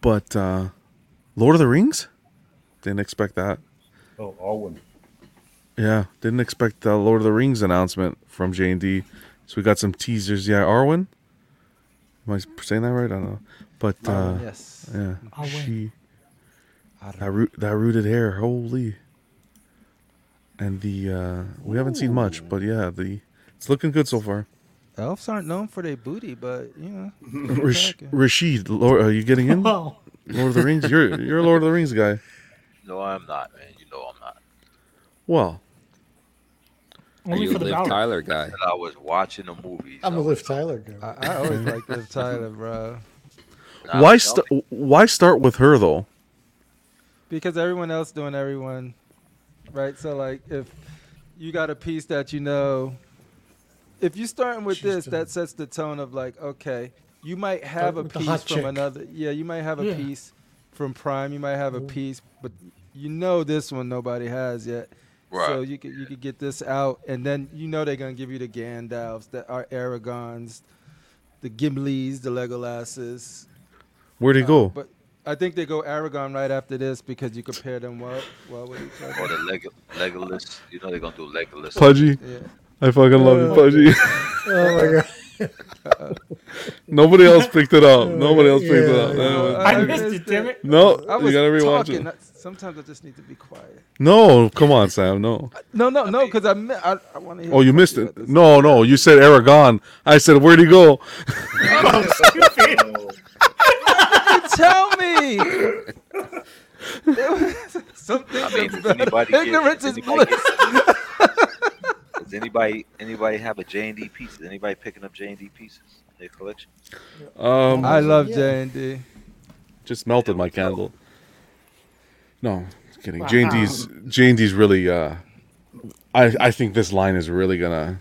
but uh, Lord of the Rings didn't expect that. Oh, Alwyn. Yeah, didn't expect the Lord of the Rings announcement from J and D. So we got some teasers. Yeah, Arwen. Am I saying that right? I don't know, but uh, yes. yeah, Arwen. she that root that rooted hair, holy. And the uh we haven't seen much, but yeah, the it's looking good so far. Elves aren't known for their booty, but you know. Rash- Rashid, Lord, are you getting in? Oh. Lord of the Rings. You're you're a Lord of the Rings guy. No, I'm not, man. You know I'm not. Well, Are Only you for a the Liv dollar. Tyler guy? And I was watching the movies. I'm I a was- Liv Tyler guy. I, I always like this Tyler, bro. Nah, why tell st- why start with her though? Because everyone else doing everyone, right? So like, if you got a piece that you know, if you're starting with She's this, doing- that sets the tone of like, okay, you might have a piece from chick. another. Yeah, you might have a Yeah. piece from Prime. You might have a piece, but you know this one nobody has yet. Right. So you could you could get this out, and then you know they're gonna give you the Gandalfs, the Ar- Aragorns, the Gimlis, the Legolases. Where'd he Uh, go? But I think they go Aragorn right after this because you compare them well, well with each Or the Leg- Legolas. You know they're gonna do Legolas. Pudgy, Yeah. I fucking love you, Uh, Pudgy. Oh my god. Nobody else picked it up. Nobody else picked it up. yeah. Anyway. I I missed missed it, damn it. it. No, I you was gotta rewatch talking. it. Sometimes I just need to be quiet. No, come on, Sam. No. No, no, no, because I, mi- I, I want to hear. Oh, you missed it. to say. No, no. You said Aragorn. I said, where'd he go? Oh, stupid. Oh, Tell me. Some I things mean, are does anybody get, Ignorance does is bliss. get- does anybody anybody have a J and D piece? Is anybody picking up J and D pieces in their collection? Um, I love Yeah. J and D. just melted my candle. No, just kidding. J and D's J and D's really. Uh, I I think this line is really gonna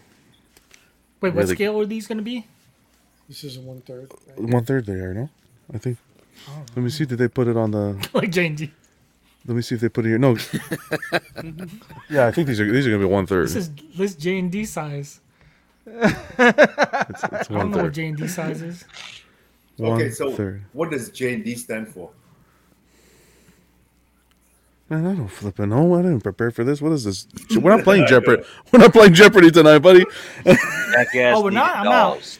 Wait, what Really- scale are these going to be? This is a one third. Right? one third. They are no. I think. Let me see. Did they put it on the? like J&D. Let me see if they put it here. No. yeah, I think these are these are gonna be one third. This is this J&D size. It's, it's I don't one know what. J&D size is. One okay, so third. what does J and D stand for? Man, I don't flipping know. I didn't prepare for this. What is this? We're not playing Jeopardy. We're not playing Jeopardy tonight, buddy. Jackass Oh, we're not? I'm out.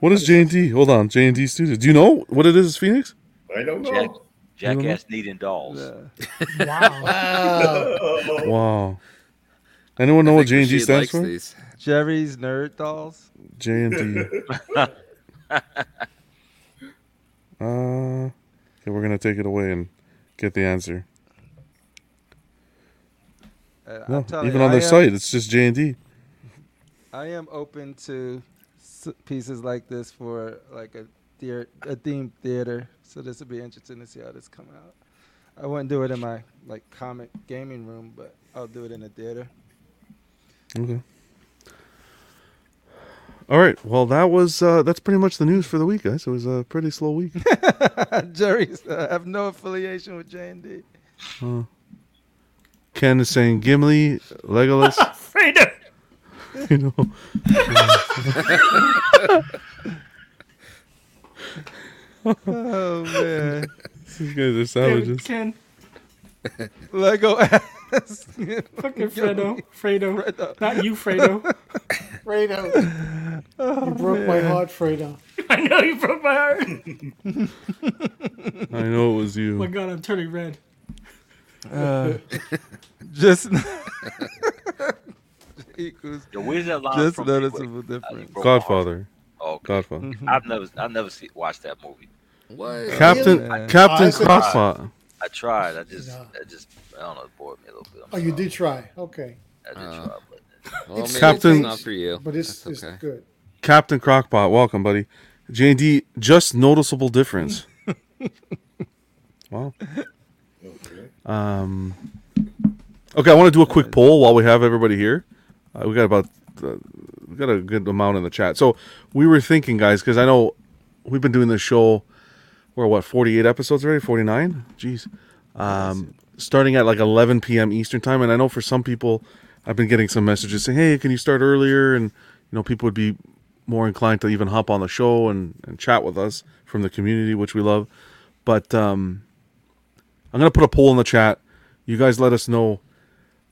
What is J and D? Hold on, J and D Studios. Do you know what it is, Phoenix? I don't Jack, know. Jackass needing dolls. Yeah. Wow. Wow. Anyone know what think J and D stands likes for? these. Jerry's Nerd Dolls. J and D. Uh, okay, we're gonna take it away and get the answer. Uh, No, even you, on their am- site, it's just J and D. I am open to s- pieces like this for like a theater, a themed theater. So this would be interesting to see how this come out. I wouldn't do it in my like comic gaming room, but I'll do it in a theater. Okay. All right. Well, that was uh, that's pretty much the news for the week, guys. It was a pretty slow week. Jerry's uh, have no affiliation with J and D. Ken is saying Gimli, Legolas. Fredo. you know. Oh man, These guys are Ken, savages. Ken. Lego ass. Fucking Fredo. Fredo. Not you, Fredo. Fredo. you broke my heart, Fredo. I know you broke my heart. I know it was you. Oh my god, I'm turning red. Uh, just equals Yo, where's that just noticeable difference. broke heart. Godfather. Oh, okay. Godfather. I've never, I've never see, watched that movie. What? Captain Really? Captain I said- Crockpot. I tried. I just, No. I just, I don't know. It bored me a little bit. I'm Oh, you did try. Okay. I did Uh, try, but Well, It's Captain- it's not for you. But it's, That's it's okay. good. Captain Crockpot. Welcome, buddy. J and D. Just noticeable difference. wow. okay. Um. Okay, I want to do a quick poll while we have everybody here. Uh, we got about uh, got a good amount in the chat. So we were thinking, guys, because I know we've been doing this show. We're what forty eight episodes already, forty nine. Jeez. Um, starting at like eleven p.m. Eastern time, and I know for some people, I've been getting some messages saying, "Hey, can you start earlier?" And you know, people would be more inclined to even hop on the show and, and chat with us from the community, which we love. But um, I'm gonna put a poll in the chat. You guys let us know.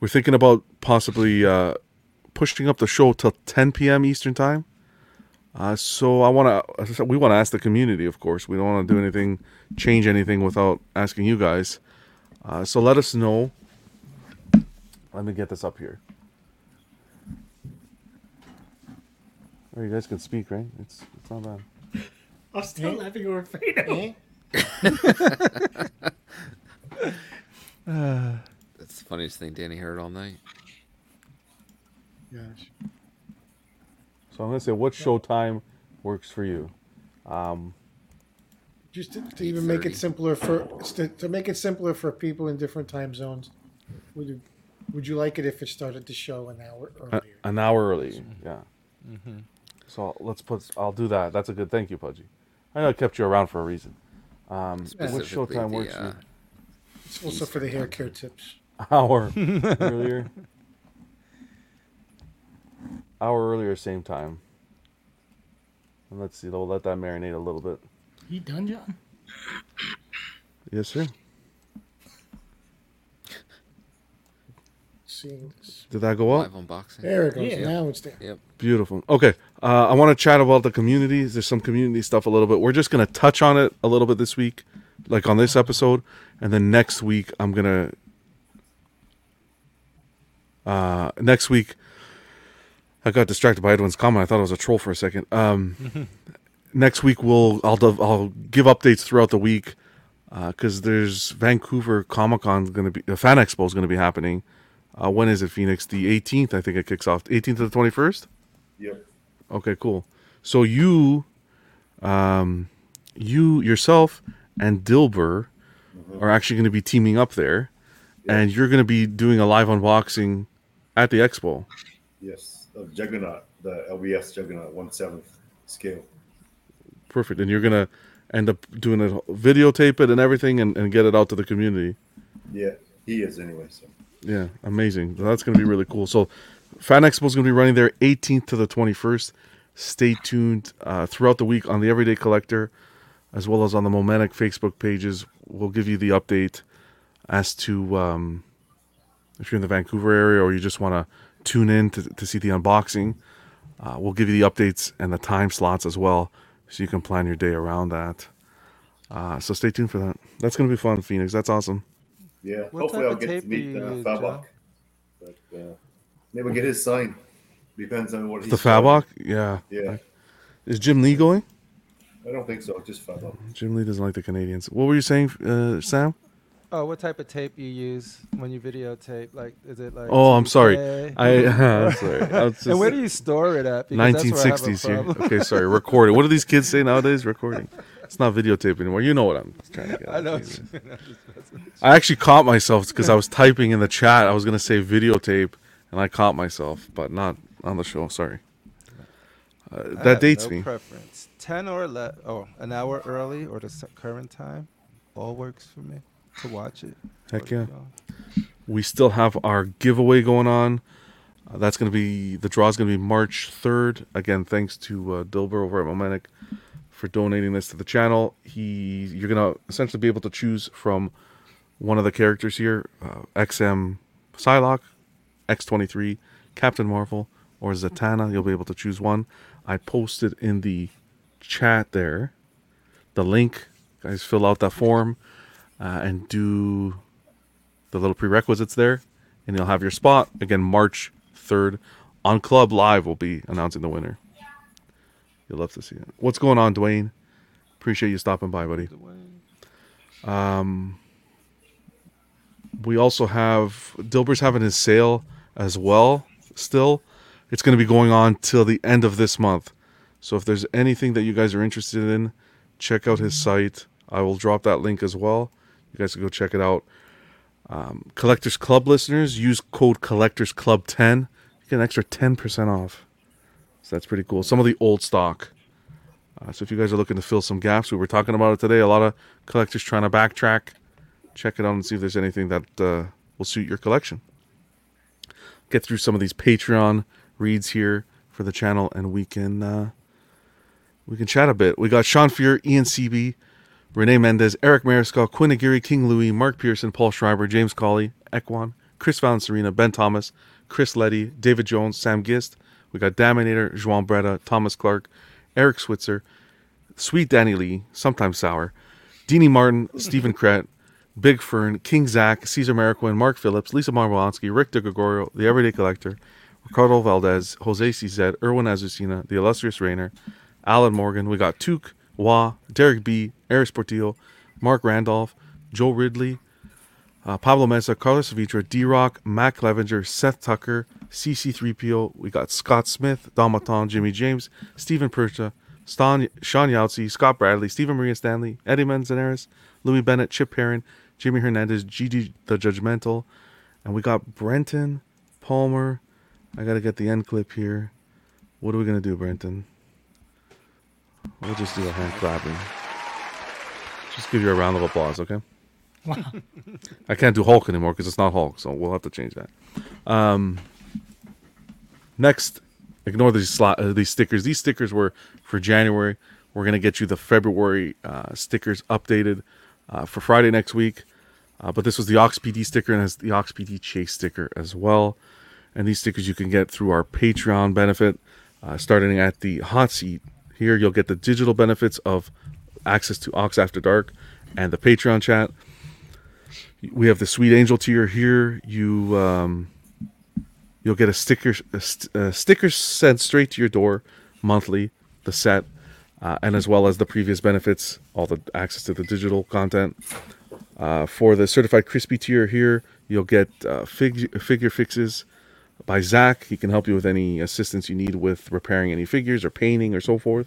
We're thinking about possibly uh, pushing up the show till 10 p.m. Eastern time. Uh, so I want to. We want to ask the community, of course. We don't want to do anything, change anything without asking you guys. Uh, so let us know. Let me get this up here. Oh, you guys can speak, right? It's it's not bad. I'm still laughing over Fredo. That's the funniest thing Danny heard all night. Gosh. So I'm gonna say, what show time works for you? Um, Just to, to even make it simpler for to, to make it simpler for people in different time zones. Would you would you like it if it started the show an hour a- earlier? an hour early. Yeah. So let's put. I'll do that. That's a good. Thank you, Pudgy. I know I kept you around for a reason. Um, what show Specifically time the, works for uh, you? It's also for the hair care tips. Hour earlier. Hour earlier, same time. And let's see. We'll let that marinate a little bit. You done, John? Yes, sir. Seeing this. Did that go up? live unboxing. There it goes. Yeah. Now it's there. Yep. Beautiful. Okay. Uh, I want to chat about the community. There's some community stuff a little bit. We're just going to touch on it a little bit this week, like on this episode. And then next week, I'm going to. Uh, next week, I got distracted by Edwin's comment. I thought it was a troll for a second. Um, next week, we'll I'll I'll give updates throughout the week because there's Vancouver Comic Con going to be the Fan Expo is going to be happening. Uh, when is it, Phoenix? The 18th, I think it kicks off. 18th to the 21st. Yep. Okay, cool. So you, um, you yourself and Dilber are actually going to be teaming up there, and you're going to be doing a live unboxing at the expo. Yes, of Juggernaut, the LBS Juggernaut one seventh scale. Perfect, and you're going to end up doing it, videotape it, and everything, and, and get it out to the community. Yeah, he is anyway. So Yeah, amazing. That's going to be really cool. So, Fan Expo is going to be running there 18th to the 21st. Stay tuned uh, throughout the week on the Everyday Collector, as well as on the Momentic Facebook pages. We'll give you the update as to um, if you're in the Vancouver area or you just want to tune in to, to see the unboxing. Uh, we'll give you the updates and the time slots as well, so you can plan your day around that. Uh, so stay tuned for that. That's going to be fun, Phoenix. That's awesome. yeah, What hopefully I'll get to meet you uh, Fabok. But uh, maybe get his sign. Depends on what he's The selling. Fabok, yeah. Yeah, Is Jim Lee going? I don't think so. Just Fabok. Jim Lee doesn't like the Canadians. What were you saying, uh, Sam? Oh, what type of tape you use when you videotape? Like, is it like? Oh, I'm sorry. 2K? I I'm sorry. I was and where do you store it at? Because that's where I have a 1960s here. Okay, sorry. Recording. What do these kids say nowadays? Recording. It's not videotape anymore. You know what I'm trying to get. I know. I actually caught myself because I was typing in the chat. I was gonna say videotape, and I caught myself, but not on the show. Sorry. Uh, that dates no me. Preference. Ten or le- oh, an hour early or the current time, all works for me to watch it. Heck yeah. We still have our giveaway going on. Uh, that's going to be the draw is going to be March 3rd. Again, thanks to uh, Dilber over at Momentic for donating this to the channel. He, you're going to essentially be able to choose from one of the characters here: uh, XM Psylocke, X23, Captain Marvel, or Zatanna. You'll be able to choose one. I posted in the chat there the link. Guys, fill out that form uh, and do the little prerequisites there, and you'll have your spot. Again, March 3rd on Club Live, we'll be announcing the winner. You'll love to see it. What's going on, Dwayne? Appreciate you stopping by, buddy. Um, We also have Dilber's having his sale as well. Still, it's going to be going on till the end of this month. So if there's anything that you guys are interested in, check out his site. I will drop that link as well. You guys can go check it out. Um, Collectors Club listeners use code Collectors Club 10. You get an extra 10% off. So that's pretty cool. Some of the old stock. Uh, so if you guys are looking to fill some gaps, we were talking about it today. A lot of collectors trying to backtrack. Check it out and see if there's anything that uh, will suit your collection. Get through some of these Patreon reads here for the channel, and we can uh, we can chat a bit. We got Sean Fear, Ian CB, Renee Mendez, Eric Mariscal, Quinn Aguirre, King Louis, Mark Pearson, Paul Schreiber, James Colley, Ekwan, Chris Valencerina, Ben Thomas, Chris Letty, David Jones, Sam Gist. We got Daminator, Joan Bretta, Thomas Clark, Eric Switzer, Sweet Danny Lee, sometimes sour, Deanie Martin, Stephen Krett, Big Fern, King Zach, Caesar Mariquin, Mark Phillips, Lisa Marbolonsky, Rick DeGregorio, The Everyday Collector, Ricardo Valdez, Jose CZ, Erwin Azucena, The Illustrious Rainer, Alan Morgan. We got Took, Wah, Derek B, Eris Portillo, Mark Randolph, Joe Ridley, uh, Pablo Mesa, Carlos Savitra, D Rock, Matt Clevenger, Seth Tucker, CC3PO. We got Scott Smith, Damaton, Jimmy James, Stephen Percha, Stan, Sean Yautsy, Scott Bradley, Stephen Maria Stanley, Eddie Manzanares, Louis Bennett, Chip Perrin, Jimmy Hernandez, GD the Judgmental, and we got Brenton Palmer. I gotta get the end clip here. What are we gonna do, Brenton? We'll just do a hand clapping. Just give you a round of applause, okay? Wow. I can't do Hulk anymore because it's not Hulk, so we'll have to change that. Um, next, ignore these slot uh, these stickers. These stickers were for January. We're gonna get you the February uh, stickers updated uh, for Friday next week. Uh, but this was the Ox PD sticker and has the Ox PD Chase sticker as well. And these stickers you can get through our Patreon benefit, uh, starting at the hot seat. Here you'll get the digital benefits of access to Ox After Dark and the Patreon chat. We have the sweet angel tier here. You um, you'll get a sticker a, st- a sticker sent straight to your door monthly the set uh, and as well as the previous benefits all the access to the digital content. Uh, for the certified crispy tier here you'll get uh, fig- figure fixes by zach he can help you with any assistance you need with repairing any figures or painting or so forth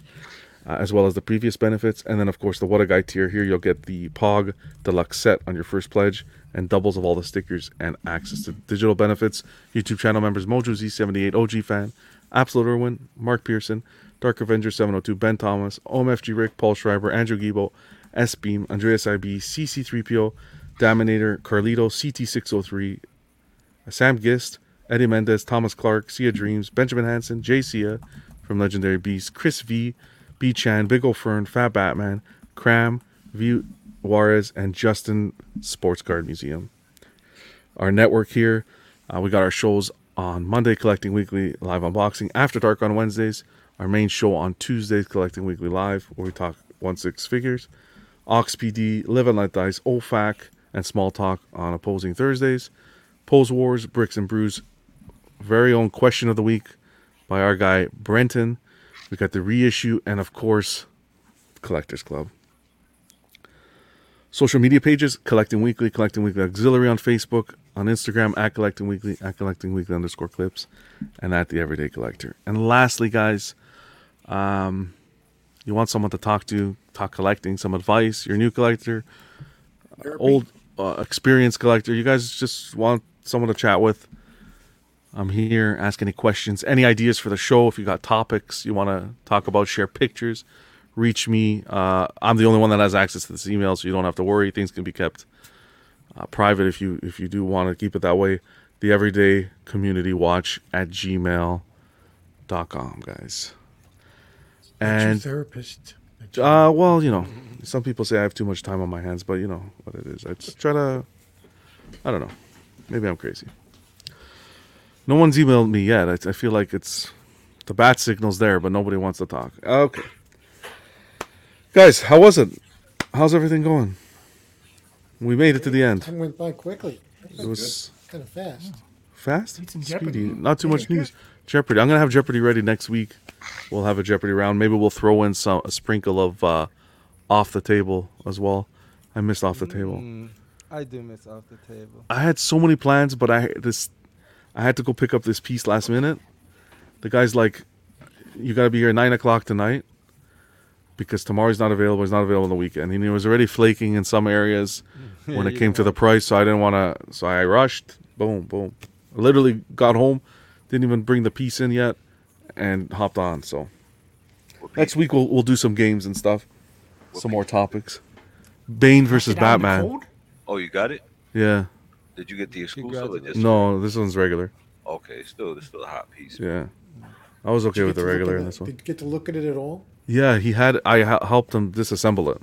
uh, as well as the previous benefits. And then, of course, the What a Guy tier here, you'll get the POG Deluxe set on your first pledge and doubles of all the stickers and access to digital benefits. YouTube channel members Mojo Z78, OG fan, Absolute Irwin, Mark Pearson, Dark Avenger 702, Ben Thomas, OMFG Rick, Paul Schreiber, Andrew Gibo, S Beam, Andreas IB, CC3PO, Daminator, Carlito, CT603, Sam Gist, Eddie Mendez, Thomas Clark, Sia Dreams, Benjamin Hansen, Jay Sia from Legendary Beast, Chris V, B Chan, Big O Fern, Fat Batman, Cram, V Juarez, and Justin Sports Card Museum. Our network here, uh, we got our shows on Monday, Collecting Weekly Live Unboxing, After Dark on Wednesdays, our main show on Tuesdays, Collecting Weekly Live, where we talk one six figures, Ox PD, Live and Let Dice, OFAC, and Small Talk on opposing Thursdays. Pose Wars, Bricks and Brews, very own question of the week by our guy Brenton. We got the reissue, and of course, Collectors Club. Social media pages, Collecting Weekly, Collecting Weekly Auxiliary on Facebook, on Instagram, at Collecting Weekly, at Collecting Weekly underscore clips, and at The Everyday Collector. And lastly, guys, um, you want someone to talk to, talk collecting, some advice, you're a new collector, old uh, experienced collector, you guys just want someone to chat with. I'm here. Ask any questions, any ideas for the show. If you got topics you want to talk about, share pictures, reach me. Uh, I'm the only one that has access to this email, so you don't have to worry. Things can be kept uh, private if you if you do want to keep it that way. The Everyday Community Watch at gmail.com, guys. And therapist. uh, well, you know, some people say I have too much time on my hands, but you know what it is. I just try to. I don't know. Maybe I'm crazy. No one's emailed me yet. I, I feel like it's the bat signal's there, but nobody wants to talk. Okay, guys, how was it? How's everything going? We made it to the end. Time went by quickly. It was Kind of fast. fast, speedy, not too much news. Jeopardy. I'm gonna have Jeopardy ready next week. We'll have a Jeopardy round. Maybe we'll throw in some a sprinkle of uh, off the table as well. I missed off the table. Mm, I do miss off the table. I had so many plans, but I this I had to go pick up this piece last minute. The guy's like, "You got to be here at nine o'clock tonight because tomorrow's not available. He's not available on the weekend." And he was already flaking in some areas when it came to the price, so I didn't want to. So I rushed. Boom, boom. I literally got home, didn't even bring the piece in yet, and hopped on. So next week we'll we'll do some games and stuff, some more topics. Bane versus Get out in the Batman. Oh, you got it? Yeah. Did you get the exclusive? Or Congratulations. just No, this one's regular. Okay, still, it's still a hot piece. Yeah. I was okay with the regular in this one. Did you get to look at it at all? Yeah, he had. I ha- helped him disassemble it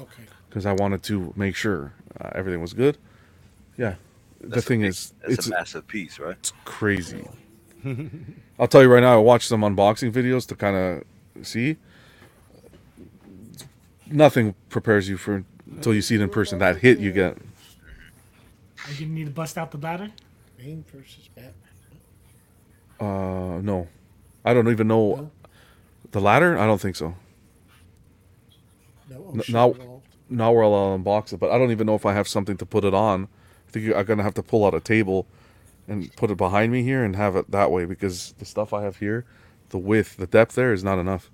Okay. because I wanted to make sure uh, everything was good. Yeah, the That's a thing big- is, it's a massive piece, right? it's crazy. I'll tell you right now. I watched some unboxing videos to kind of see. Nothing prepares you for until you see it in person. That hit you get. Are you gonna need to bust out the batter? Bane versus Batman. Uh, no, I don't even know No? the ladder. I don't think so. No. N- now- involved. now we're all unbox it, but I don't even know if I have something to put it on. I think I'm gonna have to pull out a table and put it behind me here and have it that way because the stuff I have here, the width, the depth there is not enough.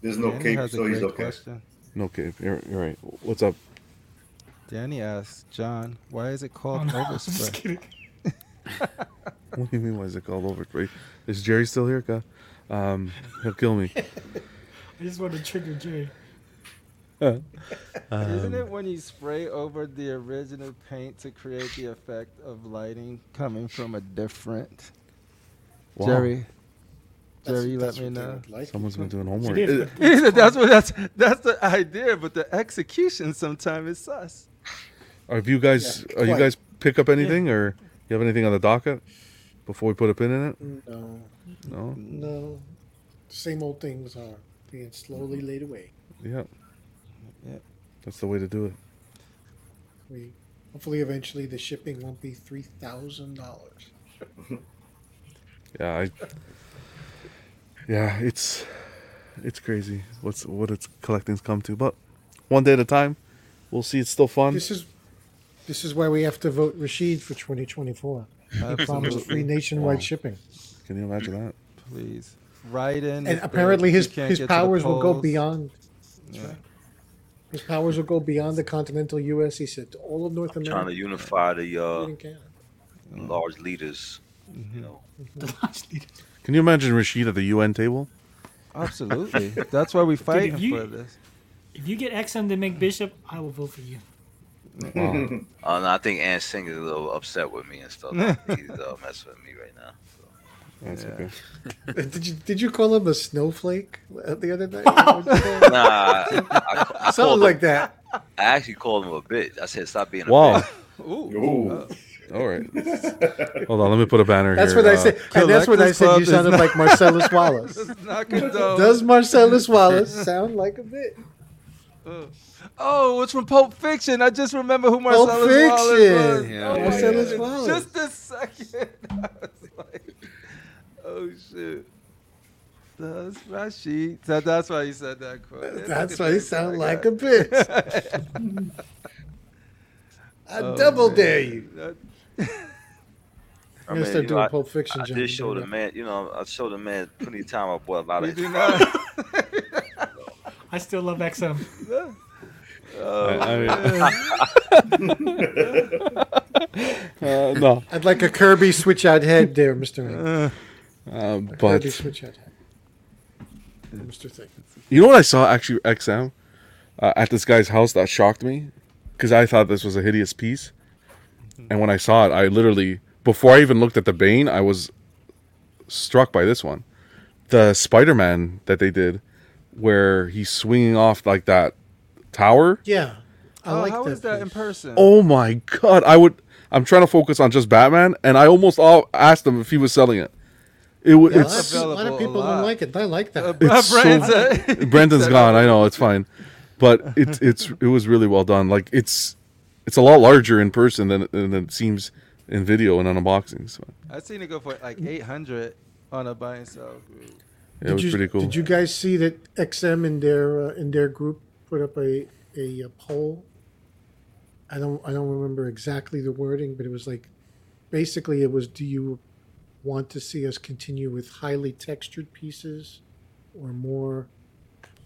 There's no Danny cape, so he's okay. question. No, okay, you're, you're right. What's up? Danny asks, John, why is it called Oh, no, I'm just overspray? kidding. What do you mean? Why is it called overspray? Is Jerry still here? God, um, he'll kill me. I just want to trigger Jay. Isn't Um, it when you spray over the original paint to create the effect of lighting coming from a different? Wow. Jerry, That's- Jerry, you let that's me know. like. Someone's been doing homework. It is, Uh, but that's what that's that's the idea, but the execution sometimes is sus. Have you guys? Yeah, are you quite. guys pick up anything, or you have anything on the docket before we put a pin in it? No. No. No. Same old things are being slowly laid away. Yeah. Yeah. That's the way to do it. We hopefully eventually the shipping won't be three thousand dollars. Yeah, I. Yeah, it's it's crazy. What's what it's collecting's come to, but one day at a time. We'll see. It's still fun. This is this is why we have to vote Rashid for twenty twenty four. Promise free nationwide Wow. shipping. Can you imagine that? Please. Raiden. and if, uh, apparently you his can't his get to the powers will go polls. beyond. Yeah. His powers will go beyond the continental U.S. He said to all of North America. trying to America, unify the uh, including Canada. large leaders. Mm-hmm. You know, The large leader. Can you imagine Rashid at the UN table? Absolutely. That's why we fight if you- for this. If you get XM to make Bishop, I will vote for you. Wow. uh, and I think Ann Sing is a little upset with me and stuff. He's uh, messing with me right now. So. That's Yeah. okay. Did you did you call him a snowflake uh, the other night? What'd you call him? Nah, I, I, I, Something like him, that. I actually called him a bitch. I said, "Stop being a Wow. bitch." Ooh. All right. Hold on. Let me put a banner That's here. That's what I Uh, said. And that's what I said. You sounded not- like Marcellus Wallace. Does not condone. Does Marcellus Wallace sound like a bit? Oh, it's from Pulp Fiction. I just remember who Pulp Marcellus Wallace was. Fiction. Yeah, oh my Marcellus God. Wallace. Just a second. I was like, oh shit. That's Rashid? So that's why he said that quote. That's why he sound like a bitch. I double oh, dare you. That- I I'm gonna mean, start you doing know, I- Pulp Fiction. I John. did show the man, you know, I showed the man plenty of time. I bought a lot of do his not. I still love XM. I- uh, no. I'd like a Kirby switch out head there, Mister. Man. Uh, Kirby but switch out head, Mister Thing. you know what I saw actually XM uh, at this guy's house that shocked me because I thought this was a hideous piece, and when I saw it, I literally before I even looked at the Bane, I was struck by this one, the Spider-Man that they did, where he's swinging off like that tower. Yeah, I Oh, like how that. is that in person? Oh my god! I would. I'm trying to focus on just Batman, and I almost all asked him if he was selling it. It was. Yeah, it's that's- a lot of people lot. don't like it. I like that. Uh, It's Brandon so- said- Brendan's said- gone. I know it's fine, but it's it's it was really well done. Like it's it's a lot larger in person than than it seems in video and on unboxings. So, I've seen it go for like 800 on a buy and sell group. yeah, it was you, pretty cool. Did you guys see that XM in their uh, in their group put up a, a uh poll? I don't I don't remember exactly the wording, but it was like basically it was do you want to see us continue with highly textured pieces or more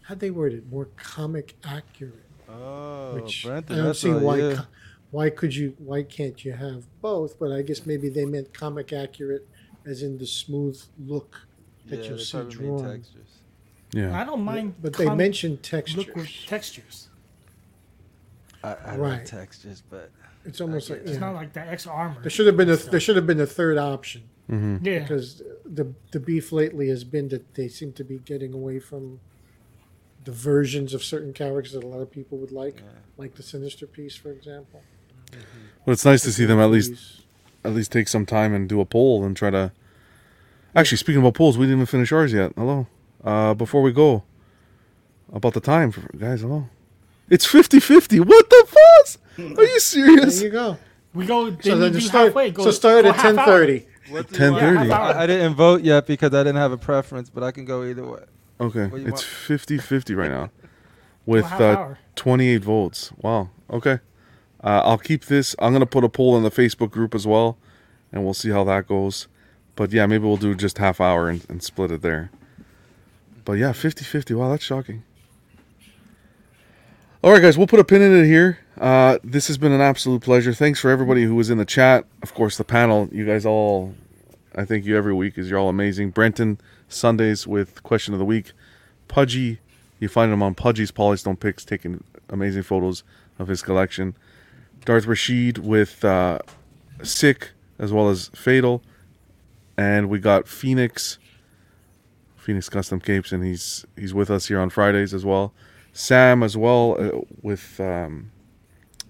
how'd they word it? More comic accurate. Oh, Which Brenton, I don't see why co- why could you why can't you have both? But I guess maybe they meant comic accurate as in the smooth look that Yeah, you'll see drawn. Textures. yeah, I don't mind. But they comic mentioned look with textures. textures. I, I Right. like textures, but It's almost like it's yeah. not like that X armor. there should have been a there should have been a third option mm-hmm. yeah. because the the beef lately has been that they seem to be getting away from the versions of certain characters that a lot of people would like, Yeah. like the Sinister piece, for example. Well, it's nice to see them at least at least take some time and do a poll and try to. Actually, speaking about polls, we didn't even finish ours yet. Hello, uh, before we go, about the time, for, guys. Hello, it's 50-50. What the fuck? Are you serious? There you go. We go. So we then do to start, halfway. Go, so start go at half ten thirty. what do 10:30. I, I didn't vote yet because I didn't have a preference, but I can go either way. Okay, What do you it's want? 50-50 right now, with uh, 28 votes. Wow. Okay. Uh, I'll keep this. I'm gonna put a poll in the Facebook group as well, and we'll see how that goes. But yeah, maybe we'll do just half hour and, and split it there. But yeah, 50-50. Wow, that's shocking. All right, guys, we'll put a pin in it here. Uh, this has been an absolute pleasure. Thanks for everybody who was in the chat. Of course, the panel. You guys all, I thank you every week because you're all amazing. Brenton Sundays with question of the week. Pudgy, you find him on Pudgy's Polystone Picks, taking amazing photos of his collection. Darth Rashid with uh, Sick as well as Fatal, and we got Phoenix, Phoenix Custom Capes, and he's he's with us here on Fridays as well. Sam as well uh, with um,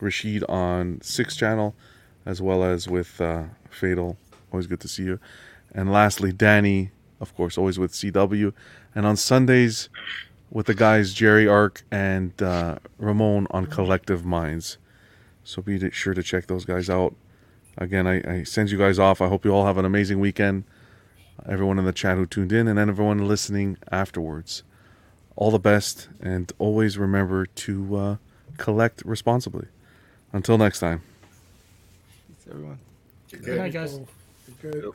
Rashid on Six Channel, as well as with uh, Fatal. Always good to see you. And lastly, Danny, of course, always with CW, and on Sundays with the guys Jerry Ark and uh, Ramon on Collective Minds. So be sure to check those guys out. Again, I, I send you guys off. I hope you all have an amazing weekend everyone in the chat who tuned in, and everyone listening afterwards. All the best, and always remember to uh, collect responsibly. Until next time. Thanks, everyone. Good, night, guys. Good.